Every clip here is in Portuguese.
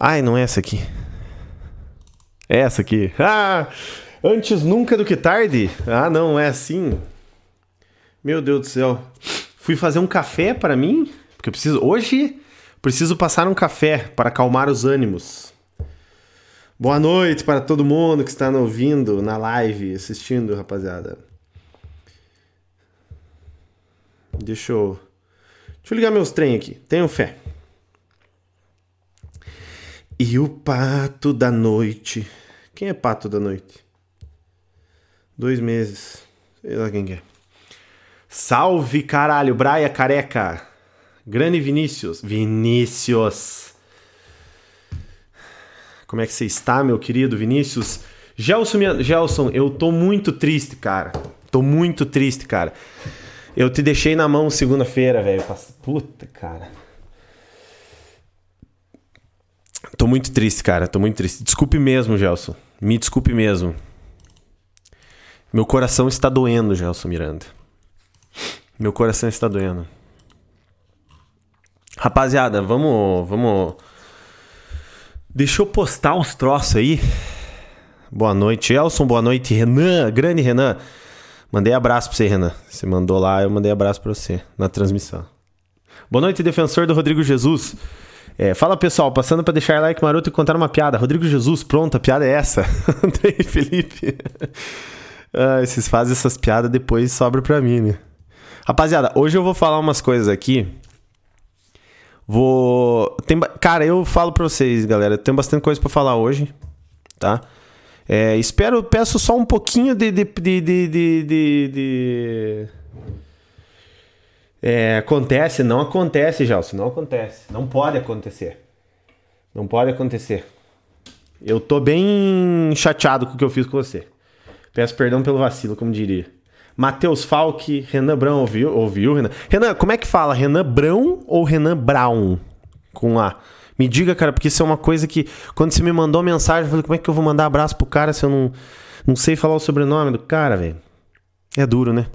Ai, não é essa aqui. É essa aqui. Ah! Antes nunca do que tarde? Ah, não, é assim. Meu Deus do céu. Fui fazer um café para mim, porque eu preciso hoje preciso passar um café para acalmar os ânimos. Boa noite para todo mundo que está ouvindo na live, assistindo, rapaziada. Deixa eu Deixa eu ligar meus trem aqui. Tenho fé. E o pato da noite. Quem é pato da noite? Dois meses. Sei lá quem é. Salve, caralho. Braia careca. Grande Vinícius. Vinícius. Como é que você está, meu querido Vinícius? Gelson, minha... Gelson, eu tô muito triste, cara. Tô muito triste, cara. Eu te deixei na mão segunda-feira, velho. Puta, cara. Tô muito triste, cara. Tô muito triste. Desculpe mesmo, Gelson. Me desculpe mesmo. Meu coração está doendo, Gelson Miranda. Meu coração está doendo. Rapaziada, vamos, vamos. Deixa eu postar uns troços aí. Boa noite, Elson. Boa noite, Renan. Grande Renan. Mandei abraço pra você, Renan. Você mandou lá, eu mandei abraço pra você na transmissão. Boa noite, defensor do Rodrigo Jesus. É, fala pessoal, passando para deixar like maroto e contar uma piada. Rodrigo Jesus, pronto, a piada é essa. Andrei Felipe. ah, vocês fazem essas piadas depois sobra pra mim, né? Rapaziada, hoje eu vou falar umas coisas aqui. Vou. Tem... Cara, eu falo pra vocês, galera. Tem bastante coisa para falar hoje, tá? É, espero, peço só um pouquinho de. de, de, de, de, de... É, acontece, não acontece, Gelson, não acontece. Não pode acontecer. Não pode acontecer. Eu tô bem chateado com o que eu fiz com você. Peço perdão pelo vacilo, como diria. Matheus Falck, Renan Brown, ouviu? Ouviu, Renan? Renan, como é que fala? Renan Brown ou Renan Brown? Com A. Me diga, cara, porque isso é uma coisa que. Quando você me mandou mensagem, eu falei, como é que eu vou mandar abraço pro cara se eu não, não sei falar o sobrenome do cara, velho? É duro, né?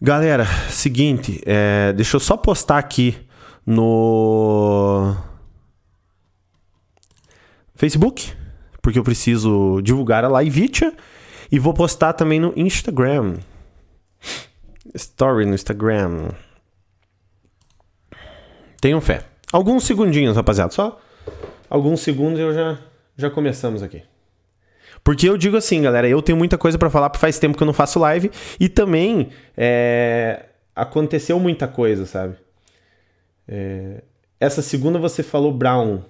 Galera, seguinte, é, deixa eu só postar aqui no Facebook, porque eu preciso divulgar a Livetia e vou postar também no Instagram. Story no Instagram. Tenham fé. Alguns segundinhos, rapaziada. Só alguns segundos eu já, já começamos aqui. Porque eu digo assim, galera, eu tenho muita coisa para falar, porque faz tempo que eu não faço live. E também é, aconteceu muita coisa, sabe? É, essa segunda você falou Brown.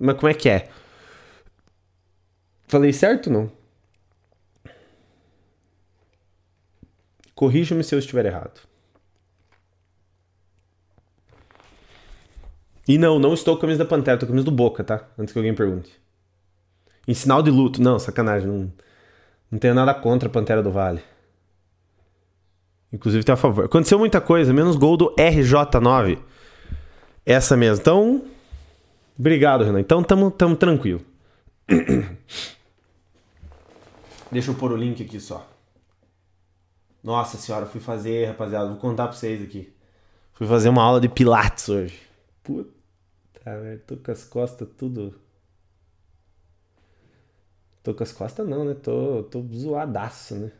Mas como é que é? Falei certo não? Corrija-me se eu estiver errado. E não, não estou com a camisa da Pantera, estou com a camisa do Boca, tá? Antes que alguém pergunte. Em sinal de luto. Não, sacanagem. Não, não tenho nada contra a Pantera do Vale. Inclusive tem a favor. Aconteceu muita coisa, menos gol do RJ9. Essa mesmo. Então, obrigado, Renan. Então, tamo, tamo tranquilo. Deixa eu pôr o link aqui só. Nossa senhora, fui fazer, rapaziada, vou contar pra vocês aqui. Fui fazer uma aula de pilates hoje. Puta. Velho. Tô com as costas tudo. Tô com as costas não, né? Tô, tô zoadaço, né?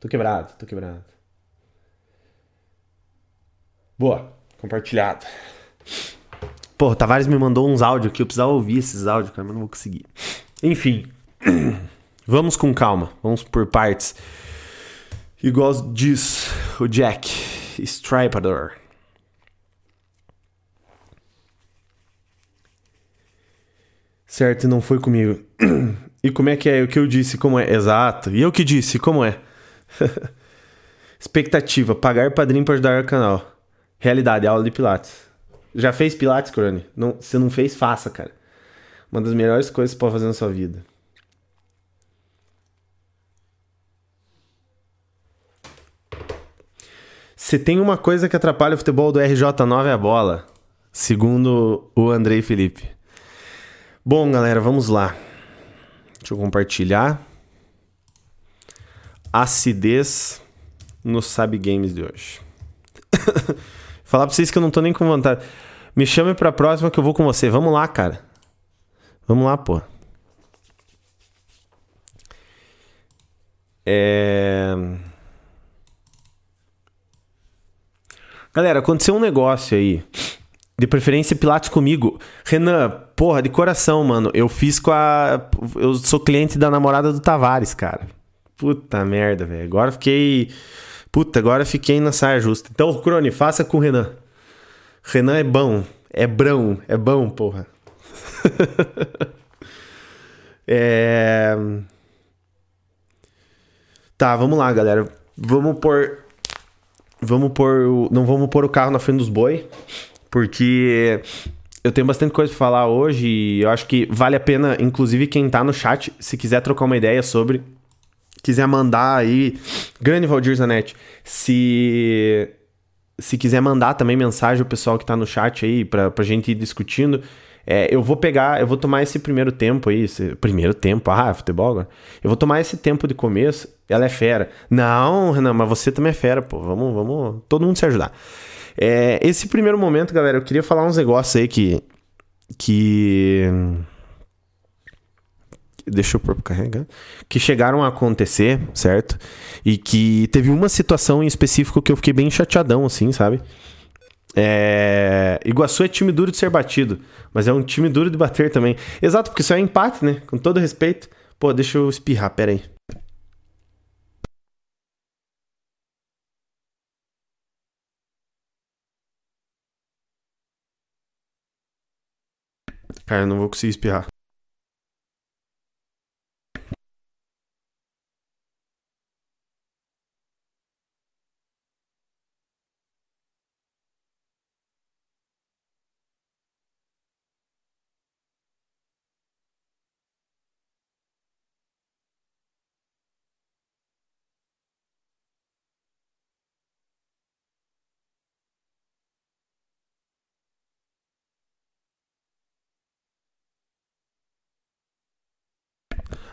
Tô quebrado, tô quebrado. Boa, compartilhado. Pô, o Tavares me mandou uns áudios que eu precisava ouvir esses áudios, cara, mas não vou conseguir. Enfim, vamos com calma, vamos por partes. Igual diz o Jack Stripador. Certo, e não foi comigo. E como é que é? O que eu disse, como é? Exato. E eu que disse, como é? Expectativa, pagar padrinho para ajudar o canal. Realidade, aula de Pilates. Já fez Pilates, Crone? Não, se não fez, faça, cara. Uma das melhores coisas que você pode fazer na sua vida. Se tem uma coisa que atrapalha o futebol do RJ9 é a bola. Segundo o Andrei Felipe. Bom, galera, vamos lá. Deixa eu compartilhar. Acidez no Sabe Games de hoje. Falar pra vocês que eu não tô nem com vontade. Me chame pra próxima que eu vou com você. Vamos lá, cara. Vamos lá, pô. É... Galera, aconteceu um negócio aí. De preferência, Pilates comigo. Renan, porra, de coração, mano. Eu fiz com a. Eu sou cliente da namorada do Tavares, cara. Puta merda, velho. Agora fiquei. Puta, agora fiquei na saia justa. Então, Crone, faça com o Renan. Renan é bom. É brão. É bom, porra. é. Tá, vamos lá, galera. Vamos pôr. Vamos pôr. Não vamos pôr o carro na frente dos boi. Porque eu tenho bastante coisa pra falar hoje e eu acho que vale a pena, inclusive, quem tá no chat, se quiser trocar uma ideia sobre. Quiser mandar aí. Grande Valdir Zanetti. Se. Se quiser mandar também mensagem o pessoal que tá no chat aí pra, pra gente ir discutindo. É, eu vou pegar, eu vou tomar esse primeiro tempo aí, esse primeiro tempo, ah, futebol agora. Eu vou tomar esse tempo de começo, ela é fera. Não, Renan, mas você também é fera, pô. Vamos, vamos, todo mundo se ajudar. É, esse primeiro momento, galera, eu queria falar uns negócios aí que. Que. Deixa eu pôr carregar. Que chegaram a acontecer, certo? E que teve uma situação em específico que eu fiquei bem chateadão, assim, sabe? É... Iguaçu é time duro de ser batido, mas é um time duro de bater também. Exato, porque isso é empate, né? Com todo respeito. Pô, deixa eu espirrar, pera aí. Cara, eu não vou conseguir espirrar.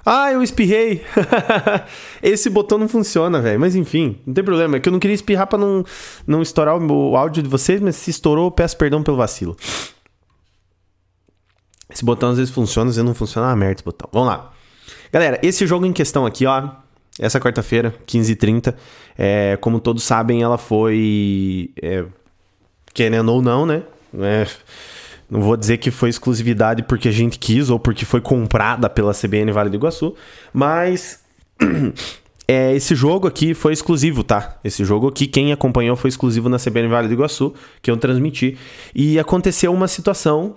Ah, eu espirrei. Esse botão não funciona, velho. Mas enfim, não tem problema. É que eu não queria espirrar pra não, não estourar o áudio de vocês, mas se estourou, eu peço perdão pelo vacilo. Esse botão às vezes funciona, às vezes não funciona. Ah, merda esse botão. Vamos lá. Galera, esse jogo em questão aqui, ó. Essa quarta-feira, 15h30. É, como todos sabem, ela foi. É, querendo ou não, né? É, não vou dizer que foi exclusividade porque a gente quis ou porque foi comprada pela CBN Vale do Iguaçu, mas é, esse jogo aqui foi exclusivo, tá? Esse jogo aqui, quem acompanhou foi exclusivo na CBN Vale do Iguaçu, que eu transmiti. E aconteceu uma situação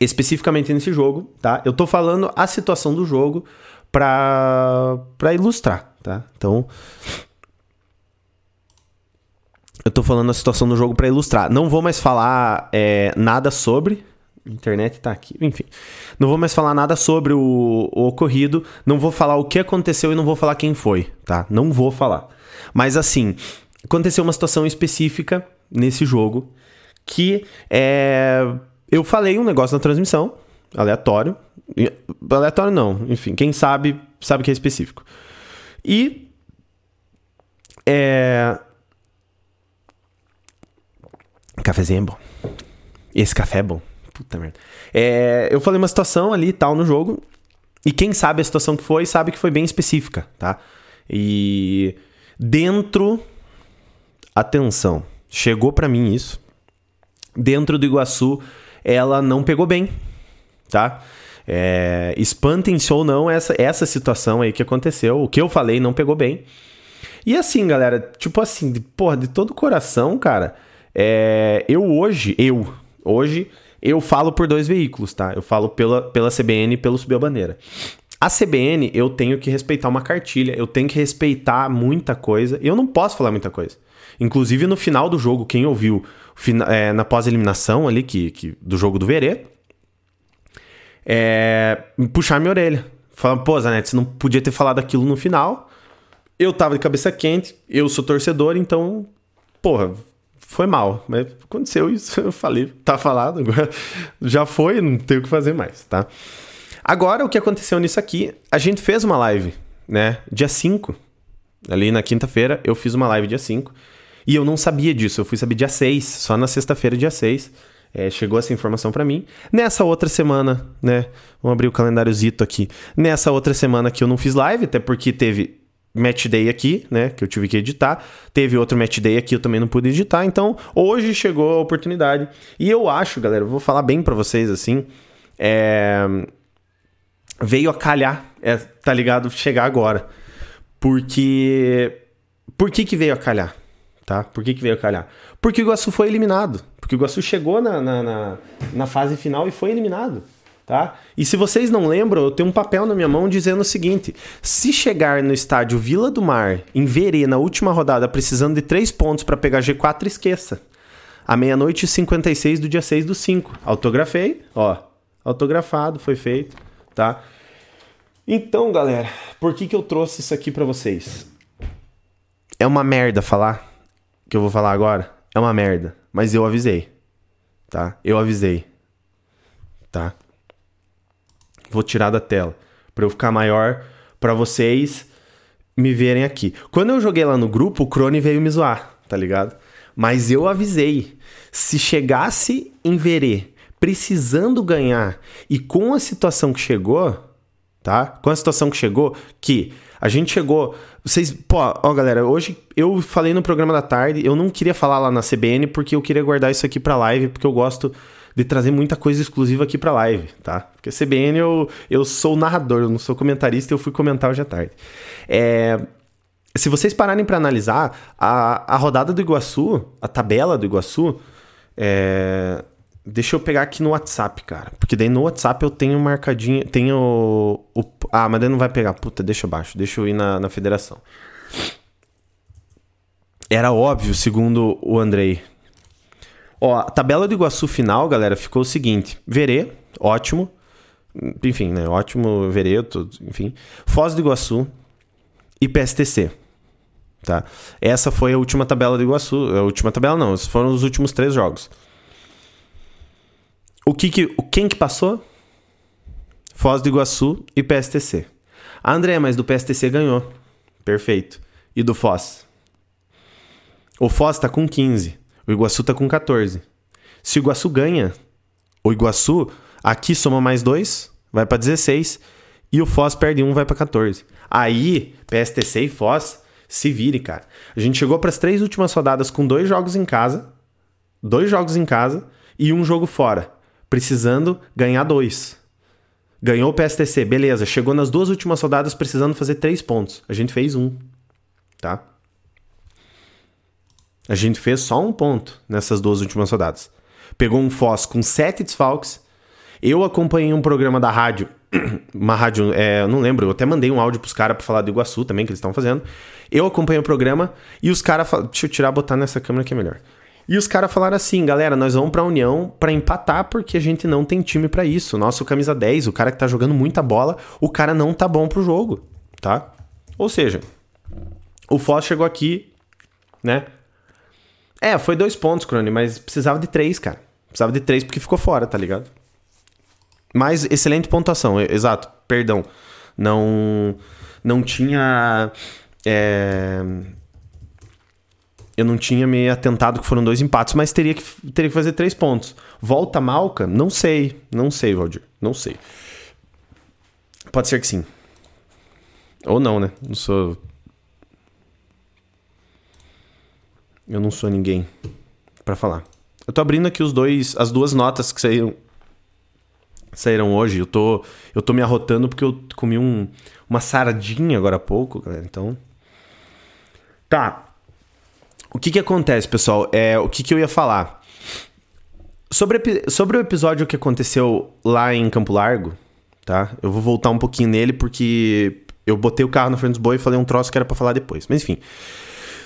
especificamente nesse jogo, tá? Eu tô falando a situação do jogo para ilustrar, tá? Então, eu tô falando a situação do jogo para ilustrar. Não vou mais falar é, nada sobre. A internet tá aqui. Enfim. Não vou mais falar nada sobre o, o, ocorrido. Não vou falar o que aconteceu e não vou falar quem foi, tá? Não vou falar. Mas assim, aconteceu uma situação específica nesse jogo que é. Eu falei um negócio na transmissão, aleatório. Aleatório não, enfim, quem sabe, sabe que é específico. E. É Cafezinho é bom. Esse café é bom. Puta merda. É, eu falei uma situação ali tal no jogo. E quem sabe a situação que foi, sabe que foi bem específica, tá? E dentro. Atenção, chegou para mim isso. Dentro do Iguaçu, ela não pegou bem, tá? É, Espantem-se ou não essa, essa situação aí que aconteceu. O que eu falei não pegou bem. E assim, galera, tipo assim, de, porra, de todo coração, cara. É, eu hoje, eu, hoje, eu falo por dois veículos, tá? Eu falo pela, pela CBN e pelo Subir a Bandeira. A CBN, eu tenho que respeitar uma cartilha, eu tenho que respeitar muita coisa, eu não posso falar muita coisa. Inclusive, no final do jogo, quem ouviu é, na pós-eliminação ali, que, que, do jogo do Verê, é, puxar minha orelha. Falar, pô, Zanetti, você não podia ter falado aquilo no final. Eu tava de cabeça quente, eu sou torcedor, então, porra, foi mal, mas aconteceu isso, eu falei, tá falado, agora já foi, não tem o que fazer mais, tá? Agora, o que aconteceu nisso aqui, a gente fez uma live, né, dia 5, ali na quinta-feira, eu fiz uma live dia 5, E eu não sabia disso, eu fui saber dia 6, só na sexta-feira, dia 6. É, chegou essa informação para mim. Nessa outra semana, né? Vamos abrir o calendáriozito aqui. Nessa outra semana que eu não fiz live, até porque teve match day aqui, né? Que eu tive que editar. Teve outro match day aqui, eu também não pude editar. Então, hoje chegou a oportunidade. E eu acho, galera, eu vou falar bem para vocês assim. É... Veio a calhar, é, tá ligado? Chegar agora. Porque. Por que, que veio a calhar? Tá? Por que, que veio a calhar? Porque o Iguaçu foi eliminado. Porque o Iguaçu chegou na, na, na, na fase final e foi eliminado. Tá? E se vocês não lembram, eu tenho um papel na minha mão dizendo o seguinte: se chegar no estádio Vila do Mar, em Verê, na última rodada, precisando de 3 pontos para pegar G4, esqueça. À meia-noite e 56 do dia 6 do 5. Autografei, ó. Autografado, foi feito, tá? Então, galera, por que, que eu trouxe isso aqui para vocês? É uma merda falar que eu vou falar agora? É uma merda. Mas eu avisei. Tá? Eu avisei. Tá? Vou tirar da tela. Pra eu ficar maior. para vocês me verem aqui. Quando eu joguei lá no grupo, o Crone veio me zoar. Tá ligado? Mas eu avisei. Se chegasse em Verê precisando ganhar e com a situação que chegou, tá? Com a situação que chegou, que a gente chegou. Vocês. Pô, ó, galera, hoje eu falei no programa da tarde, eu não queria falar lá na CBN porque eu queria guardar isso aqui pra live, porque eu gosto de trazer muita coisa exclusiva aqui pra live, tá? Porque CBN eu, eu sou narrador, eu não sou comentarista, eu fui comentar hoje à tarde. É. Se vocês pararem para analisar, a, a rodada do Iguaçu, a tabela do Iguaçu, é, Deixa eu pegar aqui no WhatsApp, cara. Porque daí no WhatsApp eu tenho marcadinho. Tenho. O, ah, mas daí não vai pegar. Puta, deixa abaixo. Deixa eu ir na, na federação. Era óbvio, segundo o Andrei. Ó, a tabela do Iguaçu final, galera, ficou o seguinte: Verê, ótimo. Enfim, né? Ótimo Verê, enfim. Foz do Iguaçu e PSTC. Tá? Essa foi a última tabela do Iguaçu. A última tabela não, esses foram os últimos três jogos. O que que, quem que passou? Foz do Iguaçu e PSTC. A André, mas do PSTC ganhou. Perfeito. E do Foz? O Foz tá com 15. O Iguaçu tá com 14. Se o Iguaçu ganha, o Iguaçu aqui soma mais 2, vai para 16. E o Foz perde 1, vai para 14. Aí, PSTC e Foz, se vire, cara. A gente chegou para as três últimas rodadas com dois jogos em casa. Dois jogos em casa e um jogo fora precisando ganhar dois. Ganhou o PSTC, beleza. Chegou nas duas últimas rodadas precisando fazer três pontos. A gente fez um, tá? A gente fez só um ponto nessas duas últimas rodadas. Pegou um Foz com sete desfalques. Eu acompanhei um programa da rádio, uma rádio, é, não lembro, eu até mandei um áudio pros caras pra falar do Iguaçu também, que eles estão fazendo. Eu acompanhei o programa e os caras. Deixa eu tirar, botar nessa câmera que é melhor. E os caras falaram assim, galera, nós vamos pra União para empatar porque a gente não tem time para isso. Nosso camisa 10, o cara que tá jogando muita bola, o cara não tá bom pro jogo, tá? Ou seja, o Foz chegou aqui, né? É, foi dois pontos, Crone, mas precisava de três, cara. Precisava de três porque ficou fora, tá ligado? Mas excelente pontuação, exato, perdão. Não, não tinha... É, eu não tinha me atentado que foram dois empates, mas teria que, teria que fazer três pontos. Volta Malca? Não sei. Não sei, Valdir. Não sei. Pode ser que sim. Ou não, né? Não sou. Eu não sou ninguém para falar. Eu tô abrindo aqui os dois, as duas notas que saíram saíram hoje. Eu tô eu tô me arrotando porque eu comi um, uma sardinha agora há pouco, galera. Então, tá. O que que acontece, pessoal? É, o que que eu ia falar? Sobre, sobre o episódio que aconteceu lá em Campo Largo, tá? Eu vou voltar um pouquinho nele porque eu botei o carro na frente dos boi e falei um troço que era para falar depois. Mas enfim.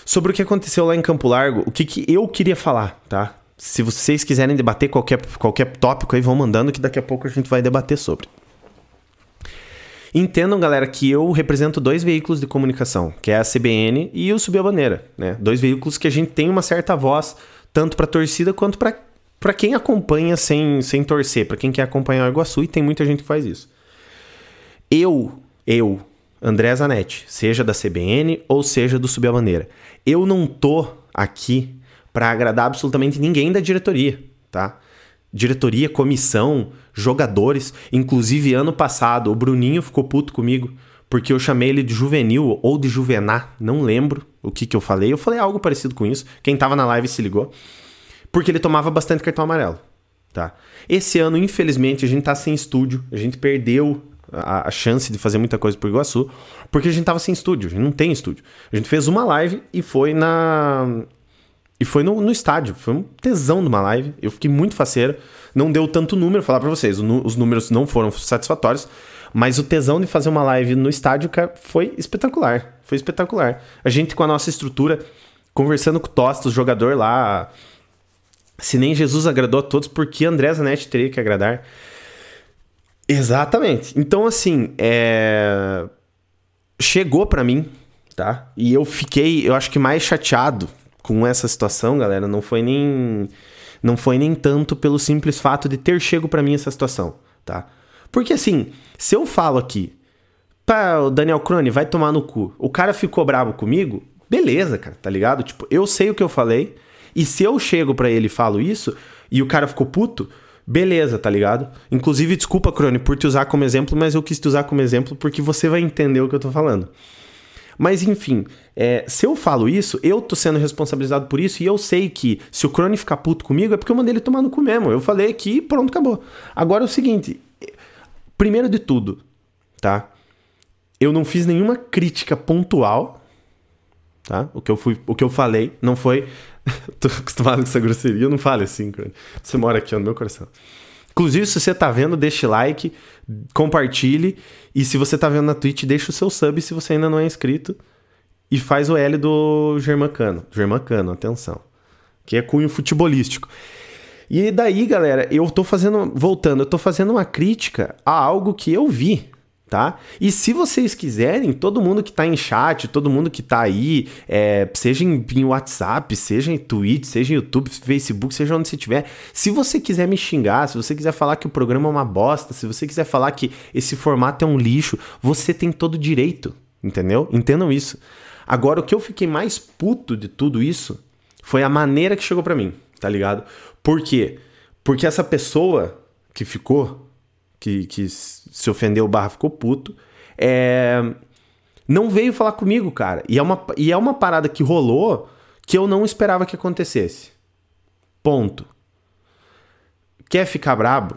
Sobre o que aconteceu lá em Campo Largo, o que, que eu queria falar, tá? Se vocês quiserem debater qualquer, qualquer tópico aí, vão mandando que daqui a pouco a gente vai debater sobre. Entendam, galera, que eu represento dois veículos de comunicação, que é a CBN e o Subir a Bandeira, né? Dois veículos que a gente tem uma certa voz, tanto para torcida quanto para quem acompanha sem, sem torcer, para quem quer acompanhar o Iguaçu, e tem muita gente que faz isso. Eu, eu, André Zanetti, seja da CBN ou seja do Subir a Bandeira, eu não tô aqui para agradar absolutamente ninguém da diretoria, tá? Diretoria, comissão, jogadores. Inclusive, ano passado, o Bruninho ficou puto comigo porque eu chamei ele de juvenil ou de juvenar, não lembro o que, que eu falei. Eu falei algo parecido com isso. Quem tava na live se ligou. Porque ele tomava bastante cartão amarelo, tá? Esse ano, infelizmente, a gente tá sem estúdio. A gente perdeu a, a, chance de fazer muita coisa por Iguaçu, porque a gente tava sem estúdio, a gente não tem estúdio. A gente fez uma live e foi na. E foi no, no estádio. Foi um tesão de uma live. Eu fiquei muito faceiro. Não deu tanto número, falar para vocês. os números não foram satisfatórios. Mas o tesão de fazer uma live no estádio foi espetacular. Foi espetacular. A gente com a nossa estrutura, conversando com o Tostos, jogador lá. Se nem Jesus agradou a todos, porque André Zanetti teria que agradar? Exatamente. Então, assim, é... chegou para mim, tá? E eu fiquei, eu acho que mais chateado com essa situação, galera. Não foi nem, não foi nem tanto pelo simples fato de ter chego para mim essa situação, tá? Porque assim, se eu falo aqui, pá, o Daniel Crone vai tomar no cu, o cara ficou bravo comigo, beleza, cara, tá ligado? Tipo, eu sei o que eu falei, e se eu chego para ele e falo isso, e o cara ficou puto, beleza, tá ligado? Inclusive, desculpa, Crone, por te usar como exemplo, mas eu quis te usar como exemplo porque você vai entender o que eu tô falando. Mas enfim, é, se eu falo isso, eu tô sendo responsabilizado por isso e eu sei que se o Crone ficar puto comigo é porque eu mandei ele tomar no cu mesmo. Eu falei aqui pronto, acabou. Agora é o seguinte: primeiro de tudo, tá? Eu não fiz nenhuma crítica pontual, tá? O que eu, fui, o que eu falei não foi. tô acostumado com essa grosseria, eu não falo assim, Crone. Você mora aqui ó, no meu coração. Inclusive, se você tá vendo, deixe like, compartilhe. E se você tá vendo na Twitch, deixa o seu sub se você ainda não é inscrito. E faz o L do Germancano. Germancano, atenção. Que é cunho futebolístico. E daí, galera, eu tô fazendo. Voltando, eu tô fazendo uma crítica a algo que eu vi tá? E se vocês quiserem, todo mundo que tá em chat, todo mundo que tá aí, é, seja em, em, WhatsApp, seja em Twitch, seja em YouTube, Facebook, seja onde você estiver, se você quiser me xingar, se você quiser falar que o programa é uma bosta, se você quiser falar que esse formato é um lixo, você tem todo o direito, entendeu? Entendam isso. Agora, o que eu fiquei mais puto de tudo isso foi a maneira que chegou para mim, tá ligado? Por quê? Porque essa pessoa que ficou que, que se ofendeu barra ficou puto. É, não veio falar comigo, cara. E é, uma, e é uma parada que rolou que eu não esperava que acontecesse. Ponto. Quer ficar brabo?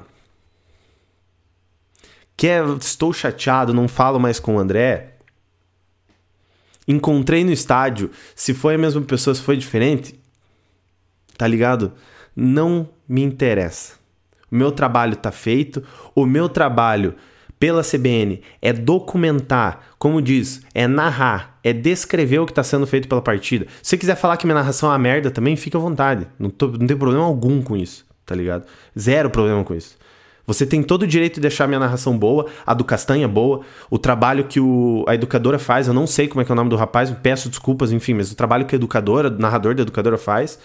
Quer, estou chateado, não falo mais com o André? Encontrei no estádio, se foi a mesma pessoa, se foi diferente, tá ligado? Não me interessa. O meu trabalho está feito, o meu trabalho pela CBN é documentar, como diz, é narrar, é descrever o que está sendo feito pela partida. Se você quiser falar que minha narração é uma merda também, fica à vontade. Não, tô, não tem problema algum com isso, tá ligado? Zero problema com isso. Você tem todo o direito de deixar minha narração boa, a do Castanha boa, o trabalho que o, a educadora faz, eu não sei como é que é o nome do rapaz, peço desculpas, enfim, mas o trabalho que a educadora, o narrador da educadora faz,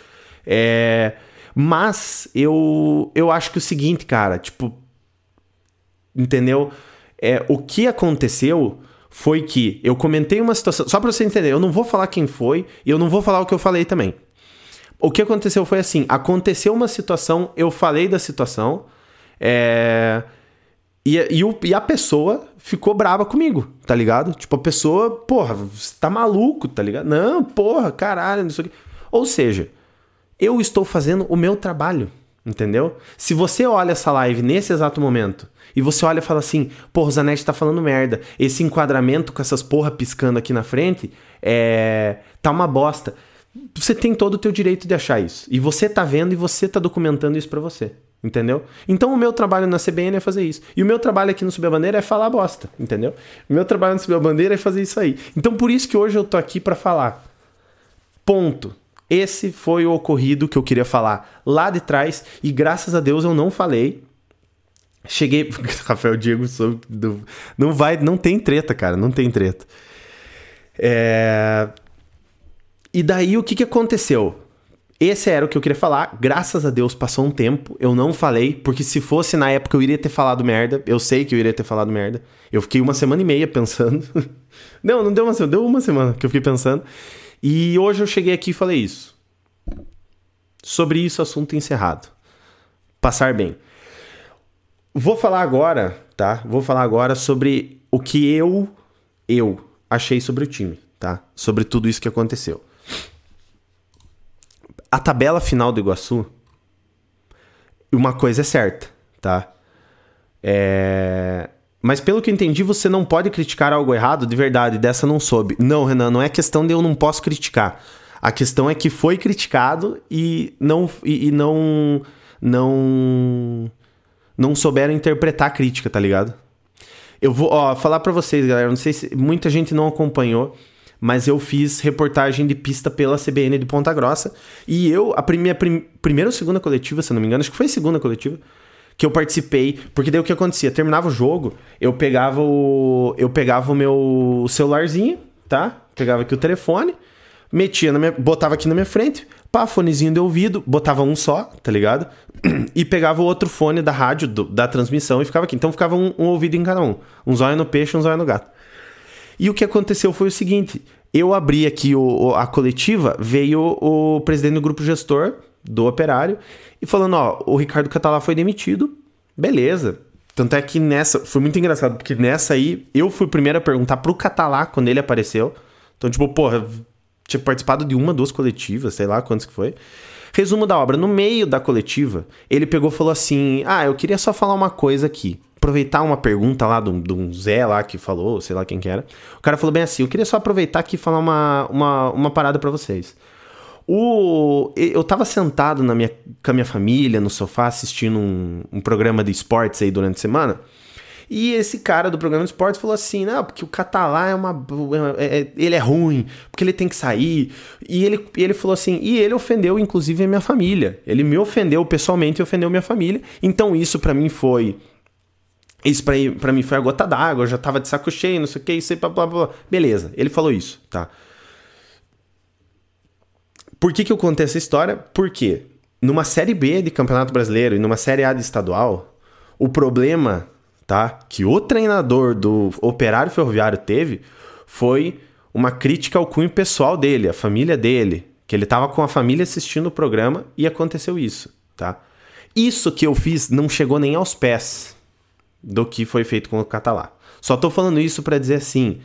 é mas eu, eu acho que o seguinte, cara, tipo. Entendeu? É, o que aconteceu foi que eu comentei uma situação. Só pra você entender, eu não vou falar quem foi e eu não vou falar o que eu falei também. O que aconteceu foi assim: aconteceu uma situação, eu falei da situação, é, e, e, o, e a pessoa ficou brava comigo, tá ligado? Tipo, a pessoa, porra, você tá maluco, tá ligado? Não, porra, caralho, não sei o quê. Ou seja, eu estou fazendo o meu trabalho, entendeu? Se você olha essa live nesse exato momento e você olha e fala assim, porra, o Zanetti tá falando merda, esse enquadramento com essas porra piscando aqui na frente, é... tá uma bosta. Você tem todo o teu direito de achar isso. E você tá vendo e você tá documentando isso para você. Entendeu? Então o meu trabalho na CBN é fazer isso. E o meu trabalho aqui no Subir a Bandeira é falar bosta, entendeu? O meu trabalho no Subir a Bandeira é fazer isso aí. Então por isso que hoje eu tô aqui para falar. Ponto. Esse foi o ocorrido que eu queria falar lá de trás e graças a Deus eu não falei. Cheguei, Rafael Diego, sou não vai, não tem treta, cara, não tem treta. É... E daí o que, que aconteceu? Esse era o que eu queria falar. Graças a Deus passou um tempo. Eu não falei, porque se fosse na época eu iria ter falado merda. Eu sei que eu iria ter falado merda. Eu fiquei uma semana e meia pensando. não, não deu uma semana, deu uma semana que eu fiquei pensando. E hoje eu cheguei aqui e falei isso. Sobre isso, assunto encerrado. Passar bem. Vou falar agora, tá? Vou falar agora sobre o que eu, eu achei sobre o time, tá? Sobre tudo isso que aconteceu. A tabela final do Iguaçu, uma coisa é certa, tá? É... Mas pelo que eu entendi, você não pode criticar algo errado de verdade, dessa não soube. Não, Renan, não é questão de eu não posso criticar. A questão é que foi criticado e não e, e não não não souberam interpretar a crítica, tá ligado? Eu vou, ó, falar para vocês, galera, não sei se muita gente não acompanhou, mas eu fiz reportagem de pista pela CBN de Ponta Grossa e eu a primeira prim, primeira ou segunda coletiva, se não me engano, acho que foi a segunda coletiva que eu participei, porque daí o que acontecia, terminava o jogo, eu pegava o eu pegava o meu celularzinho, tá? Pegava aqui o telefone, metia na minha, botava aqui na minha frente, pá, fonezinho de ouvido, botava um só, tá ligado? E pegava o outro fone da rádio, do, da transmissão e ficava aqui. Então ficava um, um, ouvido em cada um. Um zóio no peixe, um zóio no gato. E o que aconteceu foi o seguinte: eu abri aqui o, a coletiva, veio o, o presidente do grupo gestor do operário e falando: ó, o Ricardo Catalá foi demitido, beleza. Tanto é que nessa, foi muito engraçado, porque nessa aí eu fui o primeiro a perguntar pro Catalá quando ele apareceu. Então, tipo, porra, tinha participado de uma, duas coletivas, sei lá quantos que foi. Resumo da obra: no meio da coletiva, ele pegou e falou assim: Ah, eu queria só falar uma coisa aqui. Aproveitar uma pergunta lá de um, Zé lá que falou, sei lá quem que era. O cara falou bem assim: Eu queria só aproveitar aqui e falar uma, uma, uma parada para vocês. O, eu tava sentado na minha, com a minha família no sofá assistindo um, um programa de esportes aí durante a semana. E esse cara do programa de esportes falou assim: não, porque o catalá é uma. É, é, ele é ruim, porque ele tem que sair. E ele, ele falou assim: e ele ofendeu, inclusive, a minha família. Ele me ofendeu pessoalmente e ofendeu minha família. Então isso para mim foi. Isso pra, pra mim foi a gota d'água, eu já tava de saco cheio, não sei o que, isso aí, blá, blá, blá. Beleza, ele falou isso, tá? Por que, que eu contei essa história? Porque numa Série B de Campeonato Brasileiro e numa Série A de estadual, o problema tá? Que o treinador do Operário Ferroviário teve foi uma crítica ao cunho pessoal dele, a família dele, que ele estava com a família assistindo o programa e aconteceu isso, tá? Isso que eu fiz não chegou nem aos pés do que foi feito com o Catalá. Só tô falando isso para dizer assim,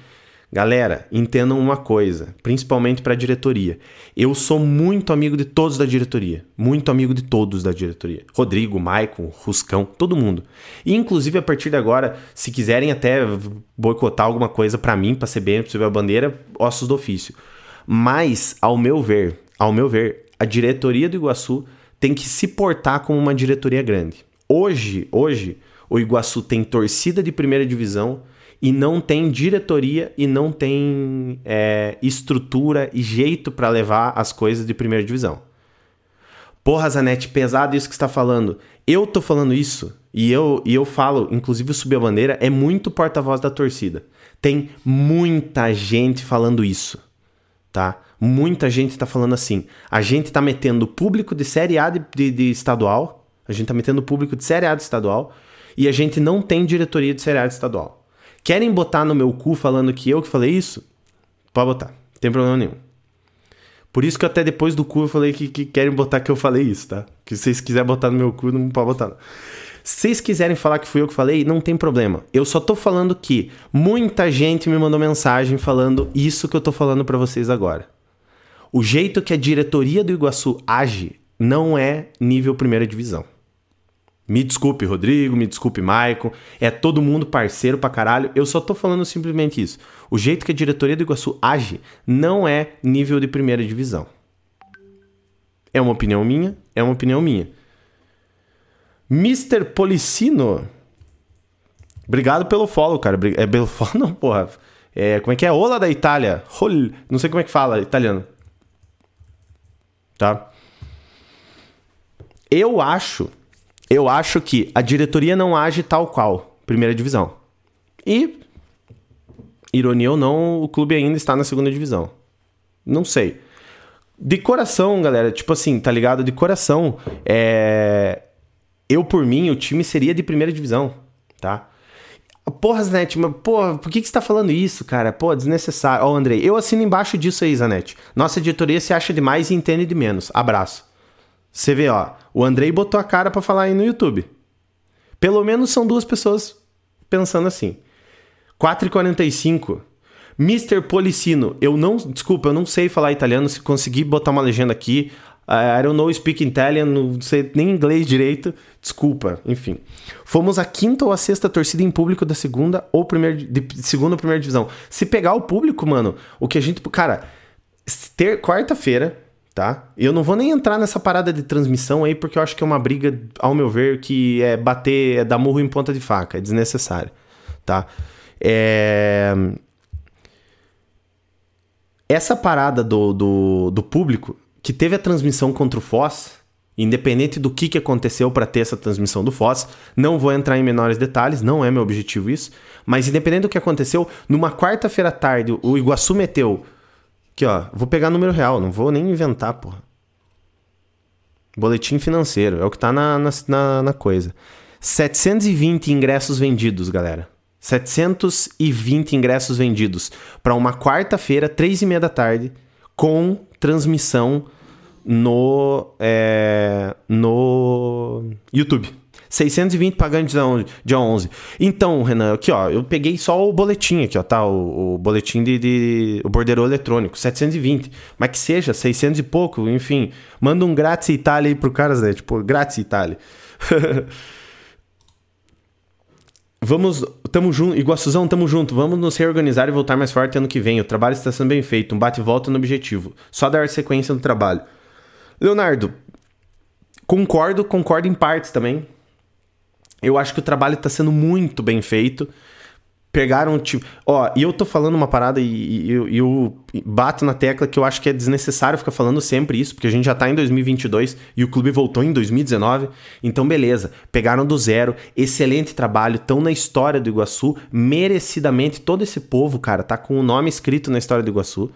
Galera, entendam uma coisa, principalmente para a diretoria. Eu sou muito amigo de todos da diretoria, muito amigo de todos da diretoria. Rodrigo, Maicon, Ruscão, todo mundo. E inclusive a partir de agora, se quiserem até boicotar alguma coisa para mim, para CBN, para subir a bandeira, ossos do ofício. Mas, ao meu ver, ao meu ver, a diretoria do Iguaçu tem que se portar como uma diretoria grande. Hoje, hoje, o Iguaçu tem torcida de primeira divisão e não tem diretoria e não tem é, estrutura e jeito para levar as coisas de primeira divisão. Porra, Zanetti, pesado isso que está falando. Eu tô falando isso e eu, e eu falo, inclusive o Subir a Bandeira é muito porta-voz da torcida. Tem muita gente falando isso, tá? Muita gente está falando assim. A gente está metendo público de Série A de, de, de estadual, a gente está metendo público de Série A de estadual e a gente não tem diretoria de Série A de estadual. Querem botar no meu cu falando que eu que falei isso? Pode botar, não tem problema nenhum. Por isso que até depois do cu eu falei que, que querem botar que eu falei isso, tá? Que se vocês quiserem botar no meu cu, não pode botar. Não. Se vocês quiserem falar que fui eu que falei, não tem problema. Eu só tô falando que muita gente me mandou mensagem falando isso que eu tô falando para vocês agora. O jeito que a diretoria do Iguaçu age não é nível primeira divisão. Me desculpe, Rodrigo, me desculpe, Maicon. É todo mundo parceiro pra caralho. Eu só tô falando simplesmente isso. O jeito que a diretoria do Iguaçu age não é nível de primeira divisão. É uma opinião minha, é uma opinião minha. Mr. Policino. Obrigado pelo follow, cara. É pelo follow, não, porra. É, como é que é? Ola da Itália. Não sei como é que fala italiano. Tá? Eu acho eu acho que a diretoria não age tal qual primeira divisão. E, ironia ou não, o clube ainda está na segunda divisão. Não sei. De coração, galera, tipo assim, tá ligado? De coração, é... eu por mim, o time seria de primeira divisão, tá? Porra, Zanetti, mas porra, por que, que você tá falando isso, cara? Pô, desnecessário. Ó, oh, Andrei, eu assino embaixo disso aí, Zanetti. Nossa diretoria se acha demais e entende de menos. Abraço. Você vê, ó, o Andrei botou a cara para falar aí no YouTube. Pelo menos são duas pessoas pensando assim. 4h45. Mr. Policino, eu não. Desculpa, eu não sei falar italiano. Se conseguir botar uma legenda aqui. I don't know speak Italian, não sei nem inglês direito. Desculpa, enfim. Fomos a quinta ou a sexta torcida em público da segunda ou primeira, de segunda ou primeira divisão. Se pegar o público, mano, o que a gente. Cara, ter quarta-feira, tá? Eu não vou nem entrar nessa parada de transmissão aí, porque eu acho que é uma briga, ao meu ver, que é bater, é dar murro em ponta de faca, é desnecessário, tá? É... Essa parada do, do, do público, que teve a transmissão contra o Foz, independente do que, que aconteceu para ter essa transmissão do Foz, não vou entrar em menores detalhes, não é meu objetivo isso, mas independente do que aconteceu, numa quarta-feira à tarde, o Iguaçu meteu Aqui, ó. Vou pegar número real, não vou nem inventar, porra. Boletim financeiro, é o que tá na, na, na, na coisa. 720 ingressos vendidos, galera. 720 ingressos vendidos para uma quarta-feira, três e meia da tarde, com transmissão no, é, no YouTube. 620 pagando dia 11. Então, Renan, aqui ó, eu peguei só o boletim aqui, ó, tá? O, o boletim de, de, o borderô eletrônico, 720. Mas que seja 600 e pouco, enfim. Manda um grátis Itália aí pro caras, né? Tipo, grátis Itália. Vamos, tamo junto, Iguaçuzão, tamo junto. Vamos nos reorganizar e voltar mais forte ano que vem. O trabalho está sendo bem feito, um bate e volta no objetivo. Só dar sequência no trabalho. Leonardo, concordo, concordo em partes também. Eu acho que o trabalho está sendo muito bem feito. Pegaram tipo. Ó, e eu tô falando uma parada e, e, e, eu bato na tecla que eu acho que é desnecessário ficar falando sempre isso, porque a gente já tá em 2022 e o clube voltou em 2019. Então, beleza. Pegaram do zero. Excelente trabalho. Estão na história do Iguaçu. Merecidamente. Todo esse povo, cara, tá com o nome escrito na história do Iguaçu.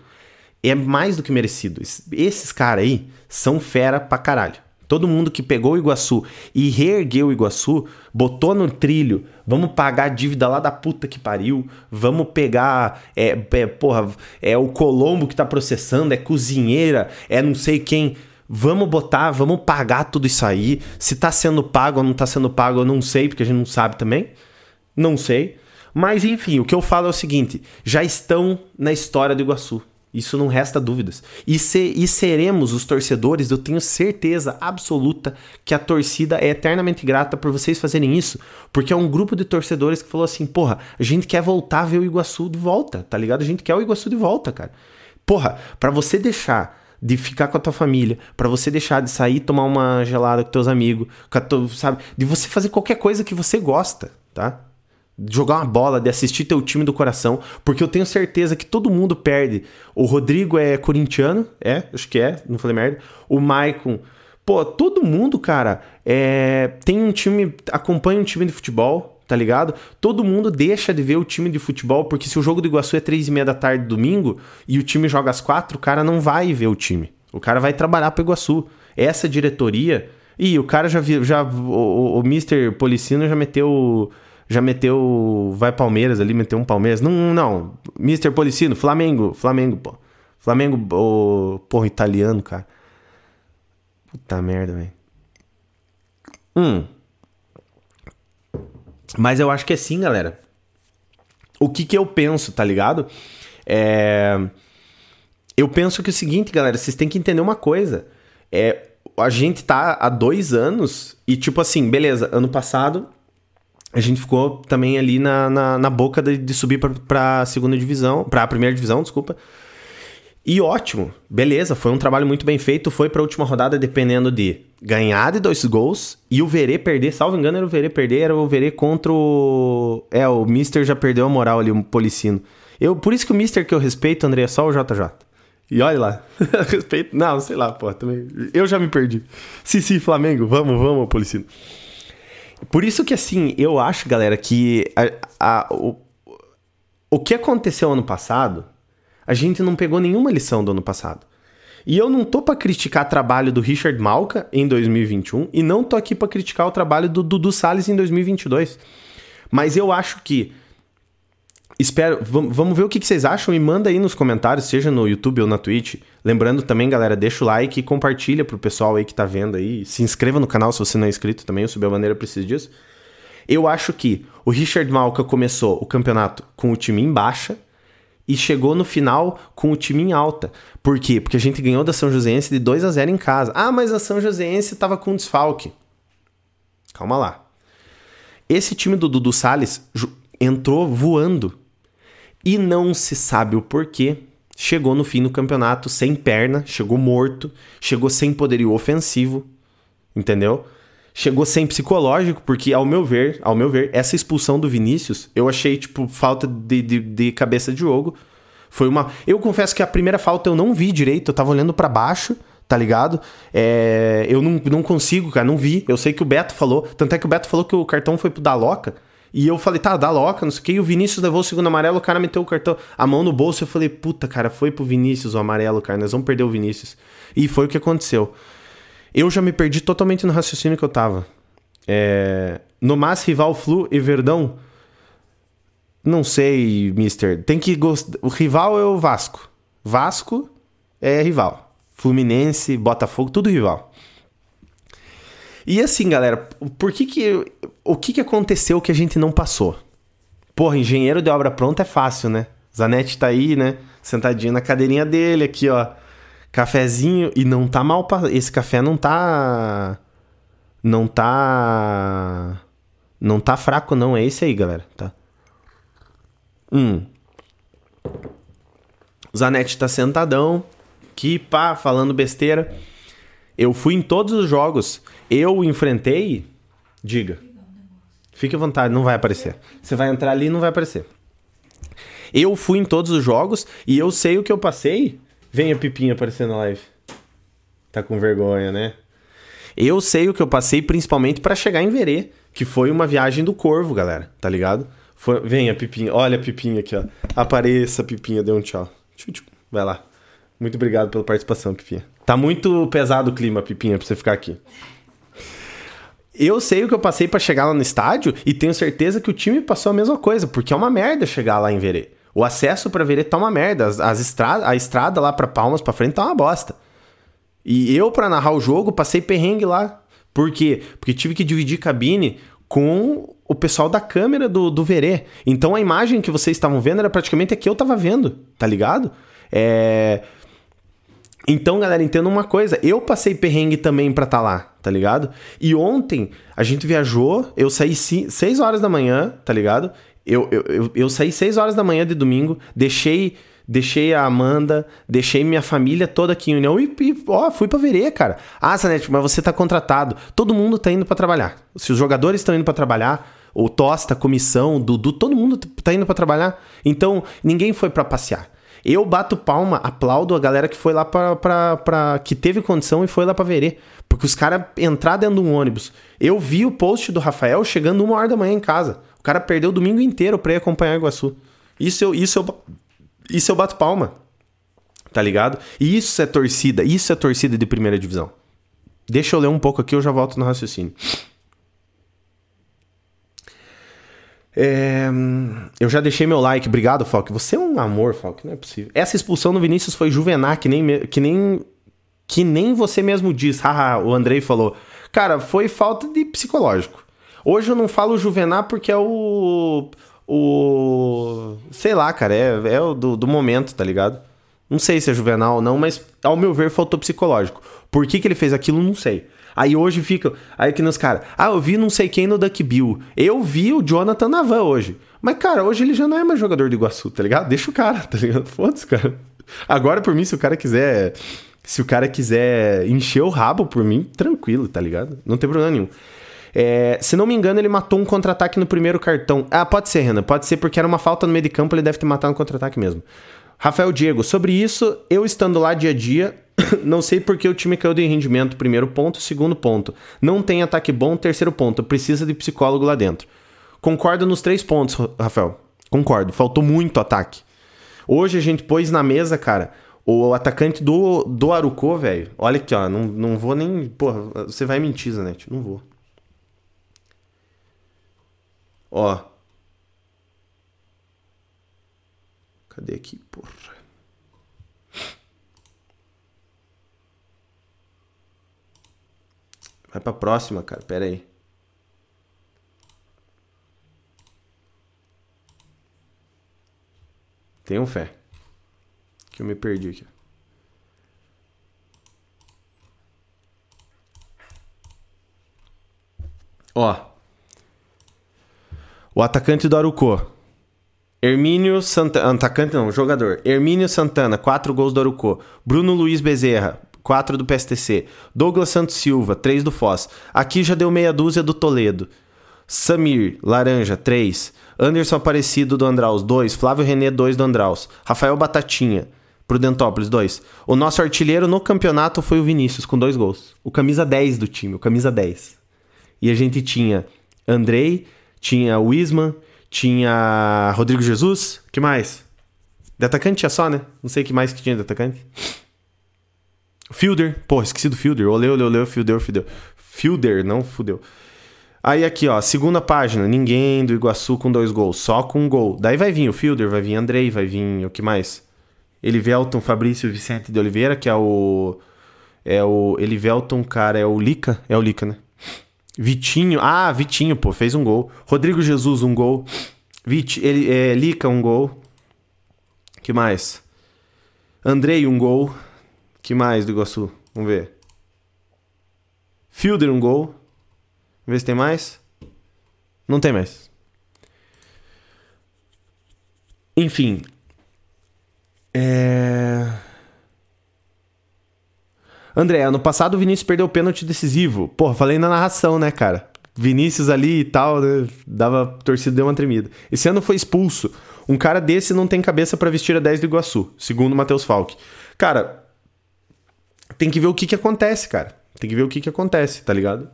É mais do que merecido. Esses caras aí são fera pra caralho. Todo mundo que pegou o Iguaçu e reergueu o Iguaçu, botou no trilho, vamos pagar a dívida lá da puta que pariu, vamos pegar, é, é, porra, é o Colombo que tá processando, é cozinheira, é não sei quem. Vamos botar, vamos pagar tudo isso aí. Se tá sendo pago ou não tá sendo pago, eu não sei, porque a gente não sabe também. Não sei. Mas enfim, o que eu falo é o seguinte: já estão na história do Iguaçu. Isso não resta dúvidas. E, se, e seremos os torcedores, eu tenho certeza absoluta que a torcida é eternamente grata por vocês fazerem isso. Porque é um grupo de torcedores que falou assim: porra, a gente quer voltar a ver o Iguaçu de volta, tá ligado? A gente quer o Iguaçu de volta, cara. Porra, para você deixar de ficar com a tua família, para você deixar de sair tomar uma gelada com teus amigos, com sabe? De você fazer qualquer coisa que você gosta, tá? Jogar uma bola, de assistir teu time do coração, porque eu tenho certeza que todo mundo perde. O Rodrigo é corintiano, é, acho que é, não falei merda. O Maicon, pô, todo mundo, cara, é, tem um time, acompanha um time de futebol, tá ligado? Todo mundo deixa de ver o time de futebol, porque se o jogo do Iguaçu é três e meia da tarde domingo e o time joga às quatro, o cara não vai ver o time. O cara vai trabalhar pro Iguaçu. Essa diretoria. Ih, o cara já viu, já. O, o, o Mr. Policino já meteu já meteu. Vai Palmeiras ali, meteu um Palmeiras. Não, não. Mr. Policino, Flamengo. Flamengo, pô. Flamengo, o. Porra, italiano, cara. Puta merda, velho. Hum. Mas eu acho que é sim, galera. O que que eu penso, tá ligado? É. Eu penso que é o seguinte, galera, vocês têm que entender uma coisa. É, a gente tá há dois anos e, tipo assim, beleza, ano passado a gente ficou também ali na, na, na boca de, de subir para a segunda divisão, para a primeira divisão, desculpa. E ótimo, beleza, foi um trabalho muito bem feito. Foi para a última rodada dependendo de ganhar de dois gols e o Verê perder. Salvo engano, era o Verê perder, era o Verê contra o. É, o Mister já perdeu a moral ali, o Policino. Eu, por isso que o Mister que eu respeito, André, é só o JJ. E olha lá, respeito. Não, sei lá, pô, também. Eu já me perdi. Sim, sim, Flamengo, vamos, vamos, Policino. Por isso que, assim, eu acho, galera, que a, a, o, o que aconteceu ano passado, a gente não pegou nenhuma lição do ano passado. E eu não tô para criticar o trabalho do Richard Malka em 2021 e não tô aqui para criticar o trabalho do Dudu Salles em 2022. Mas eu acho que espero. Vamos ver o que vocês acham e manda aí nos comentários, seja no YouTube ou na Twitch. Lembrando também, galera, deixa o like e compartilha pro pessoal aí que tá vendo aí. Se inscreva no canal se você não é inscrito também, o Subir a Bandeira precisa disso. Eu acho que o Richard Malca começou o campeonato com o time em baixa e chegou no final com o time em alta. Por quê? Porque a gente ganhou da São Joséense de 2 a 0 em casa. Ah, mas a São Joséense tava com desfalque. Calma lá. Esse time do Dudu Salles entrou voando e não se sabe o porquê. Chegou no fim do campeonato sem perna, chegou morto, chegou sem poderio ofensivo, entendeu? Chegou sem psicológico, porque ao meu ver, ao meu ver, essa expulsão do Vinícius, eu achei tipo falta de, de, de cabeça de jogo. Foi uma, eu confesso que a primeira falta eu não vi direito, eu tava olhando para baixo, tá ligado? É, eu não, não consigo, cara, não vi. Eu sei que o Beto falou, tanto é que o Beto falou que o cartão foi pro Daloca. E eu falei, tá, dá loca, não sei o que. E o Vinícius levou o segundo amarelo, o cara meteu o cartão, a mão no bolso. Eu falei, puta, cara, foi pro Vinícius o amarelo, cara. Nós vamos perder o Vinícius. E foi o que aconteceu. Eu já me perdi totalmente no raciocínio que eu tava. É... No Mas, Rival, Flu e Verdão. Não sei, mister. Tem que gostar. O rival é o Vasco. Vasco é rival. Fluminense, Botafogo, tudo rival. E assim, galera, por que que o que, que aconteceu que a gente não passou? Porra, engenheiro de obra pronta é fácil, né? Zanetti tá aí, né? Sentadinho na cadeirinha dele aqui, ó. Cafezinho. E não tá mal. Esse café não tá. Não tá. Não tá fraco, não. É esse aí, galera. Tá. Hum. Zanetti tá sentadão. Que pá, falando besteira. Eu fui em todos os jogos. Eu enfrentei. Diga. Fique à vontade, não vai aparecer. Você vai entrar ali e não vai aparecer. Eu fui em todos os jogos e eu sei o que eu passei. Venha, Pipinha, aparecer na live. Tá com vergonha, né? Eu sei o que eu passei, principalmente para chegar em Verê, que foi uma viagem do Corvo, galera, tá ligado? Foi... Venha, Pipinha. Olha a Pipinha aqui, ó. Apareça, Pipinha, dê um tchau. Vai lá. Muito obrigado pela participação, Pipinha. Tá muito pesado o clima, Pipinha, pra você ficar aqui. Eu sei o que eu passei para chegar lá no estádio e tenho certeza que o time passou a mesma coisa, porque é uma merda chegar lá em Verê. O acesso para Verê tá uma merda, as, as a estrada lá para Palmas para frente tá uma bosta. E eu para narrar o jogo passei perrengue lá. Por quê? Porque tive que dividir cabine com o pessoal da câmera do, do Verê. Então a imagem que vocês estavam vendo era praticamente a que eu tava vendo, tá ligado? É... Então, galera, entenda uma coisa. Eu passei perrengue também pra estar tá lá, tá ligado? E ontem a gente viajou, eu saí 6 horas da manhã, tá ligado? Eu, eu, eu, eu saí 6 horas da manhã de domingo, deixei deixei a Amanda, deixei minha família toda aqui em União e, e ó, fui pra Verê, cara. Ah, Sanete, mas você tá contratado. Todo mundo tá indo para trabalhar. Se os jogadores estão indo para trabalhar, o Tosta, a comissão, o Dudu, todo mundo tá indo para trabalhar. Então, ninguém foi para passear. Eu bato palma, aplaudo a galera que foi lá pra, pra, pra que teve condição e foi lá pra Verê. Porque os caras entrar dentro de um ônibus. Eu vi o post do Rafael chegando uma hora da manhã em casa. O cara perdeu o domingo inteiro pra ir acompanhar Iguaçu. Isso eu, isso eu, isso eu bato palma. Tá ligado? E isso é torcida. Isso é torcida de primeira divisão. Deixa eu ler um pouco aqui, eu já volto no raciocínio. É, eu já deixei meu like. Obrigado, Falk. Você é um amor, Falk. Não é possível. Essa expulsão do Vinícius foi juvenar, que nem, que nem, que nem você mesmo diz. Haha, o Andrei falou. Cara, foi falta de psicológico. Hoje eu não falo juvenar porque é o. O. Sei lá, cara. É, é o do, do momento, tá ligado? Não sei se é juvenal ou não, mas ao meu ver faltou psicológico. Por que, que ele fez aquilo, não sei. Aí hoje fica. Aí que nos caras. Ah, eu vi não sei quem no Duck Bill. Eu vi o Jonathan Navan hoje. Mas, cara, hoje ele já não é mais jogador do Iguaçu, tá ligado? Deixa o cara, tá ligado? Foda-se, cara. Agora, por mim, se o cara quiser. Se o cara quiser encher o rabo por mim, tranquilo, tá ligado? Não tem problema nenhum. É, se não me engano, ele matou um contra-ataque no primeiro cartão. Ah, pode ser, Renan. Pode ser porque era uma falta no meio de campo, ele deve ter matado um contra-ataque mesmo. Rafael Diego, sobre isso, eu estando lá dia a dia, não sei porque o time caiu de rendimento, primeiro ponto. Segundo ponto, não tem ataque bom. Terceiro ponto, precisa de psicólogo lá dentro. Concordo nos três pontos, Rafael. Concordo. Faltou muito ataque. Hoje a gente pôs na mesa, cara, o atacante do, do Arucô, velho. Olha aqui, ó. Não, não vou nem. Porra, você vai mentir, Zanetti. Não vou. Ó. Cadê aqui, porra? Vai pra próxima, cara. Pera aí. Tenham fé. Que eu me perdi aqui. Ó. O atacante do Arucô. Hermínio Santana. Atacante não, jogador. Hermínio Santana, 4 gols do Arucô. Bruno Luiz Bezerra, 4 do PSTC. Douglas Santos Silva, 3 do Foz. Aqui já deu meia dúzia do Toledo. Samir, Laranja, 3. Anderson Aparecido do Andraus, 2. Flávio René, 2 do Andraus. Rafael Batatinha, Prudentópolis, 2. O nosso artilheiro no campeonato foi o Vinícius, com 2 gols. O camisa 10 do time, o camisa 10. E a gente tinha Andrei, tinha o Isman, tinha Rodrigo Jesus, que mais? De atacante tinha só, né? Não sei o que mais que tinha de atacante. Fielder, pô, esqueci do Fielder. Oleu, oleu, oleu, Fielder, Fielder. Fielder, não fudeu. Aí aqui, ó, segunda página, ninguém do Iguaçu com dois gols, só com um gol. Daí vai vir o Fielder, vai vir Andrei, vai vir o que mais? Elivelton, Fabrício Vicente de Oliveira, que é o. É o. Elivelton, cara, é o Lica? É o Lica, né? Vitinho, ah, Vitinho, pô, fez um gol. Rodrigo Jesus, um gol. Vit, ele, é, Lica, um gol. que mais? Andrei, um gol. Que mais do Iguaçu? Vamos ver. Fielder, um gol. Vamos ver se tem mais. Não tem mais. Enfim. É. André, ano passado o Vinícius perdeu o pênalti decisivo. Porra, falei na narração, né, cara? Vinícius ali e tal, né? Dava, torcida deu uma tremida. Esse ano foi expulso. Um cara desse não tem cabeça para vestir a 10 do Iguaçu, segundo o Matheus Falck. Cara, tem que ver o que que acontece, cara. Tem que ver o que que acontece, tá ligado?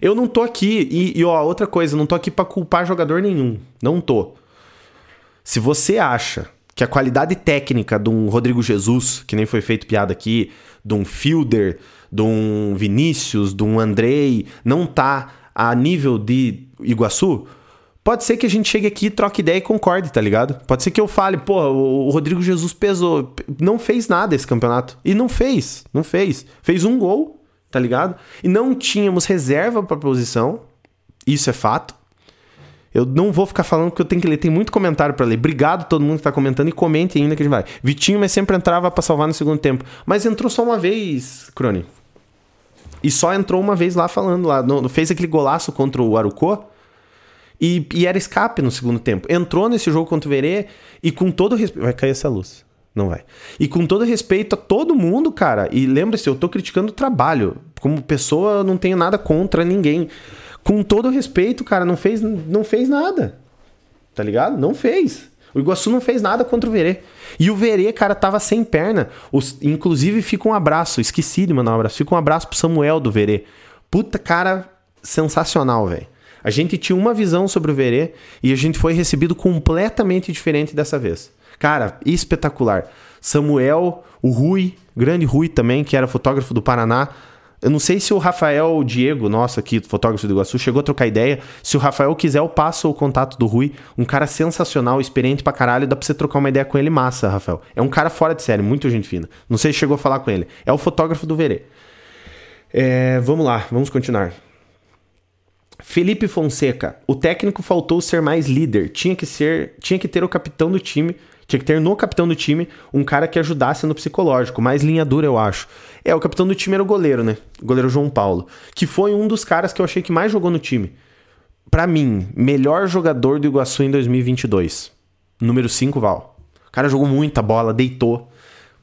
Eu não tô aqui, e, e ó, outra coisa, não tô aqui pra culpar jogador nenhum. Não tô. Se você acha que a qualidade técnica de um Rodrigo Jesus, que nem foi feito piada aqui, de um Fielder, de um Vinícius, de um Andrei, não tá a nível de Iguaçu, pode ser que a gente chegue aqui, troque ideia e concorde, tá ligado? Pode ser que eu fale, pô, o Rodrigo Jesus pesou, não fez nada esse campeonato. E não fez, não fez. Fez um gol, tá ligado? E não tínhamos reserva pra posição, isso é fato. Eu não vou ficar falando porque eu tenho que ler. Tem muito comentário para ler. Obrigado todo mundo que tá comentando e comente ainda que a gente vai. Vitinho, mas sempre entrava para salvar no segundo tempo. Mas entrou só uma vez, Crone. E só entrou uma vez lá falando lá. No, fez aquele golaço contra o Arucô. E, e, era escape no segundo tempo. Entrou nesse jogo contra o Verê e com todo respeito. Vai cair essa luz. Não vai. E com todo respeito a todo mundo, cara. E lembre-se, eu tô criticando o trabalho. Como pessoa, eu não tenho nada contra ninguém com todo respeito, cara, não fez, não fez nada. Tá ligado? Não fez. O Iguaçu não fez nada contra o Verê. E o Verê, cara, tava sem perna. Os, inclusive, fica um abraço. Esqueci de mandar um abraço. Fica um abraço pro Samuel do Verê. Puta, cara, sensacional, velho. A gente tinha uma visão sobre o Verê e a gente foi recebido completamente diferente dessa vez. Cara, espetacular. Samuel, o Rui, grande Rui também, que era fotógrafo do Paraná, eu não sei se o Rafael Diego, nosso aqui, fotógrafo do Iguaçu, chegou a trocar ideia. Se o Rafael quiser, eu passo o contato do Rui. Um cara sensacional, experiente pra caralho. Dá pra você trocar uma ideia com ele massa, Rafael. É um cara fora de série, muito gente fina. Não sei se chegou a falar com ele. É o fotógrafo do Verê. É, vamos lá, vamos continuar. Felipe Fonseca. O técnico faltou ser mais líder. Tinha que ser, tinha que ter o capitão do time tinha que ter no capitão do time um cara que ajudasse no psicológico, mais linha dura, eu acho. É, o capitão do time era o goleiro, né? O goleiro João Paulo, que foi um dos caras que eu achei que mais jogou no time. Para mim, melhor jogador do Iguaçu em 2022. Número 5, Val. O cara jogou muita bola, deitou.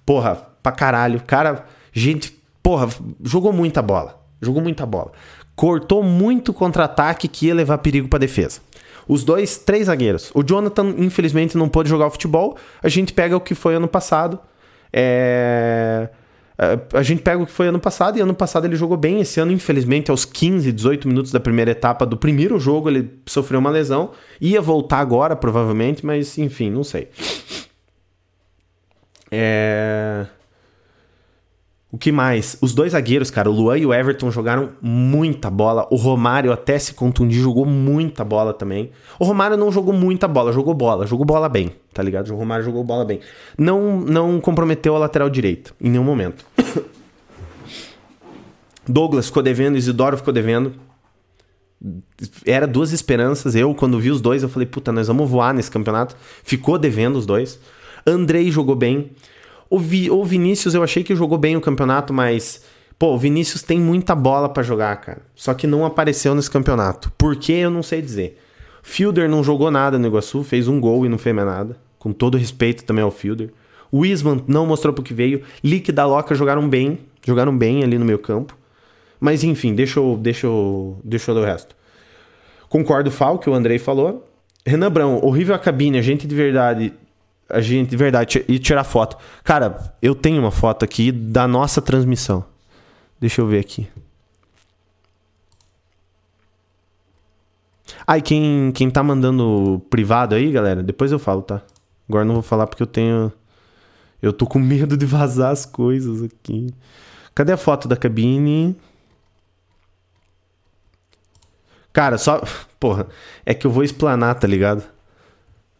Porra, pra caralho. Cara, gente, porra, jogou muita bola. Jogou muita bola. Cortou muito contra-ataque que ia levar perigo pra defesa. Os dois, três zagueiros. O Jonathan, infelizmente, não pôde jogar o futebol. A gente pega o que foi ano passado. É... A gente pega o que foi ano passado e ano passado ele jogou bem. Esse ano, infelizmente, aos 15, 18 minutos da primeira etapa do primeiro jogo, ele sofreu uma lesão. Ia voltar agora, provavelmente, mas enfim, não sei. É... O que mais? Os dois zagueiros, cara, o Luan e o Everton jogaram muita bola. O Romário até se contundir, jogou muita bola também. O Romário não jogou muita bola, jogou bola, jogou bola bem, tá ligado? O Romário jogou bola bem. Não, não comprometeu a lateral direita, em nenhum momento. Douglas ficou devendo, Isidoro ficou devendo. Era duas esperanças. Eu, quando vi os dois, eu falei, puta, nós vamos voar nesse campeonato. Ficou devendo os dois. Andrei jogou bem. O, Vi, o Vinícius, eu achei que jogou bem o campeonato, mas. Pô, o Vinícius tem muita bola para jogar, cara. Só que não apareceu nesse campeonato. Por quê? Eu não sei dizer. Fielder não jogou nada no Iguaçu, fez um gol e não fez mais nada. Com todo respeito também ao Fielder. O Wisman não mostrou pro que veio. Lick da Loca jogaram bem. Jogaram bem ali no meio campo. Mas enfim, deixa eu, deixa eu, deixa eu o resto. Concordo, Fal, que o Andrei falou. Renan Brão, horrível a cabine, a gente de verdade a gente, de verdade, e tirar foto. Cara, eu tenho uma foto aqui da nossa transmissão. Deixa eu ver aqui. Ah, quem, quem tá mandando privado aí, galera, depois eu falo, tá? Agora não vou falar porque eu tenho. Eu tô com medo de vazar as coisas aqui. Cadê a foto da cabine? Cara, só. Porra, é que eu vou explanar, tá ligado?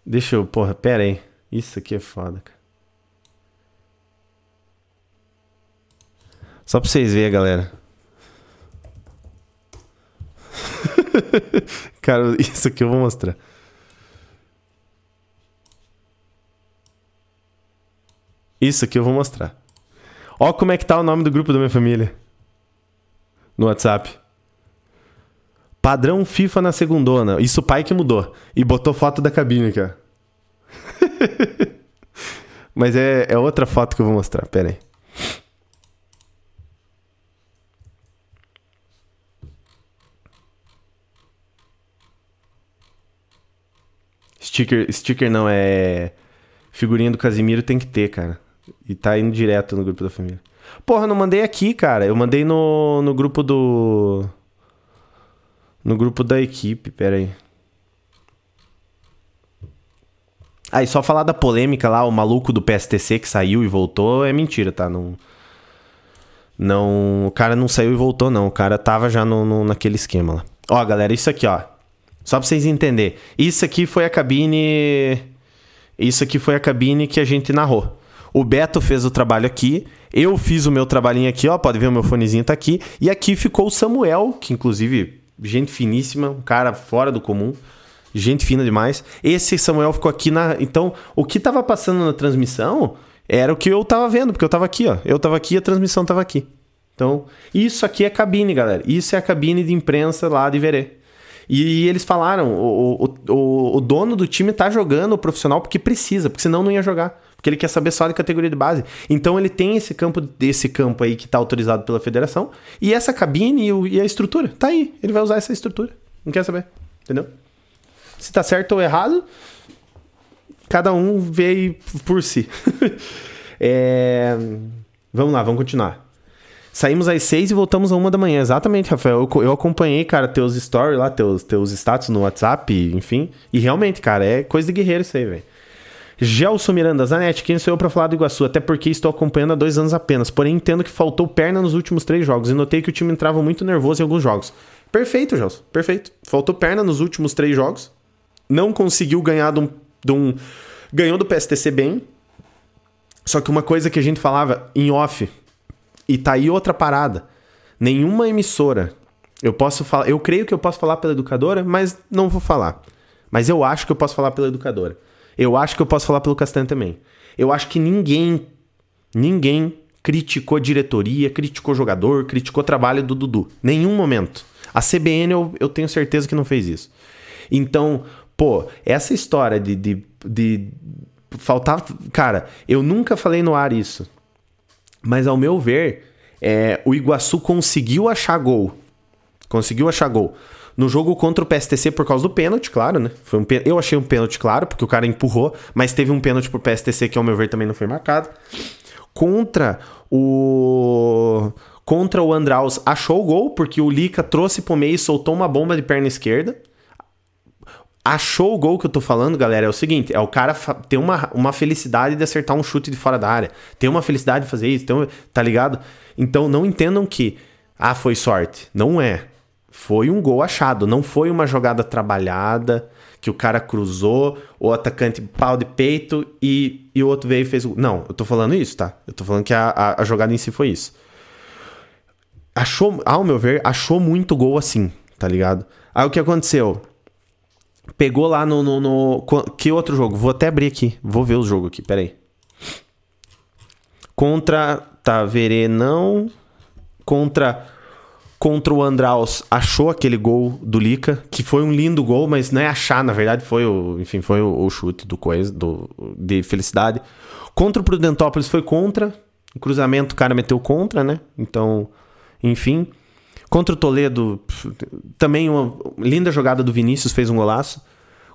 Deixa eu. Porra, pera aí. Isso aqui é foda, cara. Só pra vocês verem, galera. cara, isso aqui eu vou mostrar. Isso aqui eu vou mostrar. Ó como é que tá o nome do grupo da minha família. No WhatsApp. Padrão FIFA na segundona. Isso o pai que mudou. E botou foto da cabine, cara. Mas é, é outra foto que eu vou mostrar. Pera aí. Sticker, sticker não, é. Figurinha do Casimiro tem que ter, cara. E tá indo direto no grupo da família. Porra, não mandei aqui, cara. Eu mandei no, no grupo do. No grupo da equipe, pera aí. Aí, só falar da polêmica lá, o maluco do PSTC que saiu e voltou, é mentira, tá? Não. Não. O cara não saiu e voltou, não. O cara tava já no, no naquele esquema lá. Ó, galera, isso aqui, ó. Só pra vocês entenderem. Isso aqui foi a cabine. Isso aqui foi a cabine que a gente narrou. O Beto fez o trabalho aqui. Eu fiz o meu trabalhinho aqui, ó. Pode ver o meu fonezinho tá aqui. E aqui ficou o Samuel, que inclusive, gente finíssima, um cara fora do comum. Gente fina demais. Esse Samuel ficou aqui na. Então, o que tava passando na transmissão era o que eu tava vendo, porque eu tava aqui, ó. Eu tava aqui a transmissão tava aqui. Então, isso aqui é cabine, galera. Isso é a cabine de imprensa lá de Verê. E, eles falaram: o, o, o, dono do time tá jogando o profissional porque precisa, porque senão não ia jogar. Porque ele quer saber só de categoria de base. Então ele tem esse campo, esse campo aí que tá autorizado pela federação. E essa cabine e, e a estrutura. Tá aí. Ele vai usar essa estrutura. Não quer saber. Entendeu? Se tá certo ou errado, cada um vê por si. é... Vamos lá, vamos continuar. Saímos às seis e voltamos a uma da manhã. Exatamente, Rafael. Eu, eu acompanhei, cara, teus stories lá, teus, teus status no WhatsApp, enfim. E realmente, cara, é coisa de guerreiro isso aí, velho. Gelson Miranda, Zanetti, quem sou eu pra falar do Iguaçu? Até porque estou acompanhando há dois anos apenas. Porém, entendo que faltou perna nos últimos três jogos e notei que o time entrava muito nervoso em alguns jogos. Perfeito, Gelson, perfeito. Faltou perna nos últimos três jogos não conseguiu ganhar de um, de um, Ganhou do PSTC bem. Só que uma coisa que a gente falava em off, e tá aí outra parada. Nenhuma emissora. Eu posso falar. Eu creio que eu posso falar pela educadora, mas não vou falar. Mas eu acho que eu posso falar pela educadora. Eu acho que eu posso falar pelo Castanho também. Eu acho que ninguém. Ninguém criticou diretoria, criticou jogador, criticou trabalho do Dudu. Nenhum momento. A CBN eu, eu tenho certeza que não fez isso. Então, Pô, essa história de, de, de faltar. Cara, eu nunca falei no ar isso. Mas ao meu ver, é, o Iguaçu conseguiu achar gol. Conseguiu achar gol. No jogo contra o PSTC por causa do pênalti, claro, né? Foi um Eu achei um pênalti, claro, porque o cara empurrou, mas teve um pênalti pro PSTC que, ao meu ver, também não foi marcado. Contra o. Contra o Andraus, achou o gol, porque o Lica trouxe pro meio e soltou uma bomba de perna esquerda Achou o gol que eu tô falando, galera? É o seguinte: é o cara ter uma, uma felicidade de acertar um chute de fora da área. Ter uma felicidade de fazer isso, ter, tá ligado? Então não entendam que, ah, foi sorte. Não é. Foi um gol achado. Não foi uma jogada trabalhada que o cara cruzou, o atacante pau de peito e, e o outro veio e fez. Não, eu tô falando isso, tá? Eu tô falando que a, a, a jogada em si foi isso. Achou, ao meu ver, achou muito gol assim, tá ligado? Aí o que aconteceu? Pegou lá no, no, no, Que outro jogo? Vou até abrir aqui. Vou ver o jogo aqui, peraí. Contra. Tá, Verenão. Contra. Contra o Andraus, achou aquele gol do Lica, que foi um lindo gol, mas não é achar, na verdade, foi o. Enfim, foi o, o chute do coisa, do, de felicidade. Contra o Prudentópolis foi contra. Cruzamento o cara meteu contra, né? Então, enfim. Contra o Toledo, também uma linda jogada do Vinícius, fez um golaço.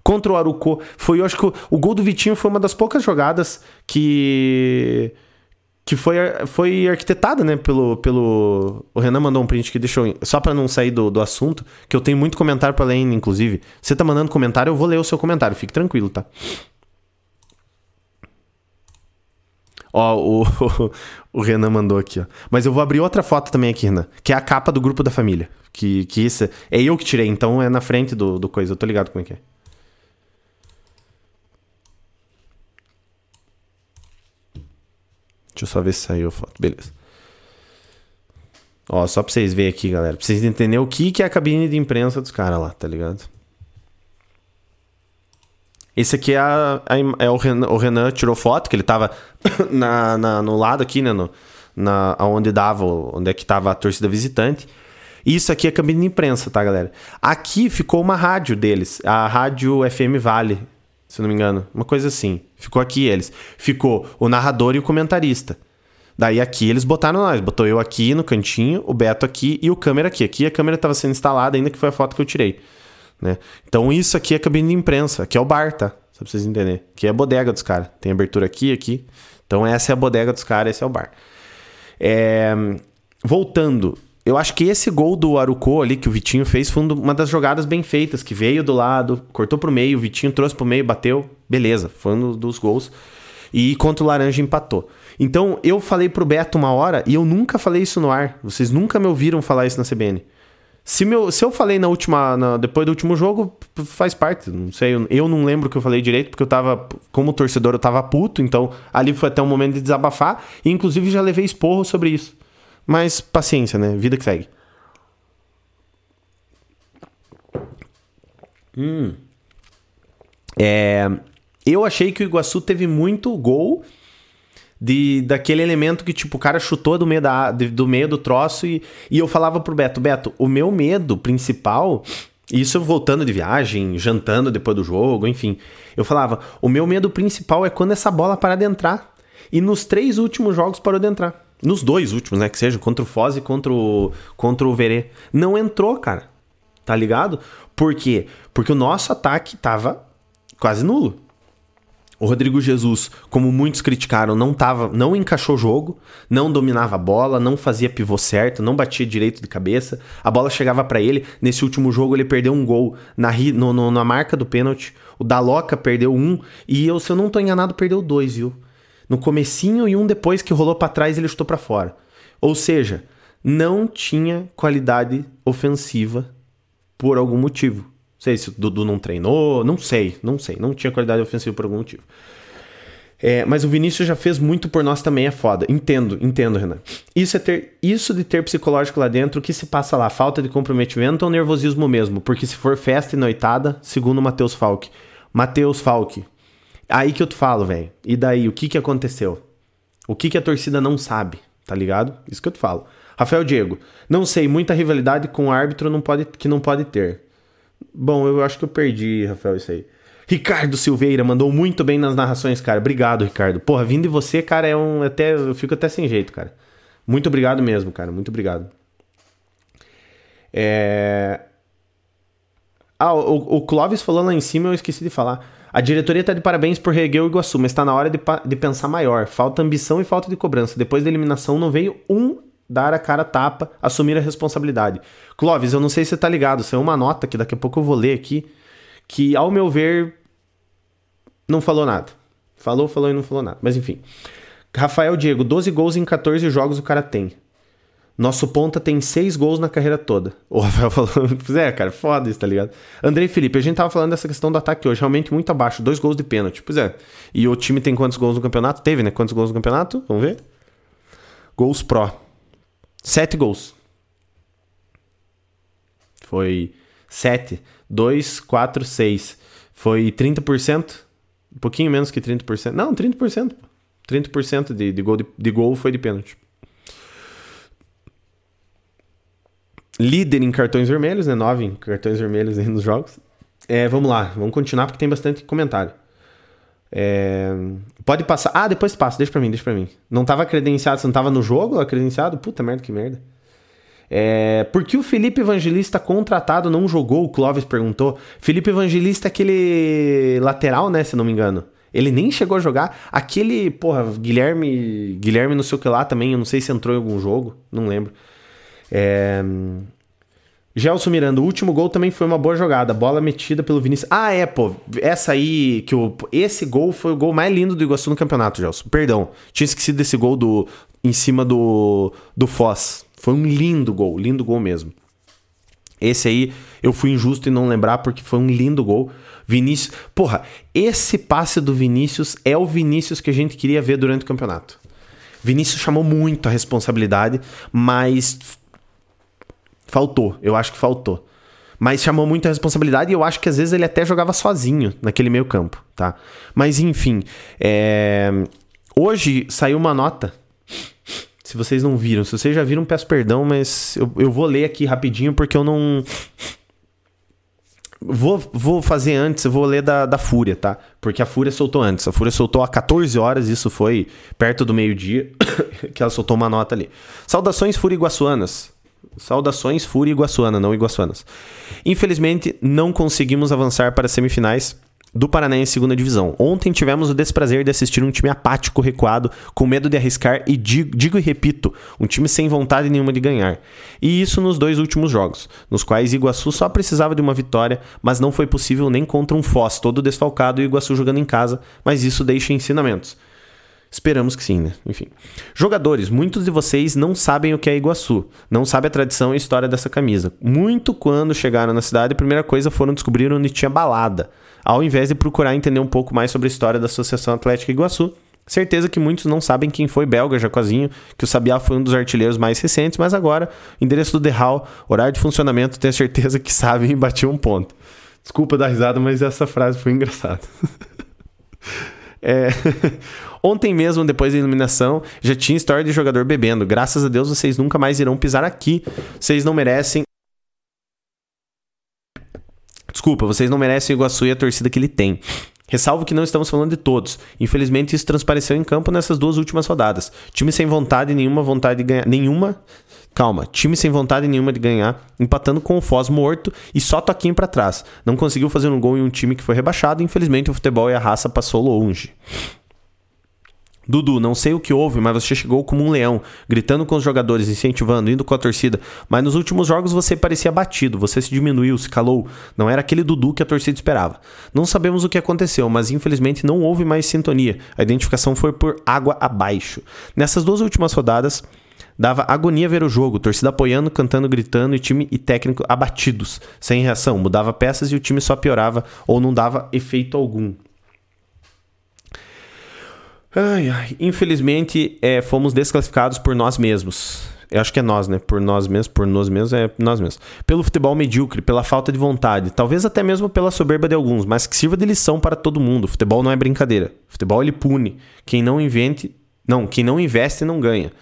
Contra o Arucô, foi, eu acho que o, o gol do Vitinho foi uma das poucas jogadas que que foi, foi arquitetada, né, pelo, pelo... O Renan mandou um print que deixou... Só para não sair do, do assunto, que eu tenho muito comentário para ler, inclusive. Você tá mandando comentário, eu vou ler o seu comentário, fique tranquilo, tá? Ó, o, o Renan mandou aqui, ó. Mas eu vou abrir outra foto também aqui, Renan. Que é a capa do grupo da família. Que, que isso é, é eu que tirei, então é na frente do, do coisa. Eu tô ligado como é que é. Deixa eu só ver se saiu a foto. Beleza. Ó, só pra vocês verem aqui, galera. Pra vocês entenderem o que, que é a cabine de imprensa dos caras lá, tá ligado? Esse aqui é, a, é o, Renan, o, Renan, tirou foto, que ele tava na, na, no lado aqui, né? No, na, onde dava, onde é que tava a torcida visitante. Isso aqui é cabine de imprensa, tá, galera? Aqui ficou uma rádio deles, a Rádio FM Vale, se não me engano. Uma coisa assim. Ficou aqui eles. Ficou o narrador e o comentarista. Daí aqui eles botaram nós. Botou eu aqui no cantinho, o Beto aqui e o câmera aqui. Aqui a câmera estava sendo instalada ainda, que foi a foto que eu tirei. Né? Então isso aqui é cabine de imprensa. Aqui é o bar, tá? Só pra vocês entenderem. Aqui é a bodega dos caras. Tem abertura aqui aqui. Então essa é a bodega dos caras, esse é o bar. É... Voltando. Eu acho que esse gol do Arucô ali que o Vitinho fez foi uma das jogadas bem feitas, que veio do lado, cortou pro meio, o Vitinho trouxe pro meio, bateu, beleza, foi um dos gols. E contra o Laranja empatou. Então eu falei pro Beto uma hora e eu nunca falei isso no ar. Vocês nunca me ouviram falar isso na CBN. Se, meu, se eu falei na última. Na, depois do último jogo, faz parte. Não sei. Eu, eu não lembro que eu falei direito, porque eu tava. Como torcedor, eu tava puto. Então, ali foi até um momento de desabafar. E inclusive já levei esporro sobre isso. Mas paciência, né? Vida que segue. Hum. É, eu achei que o Iguaçu teve muito gol de daquele elemento que, tipo, o cara chutou do meio, da, do, meio do troço e, e eu falava pro Beto, Beto, o meu medo principal, isso voltando de viagem, jantando depois do jogo, enfim, eu falava, o meu medo principal é quando essa bola parar de entrar. E nos três últimos jogos parou de entrar. Nos dois últimos, né? Que seja contra o Foz e contra o, contra o Verê. Não entrou, cara. Tá ligado? Por quê? Porque o nosso ataque tava quase nulo. O Rodrigo Jesus, como muitos criticaram, não tava, não encaixou o jogo, não dominava a bola, não fazia pivô certo, não batia direito de cabeça. A bola chegava para ele. Nesse último jogo ele perdeu um gol na, no, no, na marca do pênalti. O Daloca perdeu um e eu, se eu não tô enganado, perdeu dois, viu? no comecinho e um depois que rolou para trás ele chutou para fora. Ou seja, não tinha qualidade ofensiva por algum motivo. Sei se o Dudu não treinou, não sei, não sei, não tinha qualidade ofensiva por algum motivo. É, mas o Vinícius já fez muito por nós também, é foda. Entendo, entendo, Renan. Isso, é ter, isso de ter psicológico lá dentro, o que se passa lá? Falta de comprometimento ou nervosismo mesmo? Porque se for festa e noitada, segundo o Matheus Falck. Matheus Falck, Aí que eu te falo, velho. E daí, o que que aconteceu? O que que a torcida não sabe, tá ligado? Isso que eu te falo. Rafael Diego, não sei, muita rivalidade com o árbitro não pode, que não pode ter. Bom, eu acho que eu perdi, Rafael, isso aí. Ricardo Silveira mandou muito bem nas narrações, cara. Obrigado, Ricardo. Porra, vindo de você, cara, é um. Até, eu fico até sem jeito, cara. Muito obrigado mesmo, cara. Muito obrigado. É. Ah, o, o Clóvis falou lá em cima, eu esqueci de falar. A diretoria está de parabéns por reerguer o Iguaçu, mas está na hora de, de, pensar maior. Falta ambição e falta de cobrança. Depois da eliminação, não veio um dar a cara tapa, assumir a responsabilidade. Clóvis, eu não sei se você tá ligado, é uma nota que daqui a pouco eu vou ler aqui, que, ao meu ver, não falou nada. Falou, falou e não falou nada. Mas enfim. Rafael Diego, 12 gols em 14 jogos o cara tem. Nosso ponta tem 6 gols na carreira toda. O Rafael falou, é, cara, foda isso, tá ligado? Andrei Felipe, a gente tava falando dessa questão do ataque hoje, realmente muito abaixo, dois gols de pênalti. Pois é. E o time tem quantos gols no campeonato? Teve, né? Quantos gols no campeonato? Vamos ver. Gols Pro. 7 gols. Foi 7, 2, 4, 6. Foi 30%. Um pouquinho menos que 30%. Não, 30%. 30% de, de, gol, de, de gol foi de pênalti. Líder em cartões vermelhos, né? 9 em cartões vermelhos nos jogos. É, vamos lá, vamos continuar porque tem bastante comentário. É, pode passar. Ah, depois passa, deixa pra mim, deixa pra mim. Não tava credenciado, você não tava no jogo credenciado? Puta merda, que merda. É, por que o Felipe Evangelista contratado não jogou? O Clóvis perguntou. Felipe Evangelista é aquele lateral, né? Se não me engano. Ele nem chegou a jogar. Aquele, porra, Guilherme. Guilherme não sei o que lá também. Eu não sei se entrou em algum jogo. Não lembro. É... Gelson Miranda, o último gol também foi uma boa jogada. Bola metida pelo Vinícius. Ah, é, pô. Essa aí. que o, Esse gol foi o gol mais lindo do Iguaçu no campeonato, Gelson. Perdão. Tinha esquecido desse gol do, em cima do, do Foz. Foi um lindo gol, lindo gol mesmo. Esse aí eu fui injusto em não lembrar porque foi um lindo gol. Vinícius, porra, esse passe do Vinícius é o Vinícius que a gente queria ver durante o campeonato. Vinícius chamou muito a responsabilidade, mas faltou, eu acho que faltou. Mas chamou muita responsabilidade e eu acho que às vezes ele até jogava sozinho naquele meio campo, tá? Mas enfim, é... hoje saiu uma nota se vocês não viram. Se vocês já viram, peço perdão, mas eu, eu vou ler aqui rapidinho porque eu não. Vou, vou fazer antes, eu vou ler da, da Fúria, tá? Porque a Fúria soltou antes. A Fúria soltou a 14 horas, isso foi perto do meio-dia, que ela soltou uma nota ali. Saudações Fúria Iguaçuanas. Saudações Fúria Iguaçuana, não Iguaçuanas. Infelizmente, não conseguimos avançar para as semifinais do Paranaense segunda divisão. Ontem tivemos o desprazer de assistir um time apático, recuado, com medo de arriscar e digo, digo, e repito, um time sem vontade nenhuma de ganhar. E isso nos dois últimos jogos, nos quais Iguaçu só precisava de uma vitória, mas não foi possível nem contra um Foz todo desfalcado e Iguaçu jogando em casa, mas isso deixa ensinamentos. Esperamos que sim, né? Enfim. Jogadores, muitos de vocês não sabem o que é Iguaçu, não sabem a tradição e a história dessa camisa. Muito quando chegaram na cidade, a primeira coisa foram descobrir onde tinha balada ao invés de procurar entender um pouco mais sobre a história da Associação Atlética Iguaçu. Certeza que muitos não sabem quem foi Belga Jacozinho, que o Sabiá foi um dos artilheiros mais recentes, mas agora, endereço do Derral, horário de funcionamento, tenho certeza que sabem e bati um ponto. Desculpa dar risada, mas essa frase foi engraçada. é... Ontem mesmo, depois da iluminação, já tinha história de jogador bebendo. Graças a Deus vocês nunca mais irão pisar aqui. Vocês não merecem Desculpa, vocês não merecem o Iguaçu e a torcida que ele tem. Ressalvo que não estamos falando de todos. Infelizmente, isso transpareceu em campo nessas duas últimas rodadas. Time sem vontade nenhuma vontade de ganhar. Nenhuma. Calma, time sem vontade nenhuma de ganhar, empatando com o Foz morto e só toquinho para trás. Não conseguiu fazer um gol em um time que foi rebaixado, infelizmente o futebol e a raça passou longe. Dudu, não sei o que houve, mas você chegou como um leão, gritando com os jogadores, incentivando, indo com a torcida. Mas nos últimos jogos você parecia batido, você se diminuiu, se calou. Não era aquele Dudu que a torcida esperava. Não sabemos o que aconteceu, mas infelizmente não houve mais sintonia. A identificação foi por água abaixo. Nessas duas últimas rodadas, dava agonia ver o jogo, torcida apoiando, cantando, gritando e time e técnico abatidos, sem reação. Mudava peças e o time só piorava ou não dava efeito algum. Ai, ai. Infelizmente, é, fomos desclassificados por nós mesmos. Eu acho que é nós, né? Por nós mesmos, por nós mesmos, é nós mesmos. Pelo futebol medíocre, pela falta de vontade, talvez até mesmo pela soberba de alguns, mas que sirva de lição para todo mundo. Futebol não é brincadeira. Futebol ele pune. Quem não invente, não, quem não investe não ganha.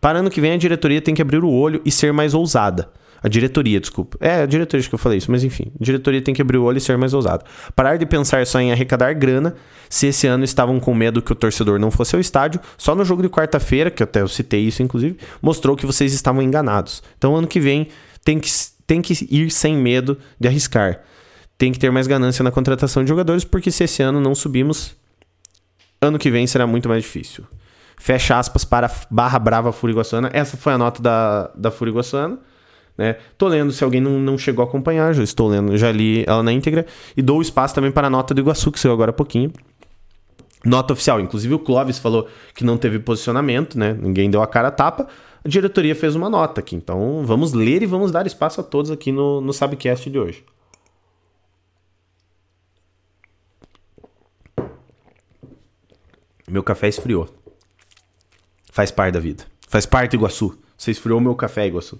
Para ano que vem a diretoria tem que abrir o olho e ser mais ousada. A diretoria, desculpa. É, a diretoria que eu falei isso, mas enfim. A diretoria tem que abrir o olho e ser mais ousado. Parar de pensar só em arrecadar grana. Se esse ano estavam com medo que o torcedor não fosse ao estádio, só no jogo de quarta-feira, que até eu citei isso inclusive, mostrou que vocês estavam enganados. Então ano que vem tem que, tem que ir sem medo de arriscar. Tem que ter mais ganância na contratação de jogadores, porque se esse ano não subimos, ano que vem será muito mais difícil. Fecha aspas para barra brava Furiguaçana. Essa foi a nota da, da Furiguaçana Né? Tô lendo, se alguém não, não chegou a acompanhar, já estou lendo, já li ela na íntegra. E dou espaço também para a nota do Iguaçu, que saiu agora há pouquinho. Nota oficial, inclusive o Clóvis falou que não teve posicionamento, né? Ninguém deu a cara a tapa. A diretoria fez uma nota aqui. Então vamos ler e vamos dar espaço a todos aqui no, no Sabcast de hoje. Meu café esfriou. Faz parte da vida. Faz parte, Iguaçu. Você esfriou meu café, Iguaçu.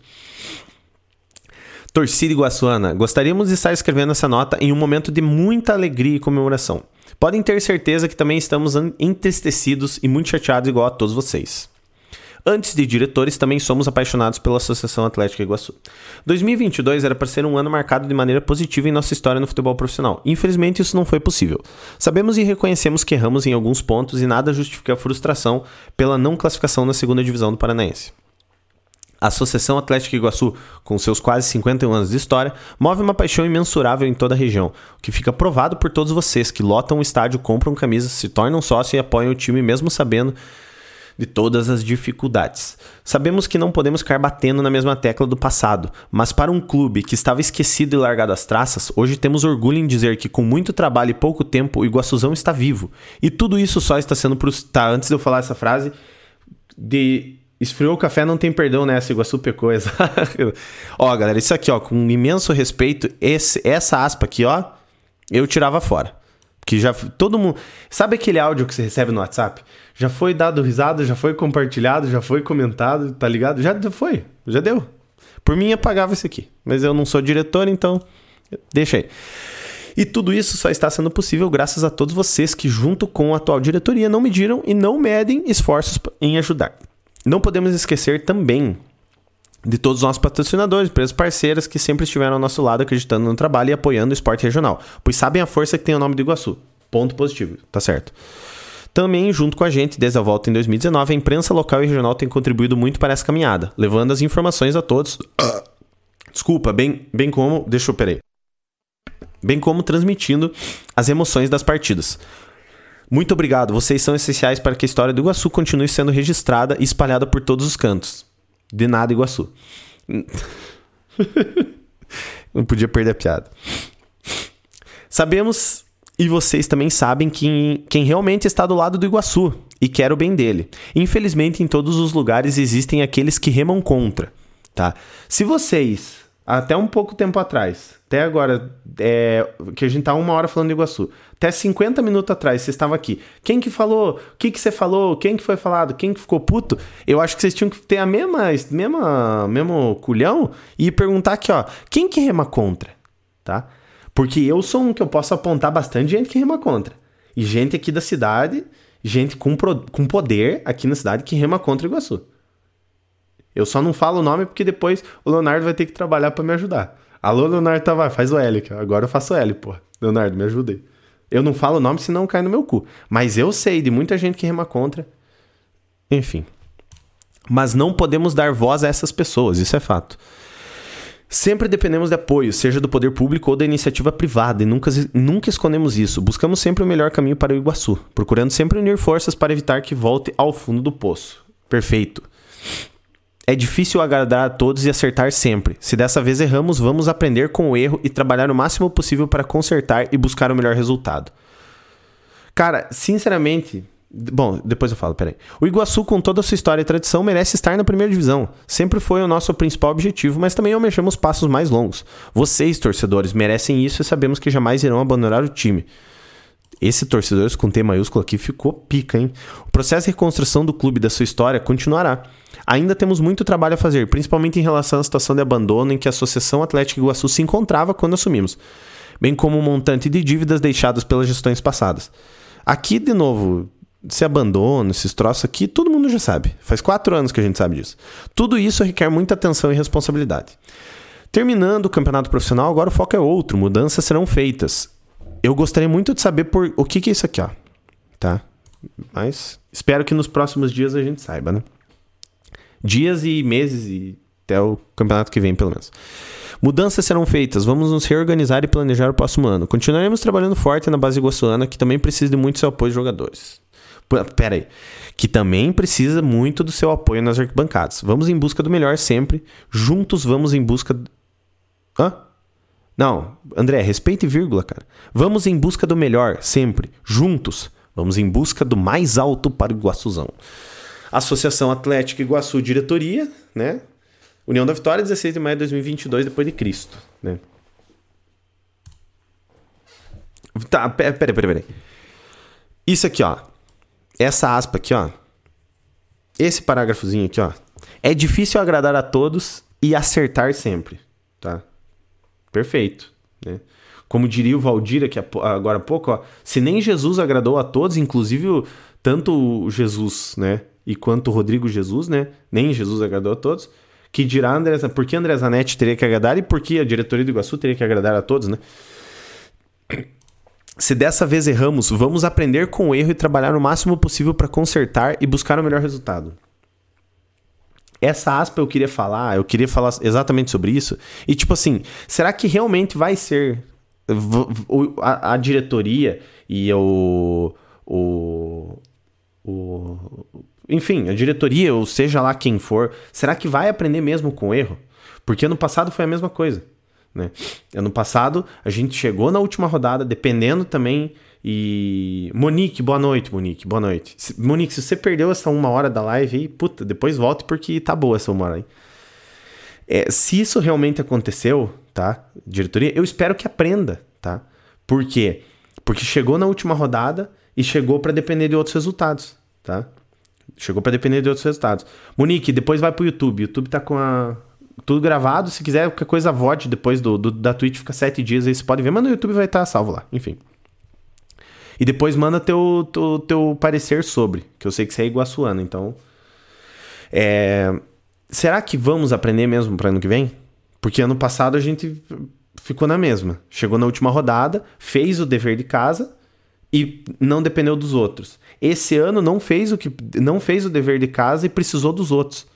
Torcida iguaçuana, gostaríamos de estar escrevendo essa nota em um momento de muita alegria e comemoração. Podem ter certeza que também estamos entristecidos e muito chateados igual a todos vocês. Antes de diretores, também somos apaixonados pela Associação Atlética Iguaçu. 2022 era para ser um ano marcado de maneira positiva em nossa história no futebol profissional. Infelizmente, isso não foi possível. Sabemos e reconhecemos que erramos em alguns pontos e nada justifica a frustração pela não classificação na segunda divisão do Paranaense. A Associação Atlética Iguaçu, com seus quase 51 anos de história, move uma paixão imensurável em toda a região, o que fica provado por todos vocês que lotam o estádio, compram camisas, se tornam sócios e apoiam o time mesmo sabendo de todas as dificuldades. Sabemos que não podemos ficar batendo na mesma tecla do passado, mas para um clube que estava esquecido e largado às traças, hoje temos orgulho em dizer que com muito trabalho e pouco tempo o Iguaçuzão está vivo. E tudo isso só está sendo tá, antes de eu falar essa frase de Esfriou o café, não tem perdão nessa, Iguaçu pecou. ó, galera, isso aqui, ó, com imenso respeito, esse, essa aspa aqui, ó, eu tirava fora. Que já todo mundo. Sabe aquele áudio que você recebe no WhatsApp? Já foi dado risada, já foi compartilhado, já foi comentado, tá ligado? Já foi, já deu. Por mim, apagava isso aqui. Mas eu não sou diretor, então deixa aí. E tudo isso só está sendo possível graças a todos vocês que, junto com a atual diretoria, não mediram e não medem esforços em ajudar. Não podemos esquecer também de todos os nossos patrocinadores, empresas parceiras que sempre estiveram ao nosso lado acreditando no trabalho e apoiando o esporte regional, pois sabem a força que tem o nome do Iguaçu. Ponto positivo, tá certo. Também, junto com a gente, desde a volta em 2019, a imprensa local e regional tem contribuído muito para essa caminhada, levando as informações a todos. Desculpa, bem, bem como. Deixa eu, peraí. Bem como transmitindo as emoções das partidas. Muito obrigado, vocês são essenciais para que a história do Iguaçu continue sendo registrada e espalhada por todos os cantos. De nada, Iguaçu. Não podia perder a piada. Sabemos e vocês também sabem quem, quem realmente está do lado do Iguaçu e quer o bem dele. Infelizmente, em todos os lugares existem aqueles que remam contra, tá? Se vocês, até um pouco tempo atrás, até agora, é, que a gente tá uma hora falando de Iguaçu, até 50 minutos atrás, você estava aqui. Quem que falou? O que que você falou? Quem que foi falado? Quem que ficou puto? Eu acho que vocês tinham que ter a mesma, mesma mesmo culhão e perguntar aqui, ó, quem que rema contra, tá? Porque eu sou um que eu posso apontar bastante gente que rema contra. E gente aqui da cidade, gente com, pro, com poder aqui na cidade que rema contra Iguaçu. Eu só não falo o nome porque depois o Leonardo vai ter que trabalhar para me ajudar. Alô, Leonardo Tavares, faz o L. Agora eu faço o L, pô. Leonardo, me ajuda aí. Eu não falo o nome senão cai no meu cu. Mas eu sei de muita gente que rema contra. Enfim. Mas não podemos dar voz a essas pessoas, isso é fato. Sempre dependemos de apoio, seja do poder público ou da iniciativa privada, e nunca, nunca escondemos isso. Buscamos sempre o melhor caminho para o Iguaçu, procurando sempre unir forças para evitar que volte ao fundo do poço. Perfeito. É difícil agradar a todos e acertar sempre. Se dessa vez erramos, vamos aprender com o erro e trabalhar o máximo possível para consertar e buscar o melhor resultado. Cara, sinceramente. Bom, depois eu falo, peraí. O Iguaçu, com toda a sua história e tradição, merece estar na primeira divisão. Sempre foi o nosso principal objetivo, mas também almejamos passos mais longos. Vocês, torcedores, merecem isso e sabemos que jamais irão abandonar o time. Esse torcedores com T maiúsculo aqui ficou pica, hein? O processo de reconstrução do clube da sua história continuará. Ainda temos muito trabalho a fazer, principalmente em relação à situação de abandono em que a Associação Atlética Iguaçu se encontrava quando assumimos, bem como o montante de dívidas deixadas pelas gestões passadas. Aqui, de novo, esse abandono, esses troços aqui, todo mundo já sabe. Faz quatro anos que a gente sabe disso. Tudo isso requer muita atenção e responsabilidade. Terminando o campeonato profissional, agora o foco é outro, mudanças serão feitas. Eu gostaria muito de saber por o que, que é isso aqui, ó. Tá? Mas espero que nos próximos dias a gente saiba, né? Dias e meses e até o campeonato que vem, pelo menos. Mudanças serão feitas, vamos nos reorganizar e planejar o próximo ano. Continuaremos trabalhando forte na base iguaçuana, que também precisa de muito seu apoio de jogadores. Pera aí. Que também precisa muito do seu apoio nas arquibancadas. Vamos em busca do melhor sempre. Juntos vamos em busca. Hã? Não, André, respeite vírgula, cara. Vamos em busca do melhor sempre. Juntos. Vamos em busca do mais alto para o Iguaçuzão. Associação Atlética Iguaçu Diretoria, né? União da Vitória, 16 de maio de 2022, depois de Cristo, né? Tá, peraí, peraí, peraí. Isso aqui, ó. Essa aspa aqui, ó. Esse parágrafozinho aqui, ó. É difícil agradar a todos e acertar sempre, tá? Perfeito, né? Como diria o Valdir aqui agora há pouco, ó, se nem Jesus agradou a todos, inclusive tanto Jesus, né, e quanto Rodrigo Jesus, né, nem Jesus agradou a todos, que dirá André, por que André Zanetti teria que agradar e por que a diretoria do Iguaçu teria que agradar a todos, né? Se dessa vez erramos, vamos aprender com o erro e trabalhar o máximo possível para consertar e buscar o melhor resultado. Essa aspa eu queria falar, eu queria falar exatamente sobre isso. E tipo assim, será que realmente vai ser a, a diretoria e o, o, o. Enfim, a diretoria, ou seja lá quem for, será que vai aprender mesmo com erro? Porque ano passado foi a mesma coisa. Né? Ano passado, a gente chegou na última rodada, dependendo também. E. Monique, boa noite, Monique, boa noite. Monique, se você perdeu essa uma hora da live aí, puta, depois volte porque tá boa essa uma hora aí. É, se isso realmente aconteceu, tá? Diretoria, eu espero que aprenda, tá? Por quê? Porque chegou na última rodada e chegou para depender de outros resultados, tá? Chegou para depender de outros resultados. Monique, depois vai pro YouTube. O YouTube tá com a, tudo gravado. Se quiser qualquer coisa, vote depois do, do, da Twitch, fica sete dias aí, você pode ver, mas no YouTube vai estar salvo lá, enfim. E depois manda teu, teu, teu parecer sobre, que eu sei que você é iguaçuano, então. É... Será que vamos aprender mesmo para ano que vem? Porque ano passado a gente ficou na mesma. Chegou na última rodada, fez o dever de casa e não dependeu dos outros. Esse ano não fez o que não fez o dever de casa e precisou dos outros.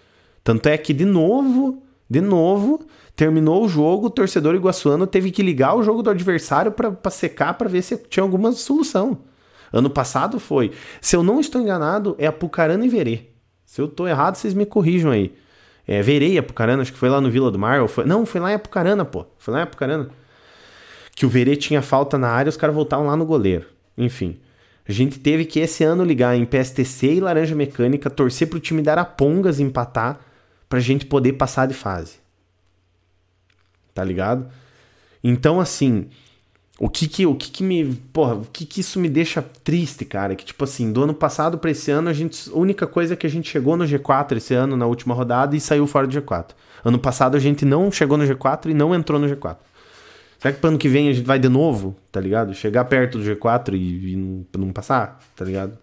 Tanto é que de novo de novo, terminou o jogo, o torcedor iguaçuano teve que ligar o jogo do adversário para secar para ver se tinha alguma solução. Ano passado foi. Se eu não estou enganado, é Apucarana e Verê. Se eu estou errado, vocês me corrijam aí. É, Verê e Apucarana, acho que foi lá no Vila do Mar. Ou foi... Não, foi lá em Apucarana, pô. Foi lá em Apucarana. Que o Verê tinha falta na área, os caras voltavam lá no goleiro. Enfim. A gente teve que esse ano ligar em PSTC e Laranja Mecânica, torcer pro time dar a Pongas empatar pra gente poder passar de fase. Tá ligado? Então, assim, o que que, o que que me, porra, o que que isso me deixa triste, cara? Que tipo assim, do ano passado para esse ano, a gente, a única coisa é que a gente chegou no G4 esse ano na última rodada e saiu fora do G4. Ano passado a gente não chegou no G4 e não entrou no G4. Será que pro ano que vem a gente vai de novo, tá ligado? Chegar perto do G4 e, e não, não passar, tá ligado?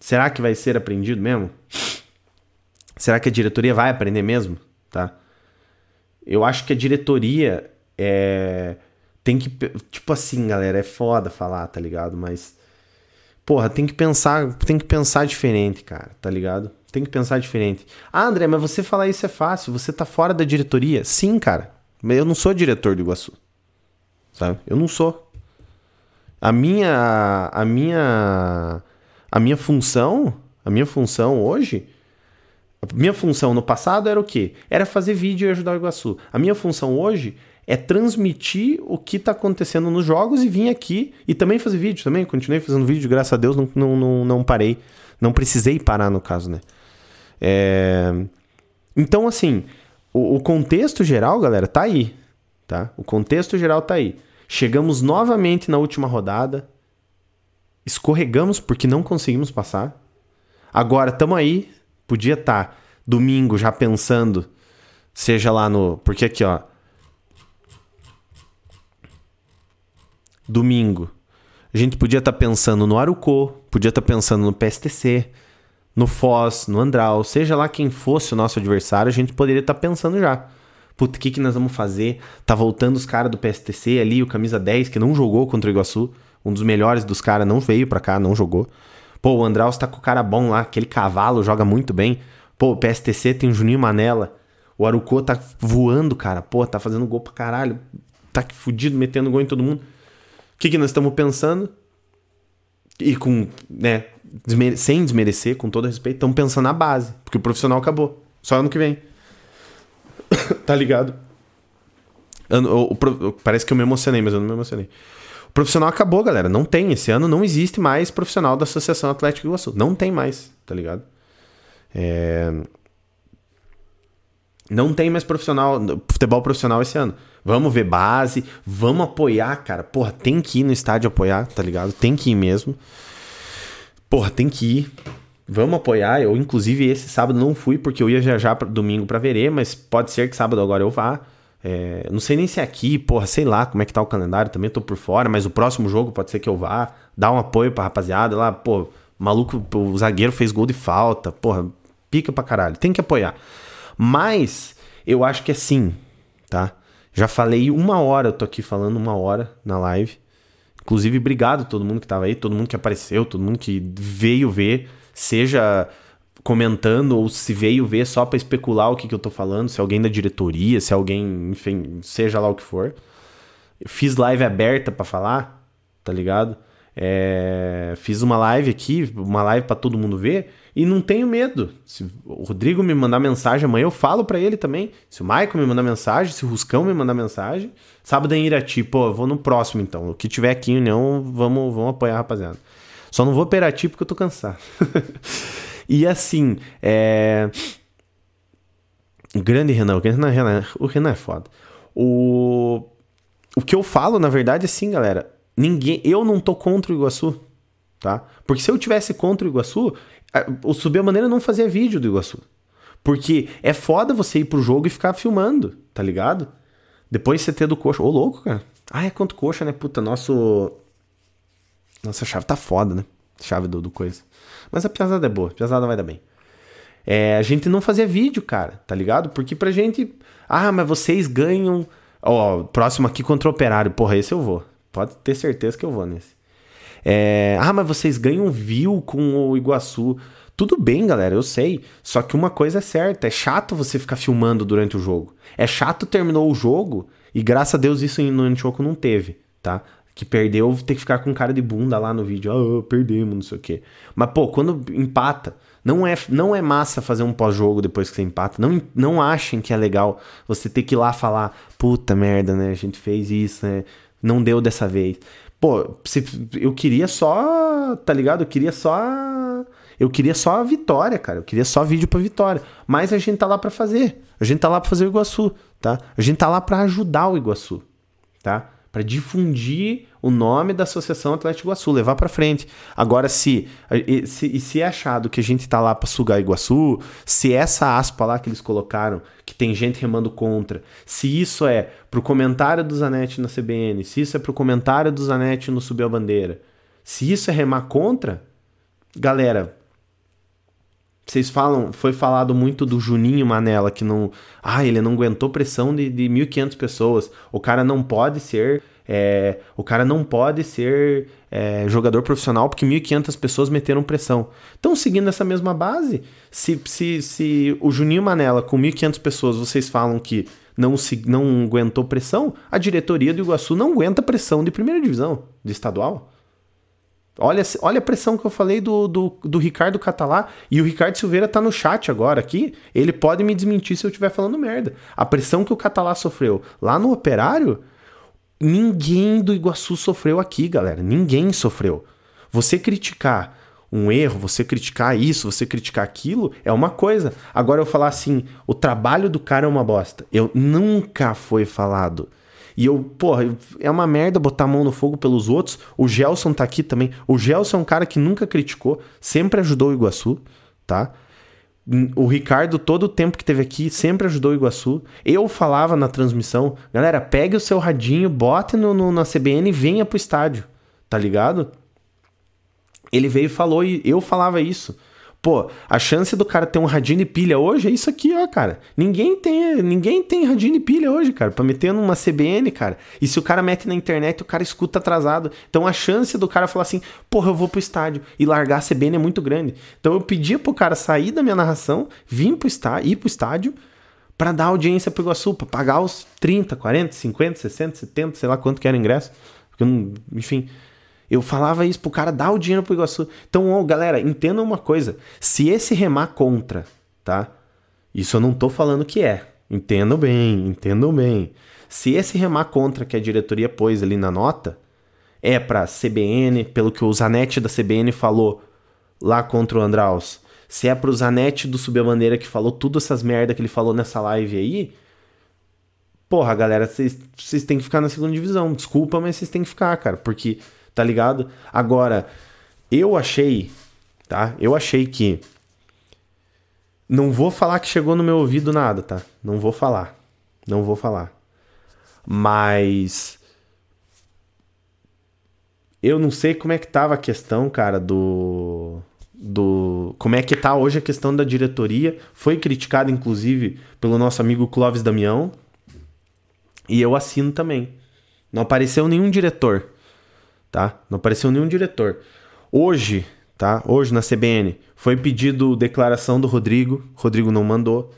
Será que vai ser aprendido mesmo? Será que a diretoria vai aprender mesmo? Tá? Eu acho que a diretoria é. Tem que. Tipo assim, galera, é foda falar, tá ligado? Mas. Porra, tem que pensar. Tem que pensar diferente, cara, tá ligado? Tem que pensar diferente. Ah, André, mas você falar isso é fácil. Você tá fora da diretoria? Sim, cara. Mas eu não sou diretor do Iguaçu. Sabe? Eu não sou. A minha. A minha. A minha função. A minha função hoje a minha função no passado era o quê? Era fazer vídeo e ajudar o Iguaçu. A minha função hoje é transmitir o que está acontecendo nos jogos e vir aqui e também fazer vídeo também. Continuei fazendo vídeo, graças a Deus, não, não, não, não parei. Não precisei parar, no caso, né? É... Então, assim, o, o, contexto geral, galera, tá aí. Tá? O contexto geral tá aí. Chegamos novamente na última rodada. Escorregamos porque não conseguimos passar. Agora estamos aí, Podia estar tá domingo já pensando, seja lá no. Porque aqui, ó. Domingo. A gente podia estar tá pensando no Arucô, podia estar tá pensando no PSTC, no Foz, no Andral, seja lá quem fosse o nosso adversário, a gente poderia estar tá pensando já. Puta, o que, que nós vamos fazer? Tá voltando os caras do PSTC ali, o camisa 10, que não jogou contra o Iguaçu. Um dos melhores dos caras não veio pra cá, não jogou. Pô, o Andraus tá com o cara bom lá, aquele cavalo joga muito bem. Pô, o PSTC tem o Juninho Manela. O Arucô tá voando, cara. Pô, tá fazendo gol pra caralho. Tá fudido, metendo gol em todo mundo. O que, que nós estamos pensando? E com, né, desmere sem desmerecer, com todo respeito, estão pensando na base, porque o profissional acabou. Só ano que vem. tá ligado? Ano, o, o, parece que eu me emocionei, mas eu não me emocionei. O profissional acabou, galera. Não tem. Esse ano não existe mais profissional da Associação Atlética Iguaçu. Não tem mais, tá ligado? É... Não tem mais profissional, futebol profissional esse ano. Vamos ver base, vamos apoiar, cara. Porra, tem que ir no estádio apoiar, tá ligado? Tem que ir mesmo. Porra, tem que ir. Vamos apoiar. Eu, inclusive, esse sábado não fui porque eu ia viajar pra, domingo para Verê, mas pode ser que sábado agora eu vá. É, não sei nem se é aqui, porra, sei lá como é que tá o calendário, também tô por fora, mas o próximo jogo pode ser que eu vá. Dar um apoio pra rapaziada lá, pô, maluco, o zagueiro fez gol de falta, porra, pica pra caralho. Tem que apoiar. Mas eu acho que é sim, tá? Já falei uma hora, eu tô aqui falando uma hora na live. Inclusive, obrigado a todo mundo que tava aí, todo mundo que apareceu, todo mundo que veio ver, seja comentando ou se veio ver só para especular o que, que eu tô falando, se é alguém da diretoria, se é alguém, enfim, seja lá o que for. Fiz live aberta para falar, tá ligado? É, fiz uma live aqui, uma live para todo mundo ver, e não tenho medo. Se o Rodrigo me mandar mensagem amanhã, eu falo para ele também. Se o Maicon me mandar mensagem, se o Ruscão me mandar mensagem. Sábado em Irati, pô, eu vou no próximo então. O que tiver aqui em União, vamos, vamos apoiar, rapaziada. Só não vou Irati porque eu tô cansado. e assim, é. Grande Renan, o Renan, o Renan é foda. O, o que eu falo, na verdade, é assim, galera. Ninguém, eu não tô contra o Iguaçu, tá? Porque se eu tivesse contra o Iguaçu, o Subir a Maneira não fazia vídeo do Iguaçu. Porque é foda você ir pro jogo e ficar filmando, tá ligado? Depois ter do coxa. Ô, louco, cara. Ah, é quanto coxa, né? Puta, nosso. Nossa chave tá foda, né? Chave do, do coisa. Mas a piazada é boa, a piazada vai dar bem. É, a gente não fazia vídeo, cara, tá ligado? Porque pra gente. Ah, mas vocês ganham. Ó, próximo aqui contra o operário. Porra, esse eu vou. Pode ter certeza que eu vou nesse. É, ah, mas vocês ganham view com o Iguaçu. Tudo bem, galera, eu sei. Só que uma coisa é certa: é chato você ficar filmando durante o jogo. É chato terminou o jogo e graças a Deus isso no Antioco não teve, tá? Que perdeu, ter que ficar com cara de bunda lá no vídeo. Ah, perdemos, não sei o quê. Mas, pô, quando empata, não é, não é massa fazer um pós-jogo depois que você empata. Não, não achem que é legal você ter que ir lá falar: puta merda, né? A gente fez isso, né? Não deu dessa vez. Pô, eu queria só, tá ligado? Eu queria só. Eu queria só a vitória, cara. Eu queria só vídeo pra vitória. Mas a gente tá lá para fazer. A gente tá lá pra fazer o Iguaçu, tá? A gente tá lá para ajudar o Iguaçu, tá? Para difundir o nome da Associação Atlético Iguaçu, levar para frente. Agora, se, se, se é achado que a gente tá lá para sugar Iguaçu, se essa aspa lá que eles colocaram, que tem gente remando contra, se isso é pro comentário do Zanetti na CBN, se isso é pro comentário do Zanetti no Subiu a Bandeira, se isso é remar contra, galera, vocês falam, foi falado muito do Juninho Manela, que não. Ah, ele não aguentou pressão de, de 1.500 pessoas. O cara não pode ser. É, o cara não pode ser é, jogador profissional porque 1.500 pessoas meteram pressão. Então, seguindo essa mesma base, se, se, se o Juninho Manela, com 1.500 pessoas, vocês falam que não, se, não aguentou pressão, a diretoria do Iguaçu não aguenta pressão de primeira divisão, de estadual. Olha, olha a pressão que eu falei do, do, do Ricardo Catalá. E o Ricardo Silveira tá no chat agora aqui. Ele pode me desmentir se eu estiver falando merda. A pressão que o Catalá sofreu lá no Operário, ninguém do Iguaçu sofreu aqui, galera. Ninguém sofreu. Você criticar um erro, você criticar isso, você criticar aquilo, é uma coisa. Agora eu falar assim, o trabalho do cara é uma bosta. Eu nunca foi falado e eu, porra, é uma merda botar a mão no fogo pelos outros. O Gelson tá aqui também. O Gelson é um cara que nunca criticou, sempre ajudou o Iguaçu, tá? O Ricardo, todo o tempo que teve aqui, sempre ajudou o Iguaçu. Eu falava na transmissão, galera, pegue o seu radinho, bote no, no, na CBN e venha pro estádio, tá ligado? Ele veio e falou, e eu falava isso. Pô, a chance do cara ter um radinho de pilha hoje é isso aqui, ó, cara. Ninguém tem, ninguém tem radinho de pilha hoje, cara, pra meter numa CBN, cara. E se o cara mete na internet, o cara escuta atrasado. Então a chance do cara falar assim, porra, eu vou pro estádio e largar a CBN é muito grande. Então eu pedia pro cara sair da minha narração, vir pro estádio, ir pro estádio, para dar audiência pro Iguaçu, pra pagar os 30, 40, 50, 60, 70, sei lá quanto que era o ingresso. Porque, enfim, Eu falava isso pro cara dar o dinheiro pro Iguaçu. Então, ó, galera, entendam uma coisa. Se esse remar contra, tá? Isso eu não tô falando que é. Entendam bem, entendam bem. Se esse remar contra que a diretoria pôs ali na nota é para CBN, pelo que o Zanetti da CBN falou lá contra o Andraus, se é pro Zanetti do Subir a Bandeira que falou tudo essas merda que ele falou nessa live aí, porra, galera, vocês têm que ficar na segunda divisão. Desculpa, mas vocês têm que ficar, cara, porque, tá ligado? Agora, eu achei, tá? Eu achei que. Não vou falar que chegou no meu ouvido nada, tá? Não vou falar. Não vou falar. Mas. Eu não sei como é que tava a questão, cara, do. Do. Como é que tá hoje a questão da diretoria. Foi criticado, inclusive, pelo nosso amigo Clóvis Damião, e eu assino também. Não apareceu nenhum diretor, tá? Não apareceu nenhum diretor. Hoje, tá? Hoje na CBN foi pedido declaração do Rodrigo. Rodrigo não mandou.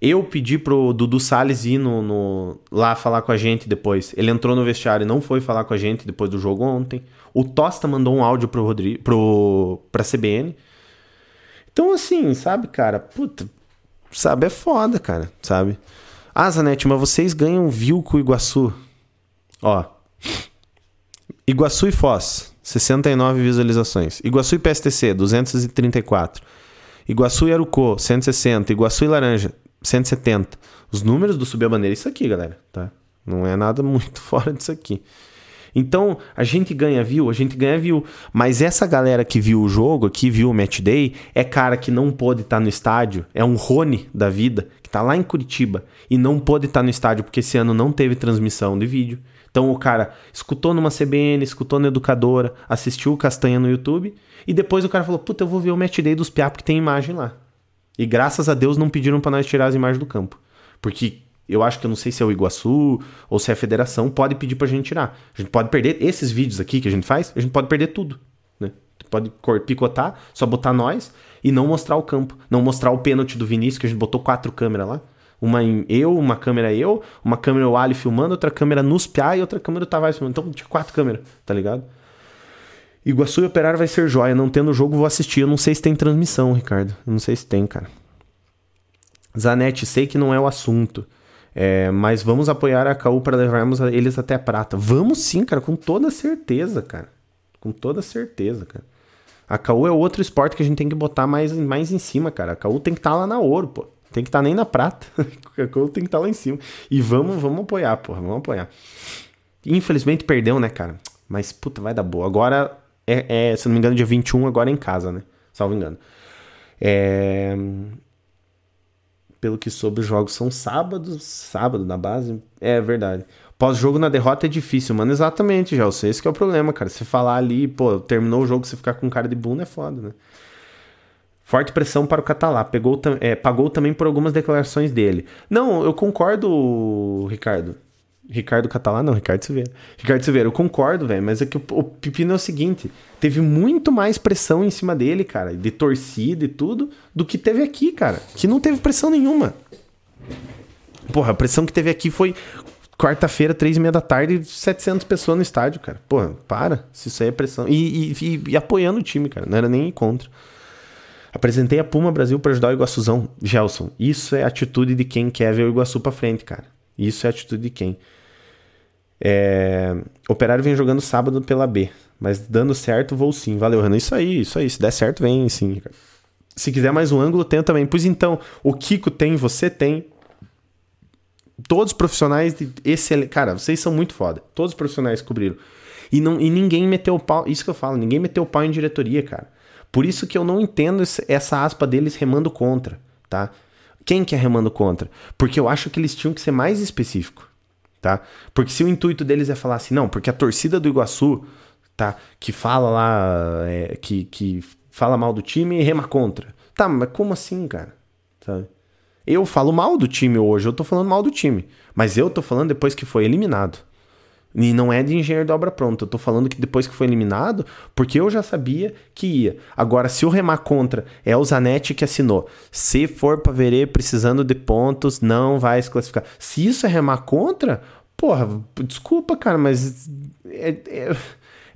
Eu pedi pro Dudu Salles ir no, no, lá falar com a gente depois. Ele entrou no vestiário e não foi falar com a gente depois do jogo ontem. O Tosta mandou um áudio pro Rodrigo, pro, pra CBN. Então, assim, sabe, cara? Puta, sabe, é foda, cara, sabe? Ah, Zanetti, mas vocês ganham view com o Iguaçu. Ó. Iguaçu e Foz, 69 visualizações. Iguaçu e PSTC, 234. Iguaçu e Arucô, 160. Iguaçu e Laranja, 170. Os números do Subir a Bandeira, isso aqui, galera, tá? Não é nada muito fora disso aqui. Então, a gente ganha view, a gente ganha view. Mas essa galera que viu o jogo aqui, viu o match day, é cara que não pôde estar no estádio. É um Rony da vida, que tá lá em Curitiba e não pôde estar no estádio porque esse ano não teve transmissão de vídeo. Então o cara escutou numa CBN, escutou na educadora, assistiu o Castanha no YouTube e depois o cara falou: Puta, eu vou ver o match day dos Piá porque tem imagem lá. E graças a Deus não pediram para nós tirar as imagens do campo. Porque eu acho que eu não sei se é o Iguaçu ou se é a federação, pode pedir pra gente tirar. A gente pode perder esses vídeos aqui que a gente faz, a gente pode perder tudo. Né? Pode picotar, só botar nós e não mostrar o campo. Não mostrar o pênalti do Vinícius, que a gente botou quatro câmeras lá. Uma eu, uma câmera eu, uma câmera o Ali filmando, outra câmera nos PA e outra câmera o Tavares filmando. Então tinha quatro câmeras, tá ligado? Iguaçu e Operário vai ser joia. Não tendo jogo, vou assistir. Eu não sei se tem transmissão, Ricardo. Eu não sei se tem, cara. Zanetti, sei que não é o assunto. É, mas vamos apoiar a KU para levarmos eles até a prata. Vamos sim, cara, com toda certeza, cara. Com toda certeza, cara. A KU é outro esporte que a gente tem que botar mais, mais em cima, cara. A KU tem que estar tá lá na ouro, pô. Tem que estar tá nem na prata. a KU tem que estar tá lá em cima. E vamos, vamos apoiar, pô. Vamos apoiar. Infelizmente perdeu, né, cara? Mas, puta, vai dar boa. Agora, é, é, se não me engano, dia 21, agora é em casa, né? Salvo engano. É pelo que soube, os jogos são sábados, sábado na base. É verdade. Pós-jogo na derrota é difícil, mano. Exatamente, já. Eu sei esse que é o problema, cara. Você falar ali, pô, terminou o jogo, você ficar com cara de bunda é foda, né? Forte pressão para o Catalá. Pegou, é, pagou também por algumas declarações dele. Não, eu concordo, Ricardo. Ricardo Catalá, não, Ricardo Silveira. Ricardo Silveira, eu concordo, velho, mas é que o, o pepino é o seguinte: teve muito mais pressão em cima dele, cara, de torcida e tudo, do que teve aqui, cara. Que não teve pressão nenhuma. Porra, a pressão que teve aqui foi quarta-feira, três e meia da tarde, 700 pessoas no estádio, cara. Porra, para. Se isso aí é pressão. E, e, e, e apoiando o time, cara. Não era nem contra. Apresentei a Puma Brasil para ajudar o Iguaçuzão. Gelson, isso é atitude de quem quer ver o Iguaçu pra frente, cara. Isso é atitude de quem? É... Operário vem jogando sábado pela B, mas dando certo, vou sim. Valeu, Renan. Isso aí, isso aí. Se der certo, vem sim. Se quiser mais um ângulo, tem também. Pois então, o Kiko tem, você tem. Todos os profissionais de excelente. Cara, vocês são muito foda. Todos os profissionais cobriram. E, não, e ninguém meteu o pau. Isso que eu falo, ninguém meteu o pau em diretoria, cara. Por isso que eu não entendo essa aspa deles remando contra, tá? Quem que é remando contra? Porque eu acho que eles tinham que ser mais específicos tá? Porque se o intuito deles é falar assim, não, porque a torcida do Iguaçu, tá? Que fala lá, é, que, que fala mal do time e rema contra. Tá, mas como assim, cara? Sabe? Eu falo mal do time hoje, eu tô falando mal do time. Mas eu tô falando depois que foi eliminado. E não é de engenheiro de obra pronta. Eu tô falando que depois que foi eliminado, porque eu já sabia que ia. Agora, se o remar contra é o Zanetti que assinou, se for para verê precisando de pontos, não vai se classificar. Se isso é remar contra, porra, desculpa, cara, mas é, é,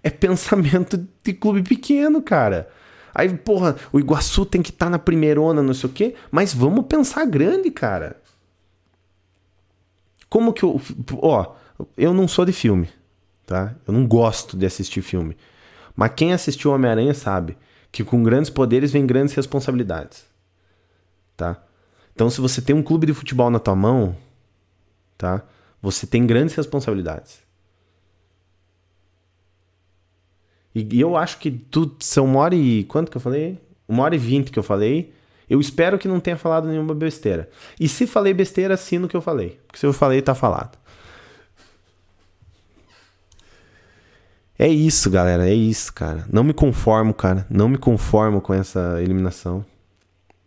É pensamento de clube pequeno, cara. Aí, porra, o Iguaçu tem que estar tá na primeira onda, não sei o quê, mas vamos pensar grande, cara. Como que eu. Ó, eu não sou de filme, tá? Eu não gosto de assistir filme. Mas quem assistiu Homem-Aranha sabe que com grandes poderes vem grandes responsabilidades, tá? Então, se você tem um clube de futebol na tua mão, tá? Você tem grandes responsabilidades. E, eu acho que tu, são uma hora e. Quanto que eu falei? Uma hora e vinte que eu falei. Eu espero que não tenha falado nenhuma besteira. E se falei besteira, assino o que eu falei. Porque se eu falei, tá falado. É isso, galera. É isso, cara. Não me conformo, cara. Não me conformo com essa eliminação.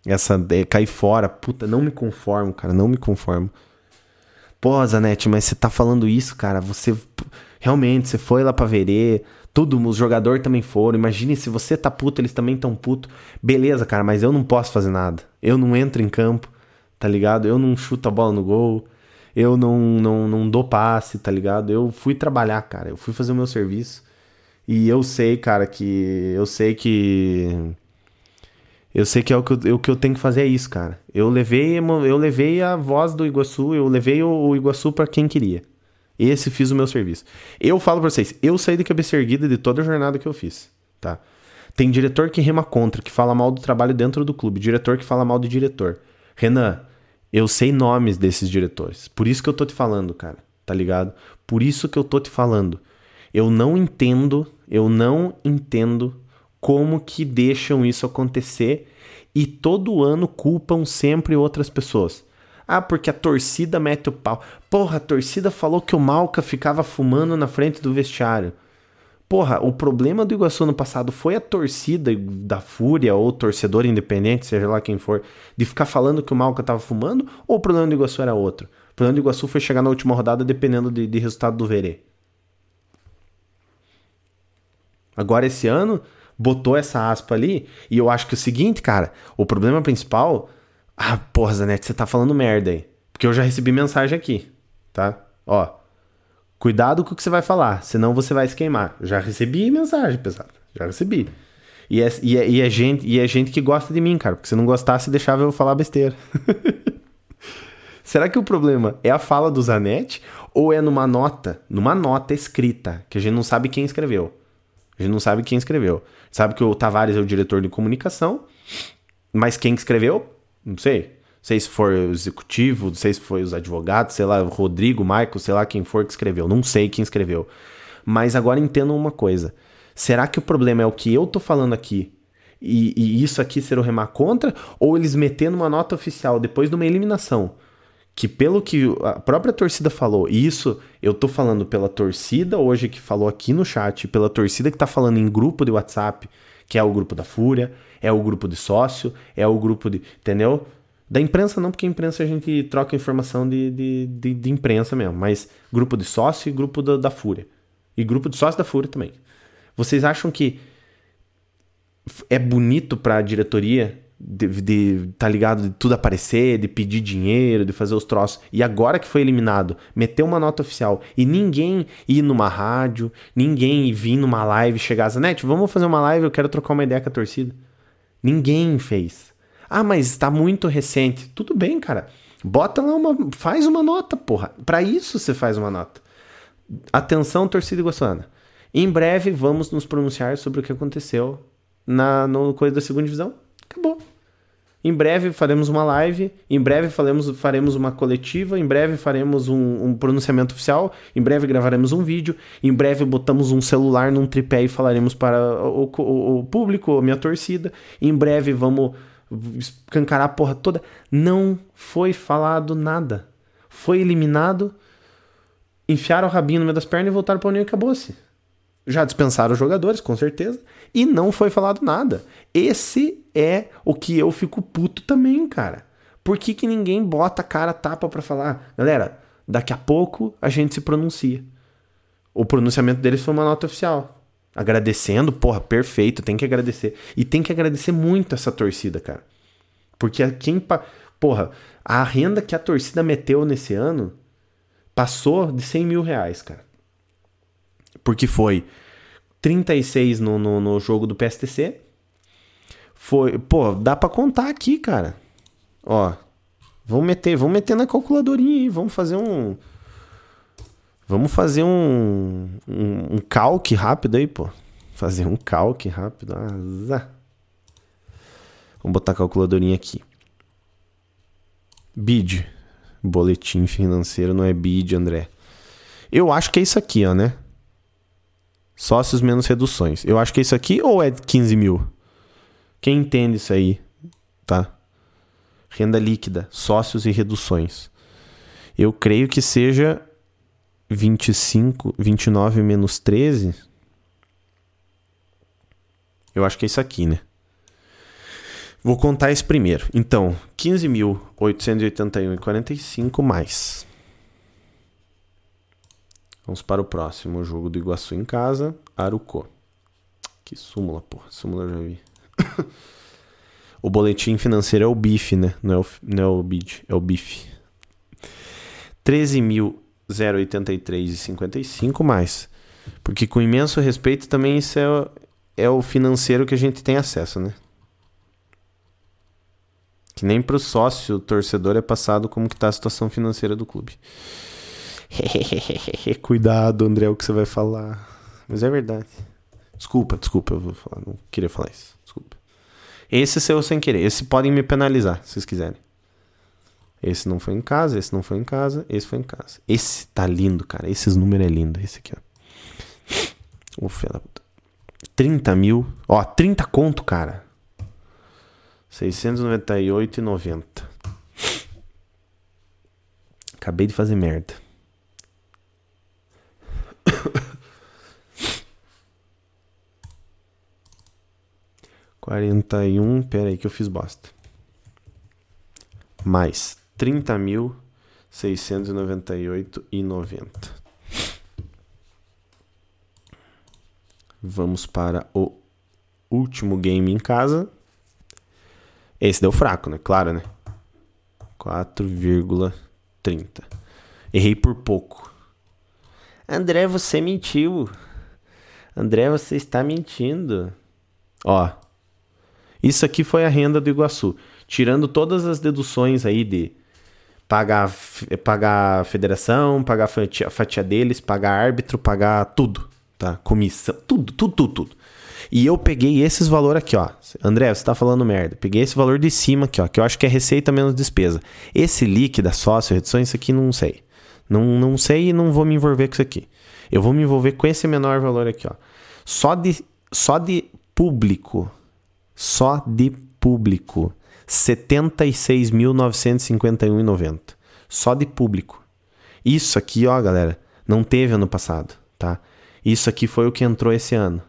Essa é, cair fora. Puta, não me conformo, cara. Não me conformo. Pô, Zanetti, mas você tá falando isso, cara. Você. Realmente, você foi lá pra Verê. Tudo, os jogadores também foram. Imagine se você tá puto, eles também tão puto. Beleza, cara, mas eu não posso fazer nada. Eu não entro em campo, tá ligado? Eu não chuto a bola no gol. Eu não, não, não dou passe, tá ligado? Eu fui trabalhar, cara. Eu fui fazer o meu serviço. E eu sei, cara, que. Eu sei que. Eu sei que é o que eu, o que eu tenho que fazer é isso, cara. Eu levei, eu levei a voz do Iguaçu, eu levei o, o Iguaçu para quem queria. Esse fiz o meu serviço. Eu falo pra vocês, eu saí de cabeça erguida de toda a jornada que eu fiz, tá? Tem diretor que rema contra, que fala mal do trabalho dentro do clube, diretor que fala mal do diretor. Renan, eu sei nomes desses diretores. Por isso que eu tô te falando, cara, tá ligado? Por isso que eu tô te falando. Eu não entendo, eu não entendo como que deixam isso acontecer e todo ano culpam sempre outras pessoas. Ah, porque a torcida mete o pau. Porra, a torcida falou que o Malca ficava fumando na frente do vestiário. Porra, o problema do Iguaçu no passado foi a torcida da Fúria ou torcedor independente, seja lá quem for, de ficar falando que o Malca tava fumando, ou o problema do Iguaçu era outro? O problema do Iguaçu foi chegar na última rodada dependendo de, de resultado do Verê. Agora esse ano, botou essa aspa ali, e eu acho que é o seguinte, cara, o problema principal ah, porra, Zanetti, você tá falando merda aí. Porque eu já recebi mensagem aqui, tá? Ó, cuidado com o que você vai falar, senão você vai se queimar. Já recebi mensagem, pesado. Já recebi. E é, e, é, e, é gente, e é gente que gosta de mim, cara. Porque se não gostasse, deixava eu falar besteira. Será que o problema é a fala do Zanetti ou é numa nota, numa nota escrita, que a gente não sabe quem escreveu? A gente não sabe quem escreveu. Sabe que o Tavares é o diretor de comunicação, mas quem escreveu? Não sei. Sei se foi o executivo, não sei se foi os advogados, sei lá, Rodrigo, Michael, sei lá quem for que escreveu. Não sei quem escreveu. Mas agora entendam uma coisa. Será que o problema é o que eu tô falando aqui e, e isso aqui ser o remar contra? Ou eles metendo uma nota oficial depois de uma eliminação? que pelo que a própria torcida falou, e isso eu tô falando pela torcida hoje que falou aqui no chat, pela torcida que tá falando em grupo de WhatsApp, que é o grupo da Fúria, é o grupo de sócio, é o grupo de. Entendeu? Da imprensa não, porque a imprensa a gente troca informação de, de, de, de imprensa mesmo, mas grupo de sócio e grupo da, da Fúria. E grupo de sócio da Fúria também. Vocês acham que é bonito para a diretoria de, de, tá ligado, de tudo aparecer, de pedir dinheiro, de fazer os troços. E agora que foi eliminado, meter uma nota oficial e ninguém ir numa rádio, ninguém vir numa live chegar, Zanetti, vamos fazer uma live, eu quero trocar uma ideia com a torcida. Ninguém fez. Ah, mas está muito recente. Tudo bem, cara. Bota lá uma. Faz uma nota, porra. Para isso você faz uma nota. Atenção, torcida iguaçuana. Em breve vamos nos pronunciar sobre o que aconteceu na no coisa da segunda divisão. Acabou. Em breve faremos uma live, em breve faremos, faremos uma coletiva, em breve faremos um, um, pronunciamento oficial, em breve gravaremos um vídeo, em breve botamos um celular num tripé e falaremos para o, o, o público, a minha torcida, em breve vamos escancarar a porra toda. Não foi falado nada. Foi eliminado, enfiaram o rabinho no meio das pernas e voltaram para a União e acabou-se. Já dispensaram os jogadores, com certeza, e não foi falado nada. Esse é o que eu fico puto também, cara. Por que, que ninguém bota a cara tapa para falar, galera, daqui a pouco a gente se pronuncia. O pronunciamento deles foi uma nota oficial. Agradecendo, porra, perfeito, tem que agradecer. E tem que agradecer muito essa torcida, cara. Porque quem. Porra, a renda que a torcida meteu nesse ano passou de 100 mil reais, cara. Porque foi 36 no, no, no jogo do PSTC. Foi, pô, dá pra contar aqui, cara. Ó, vamos meter, vamos meter na calculadorinha aí, vamos fazer um Vamos fazer um, um, um calque rápido aí, pô. Fazer um calque rápido. Ah, Vamos botar a calculadorinha aqui. BID. Boletim financeiro não é BID, André. Eu acho que é isso aqui, ó, né? Sócios menos reduções. Eu acho que é isso aqui ou é 15 mil? Quem entende isso aí? Tá? Renda líquida, sócios e reduções. Eu creio que seja 25, 29 menos 13. Eu acho que é isso aqui, né? Vou contar esse primeiro. Então, 15.881,45 mais. Vamos para o próximo jogo do Iguaçu em casa, Arucó. Que súmula, porra. Súmula eu já vi. o boletim financeiro é o BIF, né? Não é o, não é o BID, é o BIF. 13.083,55 mais. Porque com imenso respeito também isso é, é o financeiro que a gente tem acesso, né? Que nem pro sócio, torcedor é passado como que tá a situação financeira do clube. Cuidado, André, é o que você vai falar. Mas é verdade. Desculpa, desculpa, eu vou falar. Não queria falar isso. Desculpa. Esse seu sem querer. Esse podem me penalizar, se vocês quiserem. Esse não foi em casa, esse não foi em casa, esse foi em casa. Esse tá lindo, cara. Esses números é lindo. Esse aqui, ó. Ô, da puta. 30 mil. Ó, 30 conto, cara. 698,90. Acabei de fazer merda. Quarenta e um, pera aí que eu fiz bosta. Mais trinta mil seiscentos e noventa e oito e noventa. Vamos para o último game em casa. Esse deu fraco, né? Claro, né? 4,30. Errei por pouco. André, você mentiu. André, você está mentindo. Ó. Isso aqui foi a renda do Iguaçu. Tirando todas as deduções aí de pagar, pagar a federação, pagar a fatia, a fatia deles, pagar árbitro, pagar tudo, tá? Comissão, tudo, tudo, tudo, tudo. E eu peguei esses valores aqui, ó. André, você tá falando merda. Peguei esse valor de cima aqui, ó, que eu acho que é receita menos despesa. Esse líquido, sócio, reduções, isso aqui não sei. Não, não sei e não vou me envolver com isso aqui. Eu vou me envolver com esse menor valor aqui, ó. Só de, só de público. Só de público. 76.951,90. Só de público. Isso aqui, ó, galera, não teve ano passado, tá? Isso aqui foi o que entrou esse ano.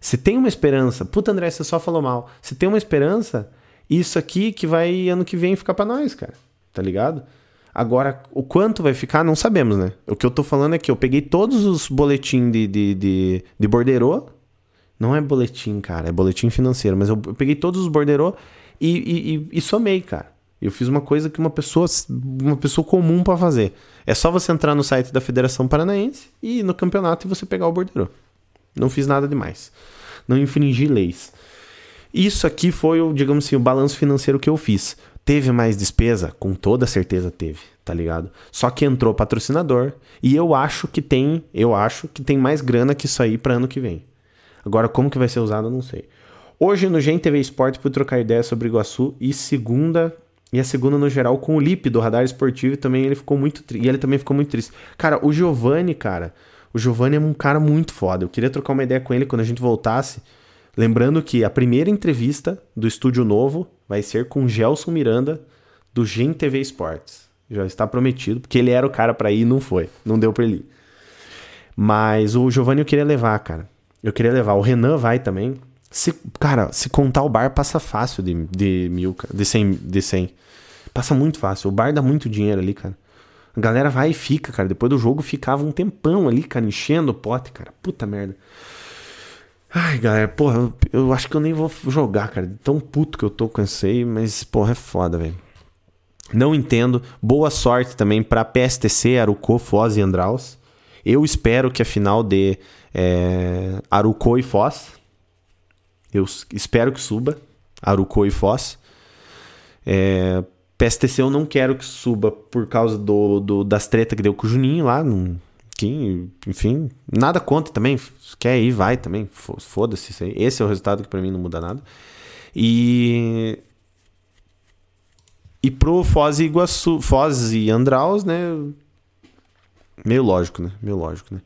Se tem uma esperança, puta André, você só falou mal. Se tem uma esperança, isso aqui que vai ano que vem ficar para nós, cara. Tá ligado? Agora, o quanto vai ficar, não sabemos, né? O que eu tô falando é que eu peguei todos os boletins de, de, de, de borderô. Não é boletim, cara, é boletim financeiro, mas eu, peguei todos os borderô e, e, e, somei, cara. Eu fiz uma coisa que uma pessoa, uma pessoa comum para fazer. É só você entrar no site da Federação Paranaense e ir no campeonato e você pegar o borderô. Não fiz nada demais. Não infringi leis. Isso aqui foi, o, digamos assim, o balanço financeiro que eu fiz. Teve mais despesa? Com toda certeza teve, tá ligado? Só que entrou patrocinador e eu acho que tem, eu acho que tem mais grana que isso aí para ano que vem. Agora como que vai ser usado, eu não sei. Hoje no Gen TV Esporte fui trocar ideia sobre Iguaçu e segunda e a segunda no geral com o Lipe do Radar Esportivo e também ele ficou muito e ele também ficou muito triste. Cara, o Giovanni, cara, o Giovanni é um cara muito foda. Eu queria trocar uma ideia com ele quando a gente voltasse. Lembrando que a primeira entrevista do estúdio novo vai ser com Gelson Miranda, do Gen TV Esportes. Já está prometido, porque ele era o cara para ir e não foi. Não deu para ele ir. Mas o Giovanni eu queria levar, cara. Eu queria levar. O Renan vai também. Se, cara, se contar o bar, passa fácil de, de mil, de 100, de 100. Passa muito fácil. O bar dá muito dinheiro ali, cara. A galera vai e fica, cara. Depois do jogo ficava um tempão ali, cara, enchendo o pote, cara. Puta merda. Ai, galera, porra, eu, eu acho que eu nem vou jogar, cara. Tão puto que eu tô com esse mas, porra, é foda, velho. Não entendo. Boa sorte também pra PSTC, Arucô, Foz e Andraus. Eu espero que a final dê é, Arucô e Foz. Eu espero que suba Arucô e Foz. É, PSTC eu não quero que suba por causa do, do das tretas que deu com o Juninho lá. Não, que, enfim, nada contra também. Quer ir, vai também. Foda-se isso aí. Esse é o resultado que para mim não muda nada. E. E pro Foz e Iguaçu, Foz e Andraus, né? Meio lógico, né? Meio lógico, né?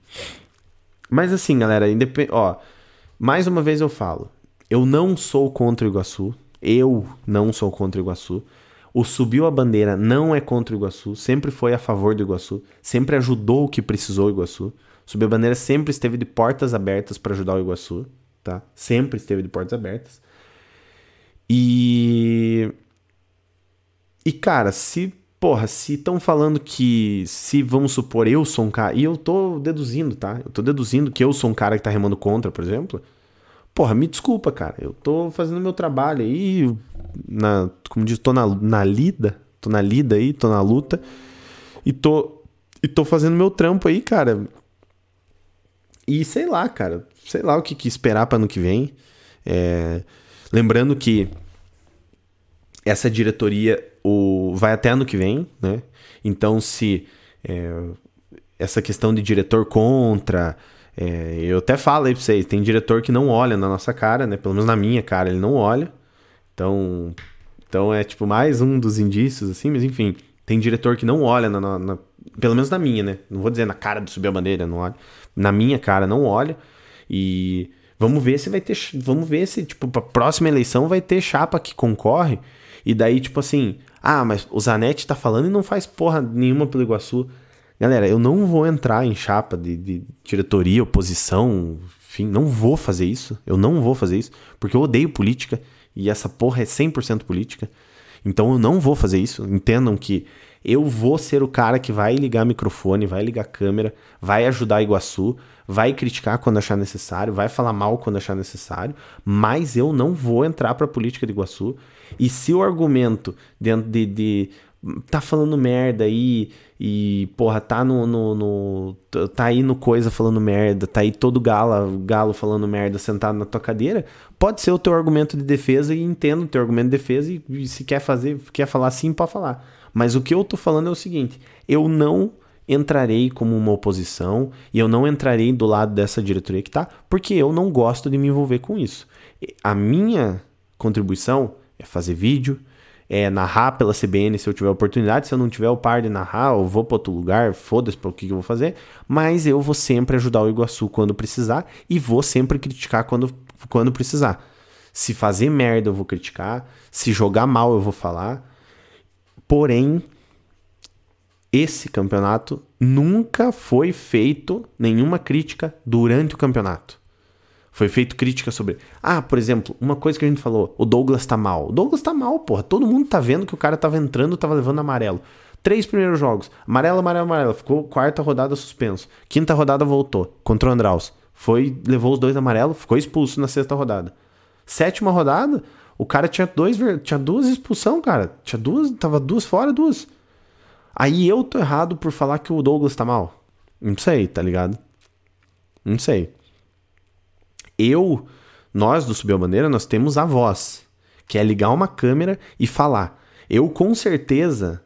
Mas assim, galera, independ... ó, mais uma vez eu falo, eu não sou contra o Iguaçu. Eu não sou contra o Iguaçu. O Subiu a Bandeira não é contra o Iguaçu, sempre foi a favor do Iguaçu, sempre ajudou o que precisou o Iguaçu. Subiu a Bandeira sempre esteve de portas abertas para ajudar o Iguaçu, tá? Sempre esteve de portas abertas. E. E, cara, se. Porra, se estão falando que. Se vamos supor, eu sou um cara. E eu tô deduzindo, tá? Eu tô deduzindo que eu sou um cara que tá remando contra, por exemplo. Porra, me desculpa, cara. Eu tô fazendo meu trabalho aí. Na, como diz, tô na, na lida. Tô na lida aí, tô na luta. E tô. E tô fazendo meu trampo aí, cara. E sei lá, cara. Sei lá o que, que esperar para ano que vem. É, Lembrando que essa diretoria o, vai até ano que vem, né? Então, se é, essa questão de diretor contra. É, eu até falo aí pra vocês: tem diretor que não olha na nossa cara, né? Pelo menos na minha cara, ele não olha. Então, então é tipo mais um dos indícios, assim, mas enfim. Tem diretor que não olha, na, na, na, pelo menos na minha, né? Não vou dizer na cara de subir a bandeira, não olha. Na minha cara, não olha. E Vamos ver se vai ter. Vamos ver se, tipo, pra próxima eleição vai ter chapa que concorre. E daí, tipo assim, ah, mas o Zanetti tá falando e não faz porra nenhuma pelo Iguaçu. Galera, eu não vou entrar em chapa de, de diretoria, oposição, enfim, não vou fazer isso. Eu não vou fazer isso, porque eu odeio política e essa porra é 100% política. Então eu não vou fazer isso. Entendam que eu vou ser o cara que vai ligar microfone, vai ligar câmera, vai ajudar Iguaçu, vai criticar quando achar necessário, vai falar mal quando achar necessário, mas eu não vou entrar para política de Iguaçu. E se o argumento dentro de, de tá falando merda aí e, porra, tá no, no, no, tá aí no coisa falando merda, tá aí todo galo, galo falando merda sentado na tua cadeira, pode ser o teu argumento de defesa e entendo o teu argumento de defesa e, e se quer fazer, quer falar sim, pode falar. Mas o que eu tô falando é o seguinte, eu não entrarei como uma oposição e eu não entrarei do lado dessa diretoria que tá, porque eu não gosto de me envolver com isso. A minha contribuição é fazer vídeo, é narrar pela CBN se eu tiver oportunidade, se eu não tiver o par de narrar, eu vou para outro lugar, foda-se para o que, que eu vou fazer, mas eu vou sempre ajudar o Iguaçu quando precisar e vou sempre criticar quando, quando precisar. Se fazer merda eu vou criticar, se jogar mal eu vou falar, porém esse campeonato nunca foi feito nenhuma crítica durante o campeonato. Foi feito crítica sobre. Ah, por exemplo, uma coisa que a gente falou: o Douglas tá mal. O Douglas tá mal, porra. Todo mundo tá vendo que o cara tava entrando, tava levando amarelo. Três primeiros jogos: amarelo, amarelo, amarelo. Ficou quarta rodada suspenso. Quinta rodada voltou contra o Andraus. Foi, levou os dois amarelos, ficou expulso na sexta rodada. Sétima rodada, o cara tinha dois, tinha duas expulsão, cara. Tinha duas, tava duas fora, duas. Aí eu tô errado por falar que o Douglas tá mal? Não sei, tá ligado? Não sei. Eu, nós do Subiu a Bandeira, nós temos a voz, que é ligar uma câmera e falar. Eu com certeza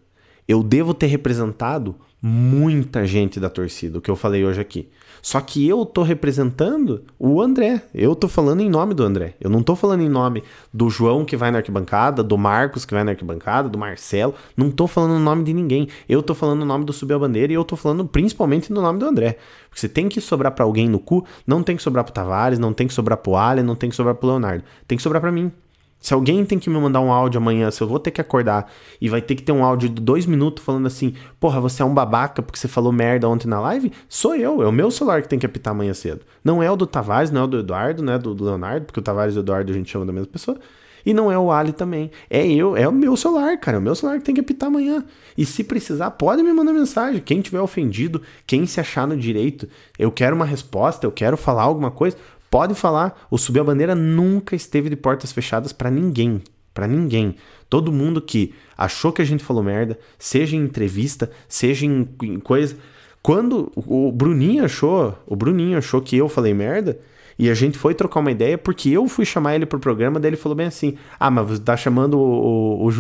eu devo ter representado muita gente da torcida, o que eu falei hoje aqui. Só que eu tô representando o André. Eu tô falando em nome do André. Eu não tô falando em nome do João que vai na arquibancada, do Marcos que vai na arquibancada, do Marcelo. Não tô falando em nome de ninguém. Eu tô falando no nome do Subir a Bandeira e eu tô falando principalmente no nome do André. Porque você tem que sobrar para alguém no cu, não tem que sobrar pro Tavares, não tem que sobrar pro Allen, não tem que sobrar pro Leonardo. Tem que sobrar para mim. Se alguém tem que me mandar um áudio amanhã, se eu vou ter que acordar e vai ter que ter um áudio de dois minutos falando assim, porra, você é um babaca porque você falou merda ontem na live, sou eu, é o meu celular que tem que apitar amanhã cedo. Não é o do Tavares, não é o do Eduardo, não é do, Leonardo, porque o Tavares e o Eduardo a gente chama da mesma pessoa. E não é o Ali também. É eu, é o meu celular, cara. É o meu celular que tem que apitar amanhã. E se precisar, pode me mandar mensagem. Quem tiver ofendido, quem se achar no direito, eu quero uma resposta, eu quero falar alguma coisa, Pode falar, o Subir a Bandeira nunca esteve de portas fechadas para ninguém. para ninguém. Todo mundo que achou que a gente falou merda, seja em entrevista, seja em, em coisa. Quando o Bruninho achou, o Bruninho achou que eu falei merda, e a gente foi trocar uma ideia porque eu fui chamar ele pro programa, daí ele falou bem assim: Ah, mas você tá chamando o, o, o o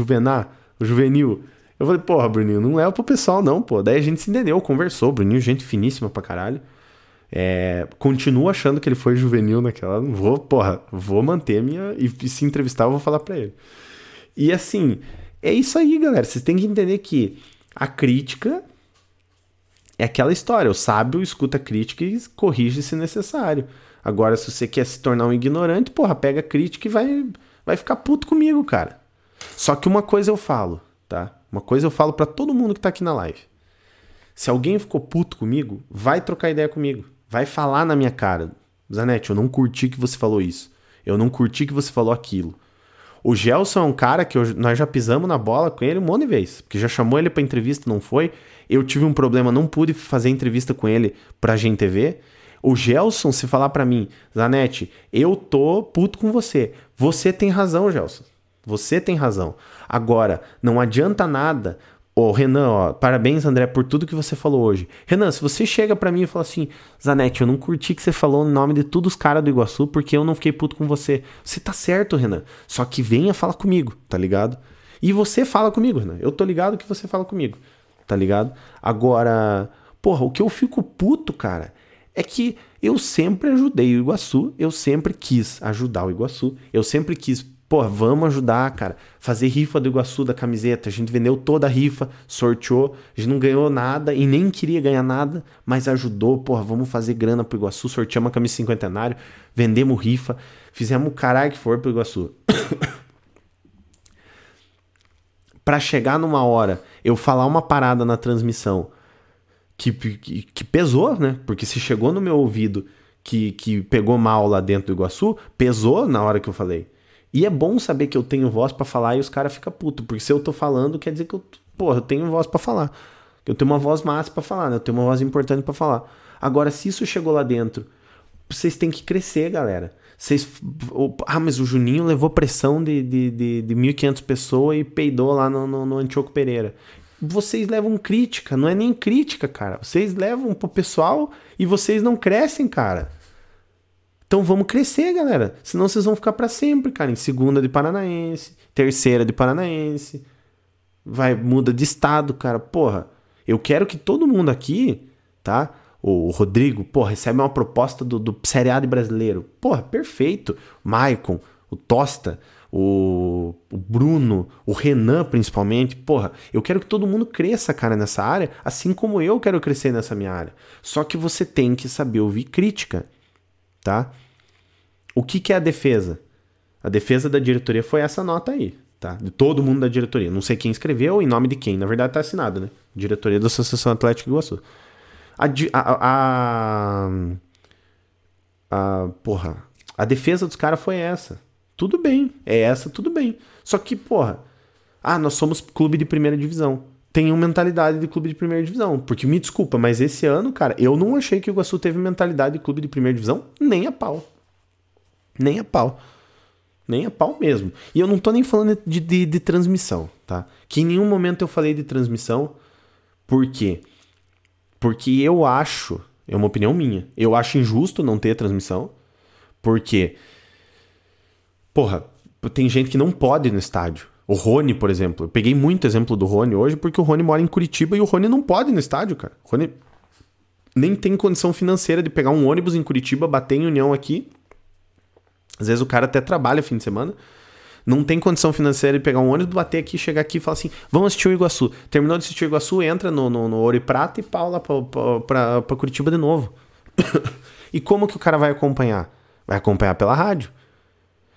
Juvenil. Eu falei, porra, Bruninho, não é pro pessoal, não, pô. Daí a gente se entendeu, conversou. Bruninho, gente finíssima pra caralho. É, continuo achando que ele foi juvenil naquela. Vou, porra, vou manter minha. E se entrevistar, eu vou falar pra ele. E assim, é isso aí, galera. Vocês têm que entender que a crítica é aquela história. O sábio escuta a crítica e corrige se necessário. Agora, se você quer se tornar um ignorante, porra, pega a crítica e vai, vai ficar puto comigo, cara. Só que uma coisa eu falo, tá? Uma coisa eu falo para todo mundo que tá aqui na live. Se alguém ficou puto comigo, vai trocar ideia comigo. Vai falar na minha cara. Zanetti, eu não curti que você falou isso. Eu não curti que você falou aquilo. O Gelson é um cara que eu, nós já pisamos na bola com ele um monte de vezes. Porque já chamou ele pra entrevista, não foi. Eu tive um problema, não pude fazer entrevista com ele pra GNTV. O Gelson, se falar para mim, Zanetti, eu tô puto com você. Você tem razão, Gelson. Você tem razão. Agora, não adianta nada. Ô, oh, Renan, ó, parabéns, André, por tudo que você falou hoje. Renan, se você chega para mim e fala assim, Zanetti, eu não curti que você falou o nome de todos os caras do Iguaçu porque eu não fiquei puto com você. Você tá certo, Renan. Só que venha falar comigo, tá ligado? E você fala comigo, Renan. Eu tô ligado que você fala comigo, tá ligado? Agora, porra, o que eu fico puto, cara, é que eu sempre ajudei o Iguaçu, eu sempre quis ajudar o Iguaçu, eu sempre quis Pô, vamos ajudar, cara. Fazer rifa do Iguaçu da camiseta. A gente vendeu toda a rifa, sorteou. A gente não ganhou nada e nem queria ganhar nada, mas ajudou. Porra, vamos fazer grana pro Iguaçu. Sorteamos a camisa cinquentenário, vendemos rifa, fizemos o caralho que for pro Iguaçu. para chegar numa hora, eu falar uma parada na transmissão que, que, que, pesou, né? Porque se chegou no meu ouvido que, que pegou mal lá dentro do Iguaçu, pesou na hora que eu falei. E é bom saber que eu tenho voz para falar e os caras ficam putos, porque se eu tô falando, quer dizer que eu, porra, eu tenho voz para falar. Eu tenho uma voz massa para falar, né? Eu tenho uma voz importante para falar. Agora, se isso chegou lá dentro, vocês têm que crescer, galera. Vocês. Ah, mas o Juninho levou pressão de, de, de, de 1.500 pessoas e peidou lá no, no, no Antioco Pereira. Vocês levam crítica, não é nem crítica, cara. Vocês levam pro pessoal e vocês não crescem, cara. Então vamos crescer, galera. Senão vocês vão ficar para sempre, cara. Em segunda de Paranaense, terceira de Paranaense. Vai, muda de estado, cara. Porra, eu quero que todo mundo aqui, tá? O Rodrigo, porra, recebe uma proposta do, do Série A de brasileiro. Porra, perfeito. Maicon, o Tosta, o, o, Bruno, o Renan principalmente. Porra, eu quero que todo mundo cresça, cara, nessa área, assim como eu quero crescer nessa minha área. Só que você tem que saber ouvir crítica, tá? O que, que é a defesa? A defesa da diretoria foi essa nota aí, tá? De todo mundo da diretoria. Não sei quem escreveu, em nome de quem. Na verdade, tá assinado, né? Diretoria da Associação Atlética Iguaçu. A, a, a, a, porra, a defesa dos caras foi essa. Tudo bem, é essa, tudo bem. Só que, porra, ah, nós somos clube de primeira divisão. Tenham mentalidade de clube de primeira divisão. Porque me desculpa, mas esse ano, cara, eu não achei que o Iguaçu teve mentalidade de clube de primeira divisão, nem a pau. Nem a pau. Nem a pau mesmo. E eu não tô nem falando de, de, de transmissão, tá? Que em nenhum momento eu falei de transmissão. Por quê? Porque eu acho, é uma opinião minha, eu acho injusto não ter transmissão. Porque, porra, tem gente que não pode ir no estádio. O Rony, por exemplo. Eu peguei muito exemplo do Rony hoje porque o Rony mora em Curitiba e o Rony não pode ir no estádio, cara. O Rony nem tem condição financeira de pegar um ônibus em Curitiba, bater em União aqui às vezes o cara até trabalha fim de semana, não tem condição financeira de pegar um ônibus, bater aqui, chegar aqui e falar assim: vamos assistir o Iguaçu. Terminou de assistir o Iguaçu, entra no, no, no Ouro e Prata e pau lá pra, Curitiba de novo. e como que o cara vai acompanhar? Vai acompanhar pela rádio.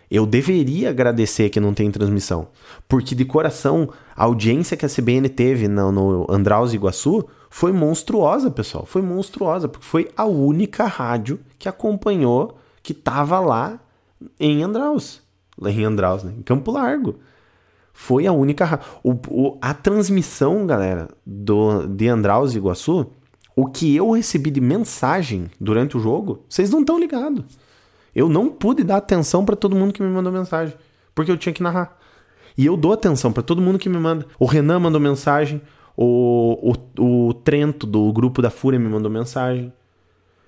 Eu deveria agradecer que não tem transmissão. Porque de coração, a audiência que a CBN teve no, no Andraus Iguaçu foi monstruosa, pessoal. Foi monstruosa, porque foi a única rádio que acompanhou, que tava lá em Andraus. Em Andraus, né? Em Campo Largo. Foi a única. O, o, a transmissão, galera, do, de Andraus e Iguaçu, o que eu recebi de mensagem durante o jogo, vocês não estão ligados. Eu não pude dar atenção para todo mundo que me mandou mensagem, porque eu tinha que narrar. E eu dou atenção para todo mundo que me manda. O Renan mandou mensagem, O, o, o Trento, do grupo da Fúria, me mandou mensagem.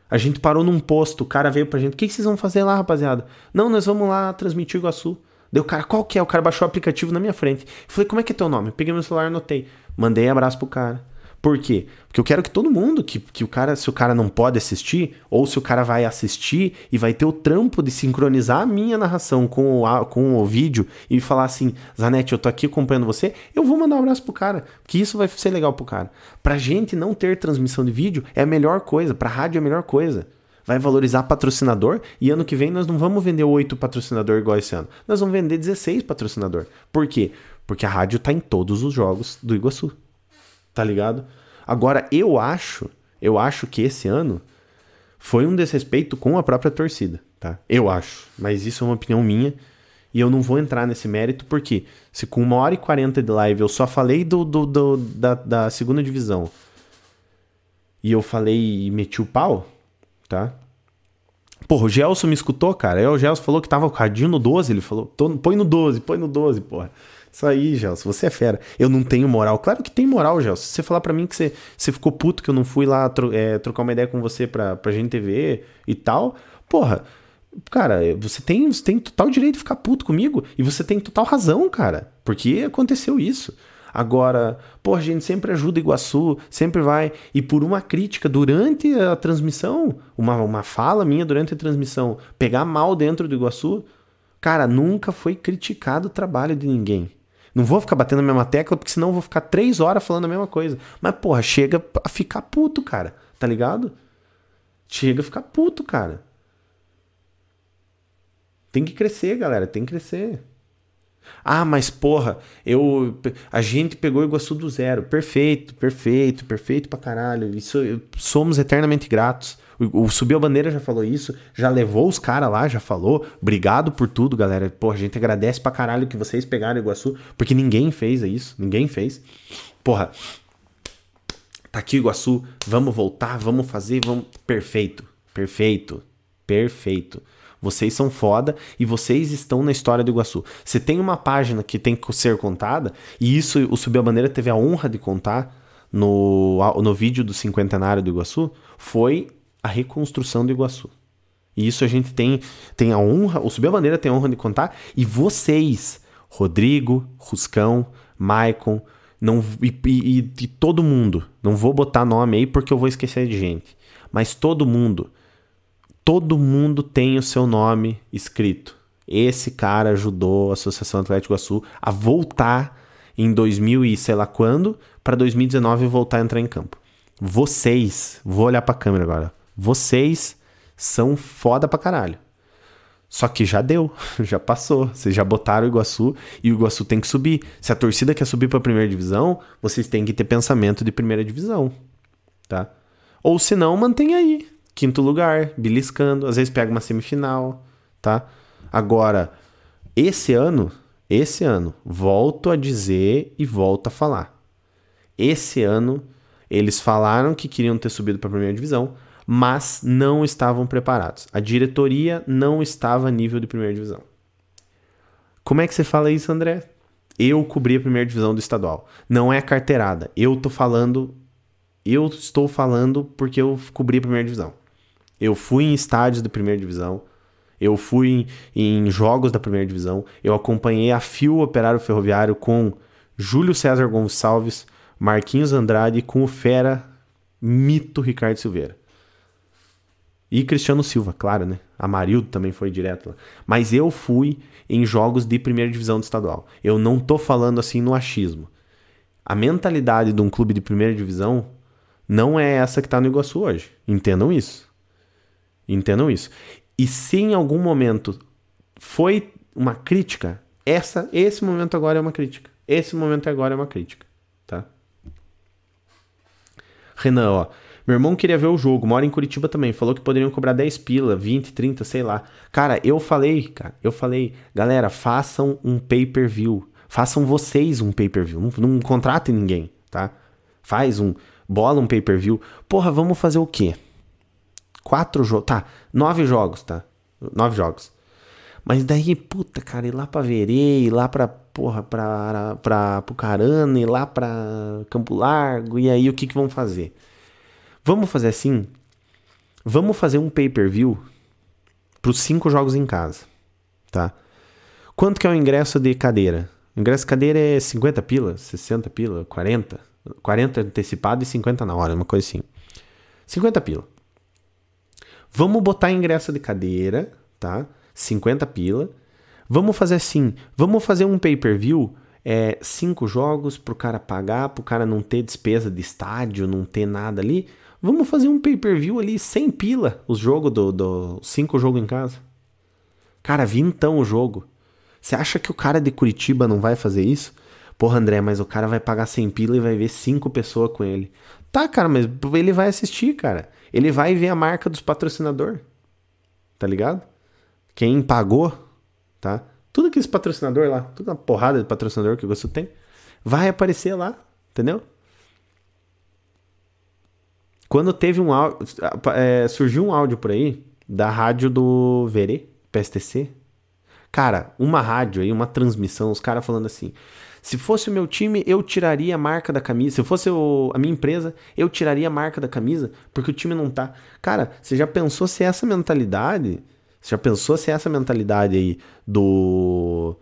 A gente parou num posto, o cara veio pra gente. O que, vocês vão fazer lá, rapaziada? Não, nós vamos lá transmitir Iguaçu. Deu cara, qual que é? O cara baixou o aplicativo na minha frente. Falei, como é que é teu nome? Peguei meu celular anotei. Mandei abraço pro cara. Por quê? Porque eu quero que todo mundo, que, que o cara, se o cara não pode assistir, ou se o cara vai assistir e vai ter o trampo de sincronizar a minha narração com o, com o vídeo e falar assim, Zanetti, eu tô aqui acompanhando você, eu vou mandar um abraço pro cara, que isso vai ser legal pro cara. Pra gente não ter transmissão de vídeo é a melhor coisa, pra rádio é a melhor coisa vai valorizar patrocinador e ano que vem nós não vamos vender oito patrocinador igual esse ano. Nós vamos vender 16 patrocinador. Por quê? Porque a rádio tá em todos os jogos do Iguaçu. Tá ligado? Agora eu acho, eu acho que esse ano foi um desrespeito com a própria torcida, tá? Eu acho, mas isso é uma opinião minha e eu não vou entrar nesse mérito porque se com uma hora e quarenta de live eu só falei do, do, do da, da segunda divisão e eu falei e meti o pau, tá? Porra, o Gelson me escutou, cara. Aí o Gelson falou que tava com o radinho no 12. Ele falou, põe no 12, põe no 12, porra. Isso aí, Gelson, você é fera. Eu não tenho moral. Claro que tem moral, Gelson. Se você falar para mim que você, você ficou puto que eu não fui lá tro, é, trocar uma ideia com você pra, pra gente TV e tal, porra, cara, você tem, você tem total direito de ficar puto comigo e você tem total razão, cara. Porque aconteceu isso. Agora, pô, a gente sempre ajuda Iguaçu, sempre vai. E por uma crítica durante a transmissão, uma, uma fala minha durante a transmissão, pegar mal dentro do Iguaçu, cara, nunca foi criticado o trabalho de ninguém. Não vou ficar batendo a mesma tecla, porque senão eu vou ficar três horas falando a mesma coisa. Mas, porra, chega a ficar puto, cara. Tá ligado? Chega a ficar puto, cara. Tem que crescer, galera. Tem que crescer. Ah, mas porra, eu a gente pegou Iguaçu do zero. Perfeito, perfeito, perfeito pra caralho. Isso somos eternamente gratos. O, o Subiu a Bandeira já falou isso, já levou os caras lá, já falou. Obrigado por tudo, galera. Porra, a gente agradece pra caralho que vocês pegaram Iguaçu, porque ninguém fez isso, ninguém fez. Porra, tá aqui Iguaçu, vamos voltar, vamos fazer, vamos. Perfeito, perfeito, perfeito. Vocês são foda e vocês estão na história do Iguaçu. Você tem uma página que tem que ser contada, e isso o Subir a Bandeira teve a honra de contar no, no vídeo do cinquentenário do Iguaçu, foi a reconstrução do Iguaçu. E isso a gente tem, tem a honra, o Subir a Bandeira tem a honra de contar, e vocês, Rodrigo, Ruscão, Maicon, não, e, e, e todo mundo, não vou botar nome aí porque eu vou esquecer de gente, mas todo mundo todo mundo tem o seu nome escrito. Esse cara ajudou a Associação Atlético Iguaçu a voltar em 2000 e sei lá quando, para 2019 voltar a entrar em campo. Vocês, vou olhar para a câmera agora. Vocês são foda pra caralho. Só que já deu, já passou. Vocês já botaram o Iguaçu e o Iguaçu tem que subir. Se a torcida quer subir para a primeira divisão, vocês têm que ter pensamento de primeira divisão, tá? Ou se não, mantém aí quinto lugar, beliscando, às vezes pega uma semifinal, tá? Agora, esse ano, esse ano, volto a dizer e volto a falar. Esse ano, eles falaram que queriam ter subido para a primeira divisão, mas não estavam preparados. A diretoria não estava a nível de primeira divisão. Como é que você fala isso, André? Eu cobri a primeira divisão do estadual. Não é carteirada. Eu tô falando. Eu estou falando porque eu cobri a primeira divisão. Eu fui em estádios da primeira divisão. Eu fui em, em jogos da primeira divisão. Eu acompanhei a Fio Operário Ferroviário com Júlio César Gonçalves, Marquinhos Andrade com o fera mito Ricardo Silveira. E Cristiano Silva, claro, né? Amarildo também foi direto lá. Mas eu fui em jogos de primeira divisão do estadual. Eu não tô falando assim no achismo. A mentalidade de um clube de primeira divisão não é essa que tá no Iguaçu hoje. Entendam isso. Entendam isso. E se em algum momento foi uma crítica, essa, esse momento agora é uma crítica. Esse momento agora é uma crítica, tá? Renan, ó. Meu irmão queria ver o jogo, mora em Curitiba também. Falou que poderiam cobrar 10 pila, 20, 30, sei lá. Cara, eu falei, cara, eu falei, galera, façam um pay-per-view. Façam vocês um pay-per-view. Não, não contratem ninguém, tá? Faz um, bola um pay-per-view. Porra, vamos fazer o quê? Quatro jogos. Tá, nove jogos, tá? Nove jogos. Mas daí, puta, cara, ir lá pra Verê, ir lá pra, porra, pra, pra Pucarana e lá pra Campo Largo. E aí o que que vão fazer? Vamos fazer assim? Vamos fazer um pay-per-view pros cinco jogos em casa, tá? Quanto que é o ingresso de cadeira? O ingresso de cadeira é 50 pila, 60 pila, 40. 40 antecipado e 50 na hora, uma coisa assim. 50 pila. Vamos botar ingresso de cadeira, tá? 50 pila. Vamos fazer assim, vamos fazer um pay-per-view, é, cinco jogos pro cara pagar, pro cara não ter despesa de estádio, não ter nada ali. Vamos fazer um pay-per-view ali, sem pila, os jogos do, do cinco jogos em casa. Cara, vintão o jogo. Você acha que o cara de Curitiba não vai fazer isso? Porra, André, mas o cara vai pagar 100 pila e vai ver cinco pessoas com ele. Tá, cara, mas ele vai assistir, cara. Ele vai ver a marca dos patrocinador. Tá ligado? Quem pagou tá? Tudo que esse patrocinador lá, toda a porrada de patrocinador que você tem, vai aparecer lá, entendeu? Quando teve um áudio, é, surgiu um áudio por aí da rádio do Verê, PSTC. Cara, uma rádio aí, uma transmissão, os caras falando assim: se fosse o meu time, eu tiraria a marca da camisa. Se fosse o, a minha empresa, eu tiraria a marca da camisa, porque o time não tá. Cara, você já pensou se essa mentalidade você já pensou se essa mentalidade aí do,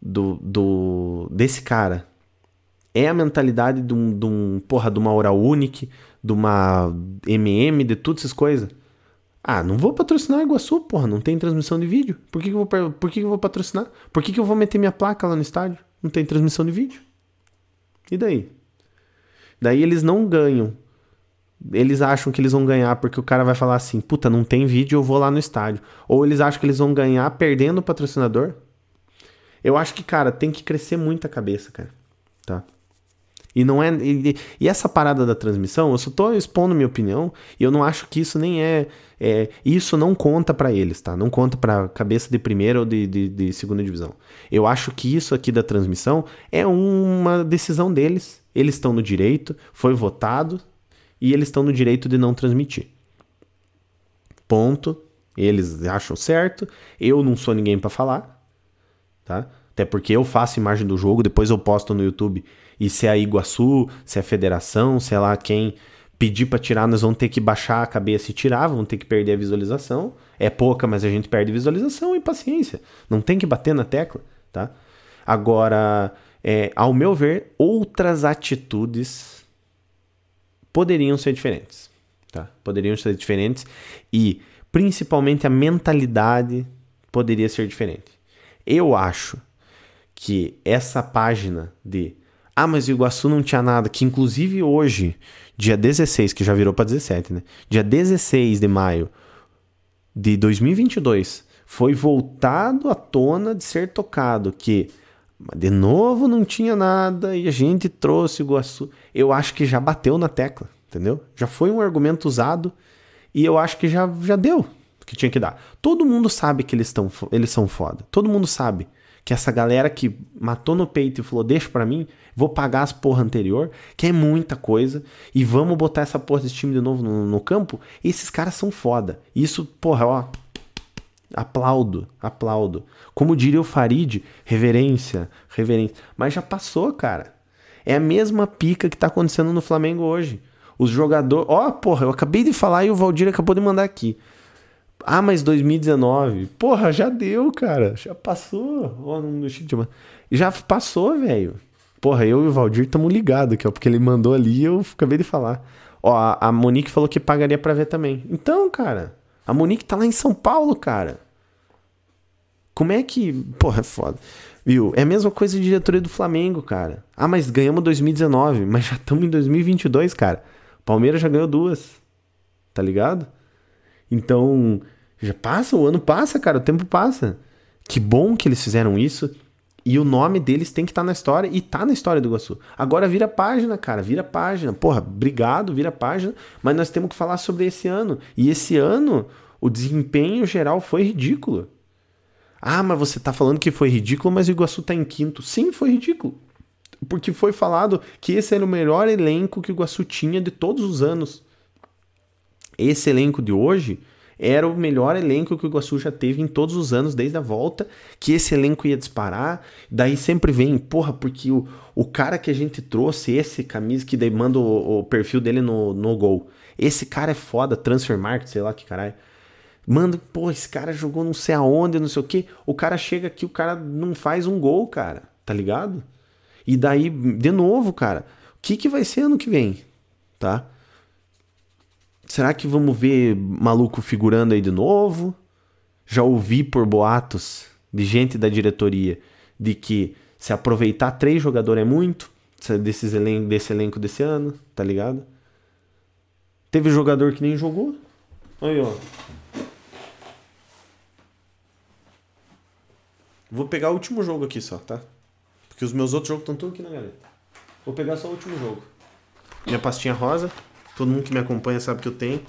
do, do desse cara é a mentalidade de um, de um porra, de uma Oral Unique, de uma MM, de todas essas coisas? Ah, não vou patrocinar Iguaçu, porra, não tem transmissão de vídeo. Por que, que, eu, vou, por que, que eu vou patrocinar? Por que, que eu vou meter minha placa lá no estádio? Não tem transmissão de vídeo. E daí? Daí eles não ganham eles acham que eles vão ganhar porque o cara vai falar assim: puta, não tem vídeo, eu vou lá no estádio. Ou eles acham que eles vão ganhar perdendo o patrocinador. Eu acho que, cara, tem que crescer muito a cabeça, cara. Tá? E não é. E, e, essa parada da transmissão, eu só tô expondo minha opinião, e eu não acho que isso nem é. é isso não conta para eles, tá? Não conta pra cabeça de primeira ou de, de, de, segunda divisão. Eu acho que isso aqui da transmissão é uma decisão deles. Eles estão no direito, foi votado, e eles estão no direito de não transmitir. Ponto. Eles acham certo. Eu não sou ninguém para falar, tá? Até porque eu faço imagem do jogo, depois eu posto no YouTube. E se é a Iguaçu, se é a Federação, sei lá quem pedir para tirar, nós vamos ter que baixar a cabeça e tirar, vamos ter que perder a visualização. É pouca, mas a gente perde visualização e paciência. Não tem que bater na tecla, tá? Agora, é, ao meu ver, outras atitudes poderiam ser diferentes. Tá? Poderiam ser diferentes e principalmente a mentalidade poderia ser diferente. Eu acho que essa página de ah, mas o Iguaçu não tinha nada, que inclusive hoje, dia 16, que já virou para 17, né? Dia 16 de maio de 2022, foi voltado à tona de ser tocado que de novo não tinha nada e a gente trouxe Iguaçu. Eu acho que já bateu na tecla, entendeu? Já foi um argumento usado e eu acho que já, já deu que tinha que dar. Todo mundo sabe que eles, estão eles são foda. Todo mundo sabe que essa galera que matou no peito e falou: deixa pra mim, vou pagar as porra anterior, que é muita coisa, e vamos botar essa porra desse time de novo no, no campo. esses caras são foda. Isso, porra, ó, Aplaudo, aplaudo. Como diria o Farid, reverência, reverência. Mas já passou, cara. É a mesma pica que tá acontecendo no Flamengo hoje. Os jogadores. Ó, oh, porra, eu acabei de falar e o Valdir acabou de mandar aqui. Ah, mas 2019. Porra, já deu, cara. Já passou. Oh, não Já passou, velho. Porra, eu e o Valdir estamos ligados aqui, ó. Porque ele mandou ali e eu acabei de falar. Ó, a Monique falou que pagaria pra ver também. Então, cara. A Monique tá lá em São Paulo, cara. Como é que. Porra, é foda. Viu? É a mesma coisa de diretoria do Flamengo, cara. Ah, mas ganhamos 2019, mas já estamos em 2022, cara. Palmeiras já ganhou duas. Tá ligado? Então, já passa, o ano passa, cara, o tempo passa. Que bom que eles fizeram isso. E o nome deles tem que estar tá na história e tá na história do Iguaçu. Agora vira página, cara, vira página. Porra, obrigado, vira página. Mas nós temos que falar sobre esse ano. E esse ano, o desempenho geral foi ridículo. Ah, mas você tá falando que foi ridículo, mas o Iguaçu tá em quinto. Sim, foi ridículo. Porque foi falado que esse era o melhor elenco que o Iguaçu tinha de todos os anos. Esse elenco de hoje era o melhor elenco que o Iguaçu já teve em todos os anos, desde a volta, que esse elenco ia disparar. Daí sempre vem, porra, porque o, o cara que a gente trouxe, esse camisa que daí manda o, o perfil dele no, no gol. Esse cara é foda, transfer market, sei lá que caralho. Manda, pô, esse cara jogou não sei aonde, não sei o que. O cara chega aqui, o cara não faz um gol, cara, tá ligado? E daí, de novo, cara, o que, que vai ser ano que vem, tá? Será que vamos ver maluco figurando aí de novo? Já ouvi por boatos de gente da diretoria de que se aproveitar três jogadores é muito desses elen desse elenco desse ano, tá ligado? Teve jogador que nem jogou. Aí, ó. Vou pegar o último jogo aqui só, tá? Porque os meus outros jogos estão todos aqui na galera. Vou pegar só o último jogo. Minha pastinha rosa. Todo mundo que me acompanha sabe que eu tenho.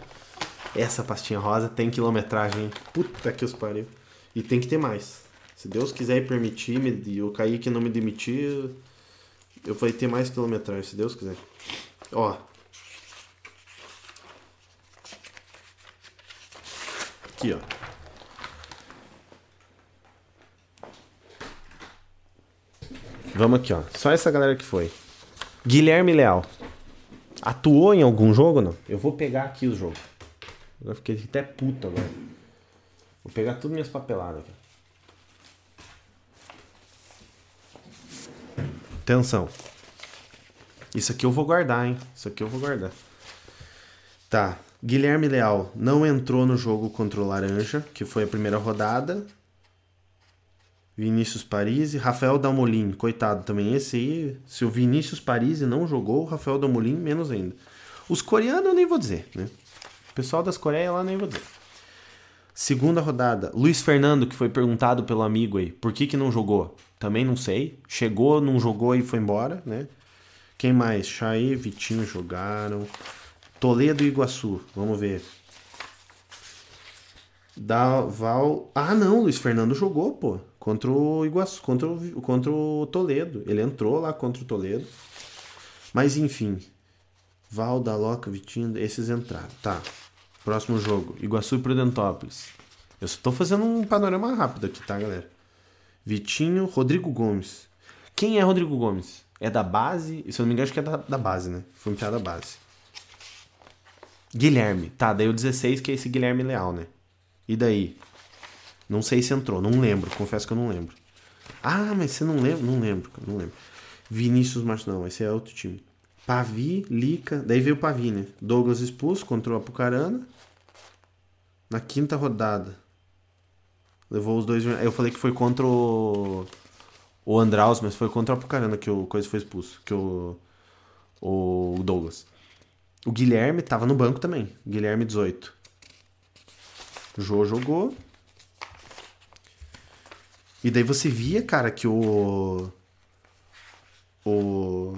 Essa pastinha rosa tem quilometragem. Puta que os pariu. E tem que ter mais. Se Deus quiser e permitir, me, o Kaique não me demitir, eu vou ter mais quilometragem, se Deus quiser. Ó. Aqui, ó. Vamos aqui, ó. Só essa galera que foi. Guilherme Leal. Atuou em algum jogo, não? Eu vou pegar aqui o jogo. Eu fiquei até puto agora. Vou pegar tudo minhas papeladas aqui. Atenção. Isso aqui eu vou guardar, hein? Isso aqui eu vou guardar. Tá. Guilherme Leal não entrou no jogo contra o Laranja, que foi a primeira rodada. Vinícius Parisi, Rafael Dalmolin, coitado também. Esse aí, se o Vinícius Parisi não jogou, o Rafael Dalmolin menos ainda. Os coreanos eu nem vou dizer, né? O pessoal das Coreias lá nem vou dizer. Segunda rodada, Luiz Fernando, que foi perguntado pelo amigo aí, por que que não jogou? Também não sei. Chegou, não jogou e foi embora, né? Quem mais? Chay, Vitinho jogaram. Toledo e Iguaçu, vamos ver. Da Val. Ah, não, Luiz Fernando jogou, pô. Contra o Iguaçu, contra o, contra o Toledo. Ele entrou lá contra o Toledo. Mas enfim. Val, Daloca, Vitinho, esses entraram. Tá. Próximo jogo. Iguaçu e Prudentópolis. Eu só tô fazendo um panorama rápido aqui, tá, galera? Vitinho, Rodrigo Gomes. Quem é Rodrigo Gomes? É da base? Se eu não me engano, acho que é da, da base, né? Foi um da base. Guilherme. Tá, daí o 16 que é esse Guilherme Leal, né? E daí? Não sei se entrou, não lembro, confesso que eu não lembro. Ah, mas você não lembra? Não lembro, não lembro. Vinícius Martins, não, esse é outro time. Pavi, Lica, daí veio o Pavi, né? Douglas expulso contra o Apucarana. Na quinta rodada. Levou os dois. Eu falei que foi contra o. O Andraus, mas foi contra o Apucarana que o Coisa foi expulso. Que o. O Douglas. O Guilherme tava no banco também. Guilherme 18. O Jô jogou. E daí você via, cara, que o. O.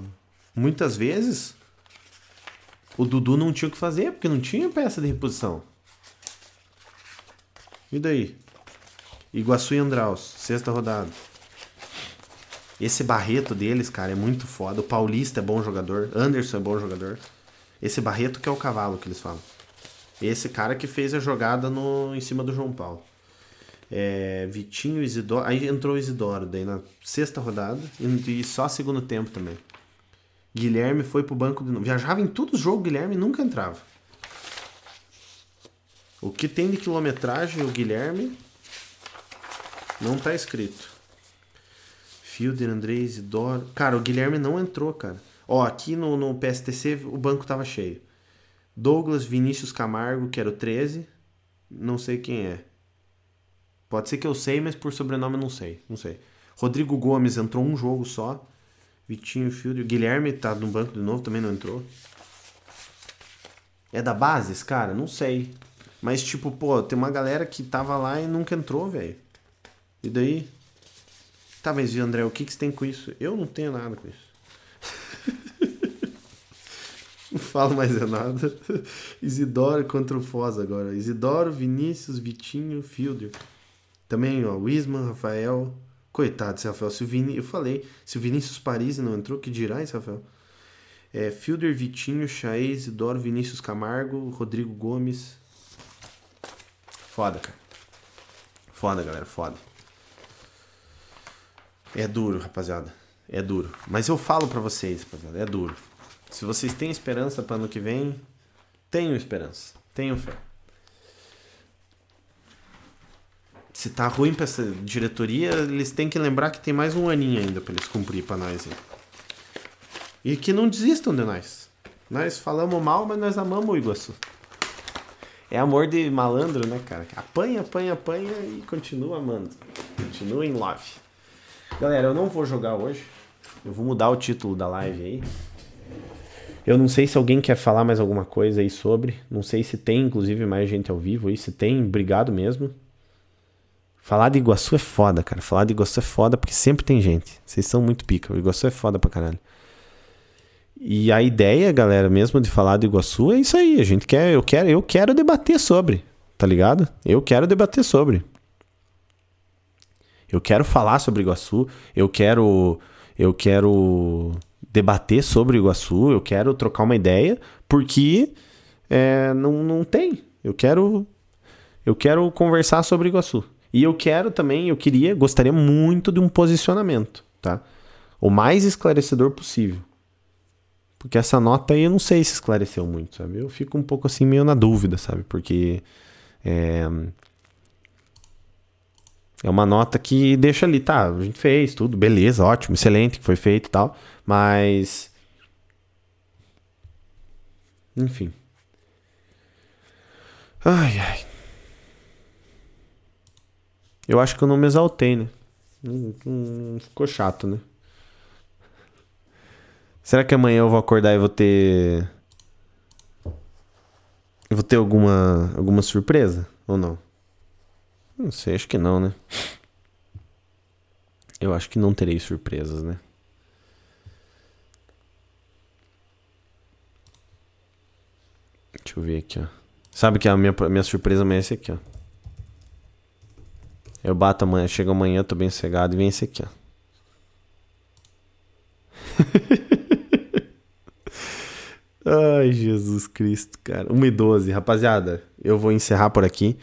Muitas vezes. O Dudu não tinha o que fazer, porque não tinha peça de reposição. E daí? Iguaçu e Andraus, sexta rodada. Esse Barreto deles, cara, é muito foda. O Paulista é bom jogador. Anderson é bom jogador. Esse Barreto que é o cavalo que eles falam. Esse cara que fez a jogada no, em cima do João Paulo. É, Vitinho, Isidoro. Aí entrou o Isidoro, daí na sexta rodada. E, só segundo tempo também. Guilherme foi pro banco de novo. Viajava em todos os jogos, Guilherme nunca entrava. O que tem de quilometragem, o Guilherme. Não tá escrito. Fielder, André, Isidoro. Cara, o Guilherme não entrou, cara. Ó, aqui no, no PSTC o banco tava cheio. Douglas Vinícius Camargo, que era o 13. Não sei quem é. Pode ser que eu sei, mas por sobrenome eu não sei. Não sei. Rodrigo Gomes entrou um jogo só. Vitinho Fielder. Guilherme tá no banco de novo, também não entrou. É da Bases, cara? Não sei. Mas, tipo, pô, tem uma galera que tava lá e nunca entrou, velho. E daí? Tá, mas André, o que, que você tem com isso? Eu não tenho nada com isso. não falo mais é nada. Isidoro contra o Foz agora. Isidoro, Vinícius, Vitinho, Fielder. Também, ó, Wisman, Rafael. Coitado desse Rafael. Se o Vini, eu falei, se o Vinícius Paris não entrou, que dirá esse Rafael? É, Fielder, Vitinho, Chaez, Isidoro, Vinícius Camargo, Rodrigo Gomes. Foda, cara. Foda, galera, foda. É duro, rapaziada. É duro. Mas eu falo para vocês, rapaziada, é duro. Se vocês têm esperança para ano que vem, tenham esperança. Tenham fé. Se tá ruim pra essa diretoria, eles têm que lembrar que tem mais um aninho ainda para eles cumprir pra nós. Hein? E que não desistam de nós. Nós falamos mal, mas nós amamos o Iguaçu. É amor de malandro, né, cara? Apanha, apanha, apanha e continua amando. Continua em love. Galera, eu não vou jogar hoje. Eu vou mudar o título da live aí. Eu não sei se alguém quer falar mais alguma coisa aí sobre. Não sei se tem, inclusive, mais gente ao vivo aí. Se tem, obrigado mesmo. Falar de Iguaçu é foda, cara. Falar de Iguaçu é foda porque sempre tem gente. Vocês são muito pica. Iguaçu é foda pra caralho. E a ideia, galera, mesmo de falar de Iguaçu é isso aí. A gente quer, eu quero, eu quero debater sobre, tá ligado? Eu quero debater sobre. Eu quero falar sobre Iguaçu, eu quero eu quero debater sobre Iguaçu, eu quero trocar uma ideia, porque é, não, não tem. Eu quero eu quero conversar sobre Iguaçu. E eu quero também, eu queria, gostaria muito de um posicionamento, tá? O mais esclarecedor possível. Porque essa nota aí eu não sei se esclareceu muito, sabe? Eu fico um pouco assim meio na dúvida, sabe? Porque é, é uma nota que deixa ali, tá? A gente fez tudo, beleza, ótimo, excelente que foi feito e tal, mas. Enfim. Ai, ai. Eu acho que eu não me exaltei, né? Hum, hum, ficou chato, né? Será que amanhã eu vou acordar e vou ter. Eu vou ter alguma, alguma surpresa? Ou não? Não sei, acho que não, né? Eu acho que não terei surpresas, né? Deixa eu ver aqui, ó. Sabe que a minha, minha surpresa amanhã é esse aqui, ó. Eu bato amanhã, chego amanhã, tô bem cegado e vem esse aqui, ó. Ai, Jesus Cristo, cara. 1 e 12. Rapaziada, eu vou encerrar por aqui.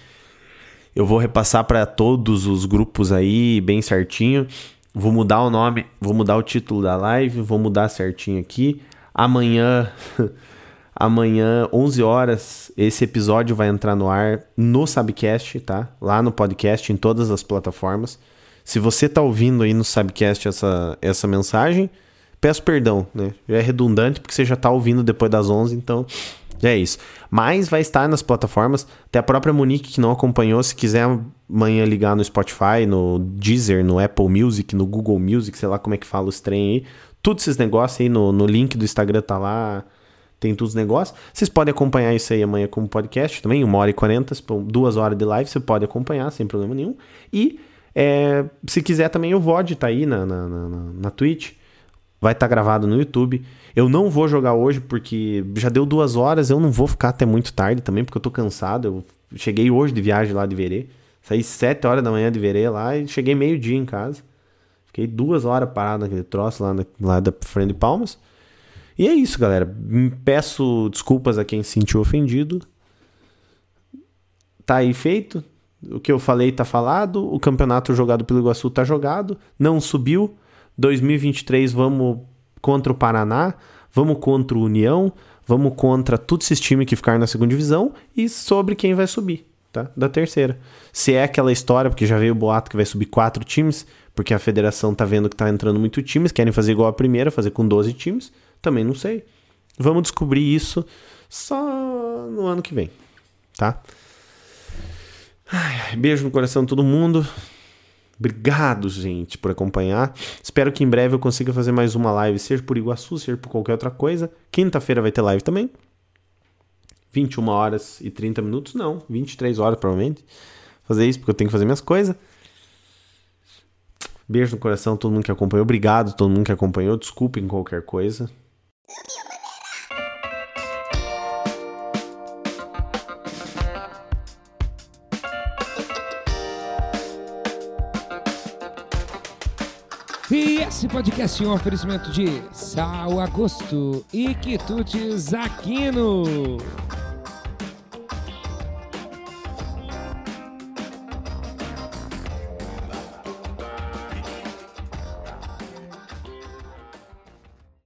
Eu vou repassar para todos os grupos aí, bem certinho. Vou mudar o nome, vou mudar o título da live, vou mudar certinho aqui. Amanhã, amanhã, 11 horas, esse episódio vai entrar no ar no Sabcast, tá? Lá no podcast, em todas as plataformas. Se você tá ouvindo aí no Sabcast essa, essa mensagem, Peço perdão, né? Já é redundante porque você já tá ouvindo depois das 11, então é isso. Mas vai estar nas plataformas. Até a própria Monique que não acompanhou, se quiser amanhã ligar no Spotify, no Deezer, no Apple Music, no Google Music, sei lá como é que fala os trem aí. Todos esses negócios aí no, no link do Instagram tá lá. Tem todos os negócios. Vocês podem acompanhar isso aí amanhã como podcast também, uma hora e quarenta, duas horas de live, você pode acompanhar sem problema nenhum. E é, se quiser também o VOD tá aí na, na, na, na Twitch vai estar tá gravado no YouTube. Eu não vou jogar hoje porque já deu duas horas, eu não vou ficar até muito tarde também, porque eu tô cansado. Eu cheguei hoje de viagem lá de Verê. Saí sete horas da manhã de Verê lá e cheguei meio-dia em casa. Fiquei duas horas parado naquele troço lá, na, lá da frente de Palmas. E é isso, galera. Peço desculpas a quem se sentiu ofendido. Tá aí feito. O que eu falei tá falado. O campeonato jogado pelo Iguaçu tá jogado. Não subiu 2023 vamos contra o Paraná, vamos contra o União, vamos contra todos esses times que ficaram na segunda divisão e sobre quem vai subir, tá? Da terceira. Se é aquela história, porque já veio o boato que vai subir quatro times, porque a federação tá vendo que tá entrando muito times, querem fazer igual a primeira, fazer com 12 times, também não sei. Vamos descobrir isso só no ano que vem, tá? Ai, beijo no coração de todo mundo. Obrigado, gente, por acompanhar. Espero que em breve eu consiga fazer mais uma live, seja por Iguaçu, seja por qualquer outra coisa. Quinta-feira vai ter live também. 21 horas e 30 minutos, não, 23 horas provavelmente. Fazer isso porque eu tenho que fazer minhas coisas. Beijo no coração, todo mundo que acompanhou. Obrigado, todo mundo que acompanhou. Desculpem qualquer coisa. E esse podcast é um oferecimento de Sal Agosto e Quitutes Aquino.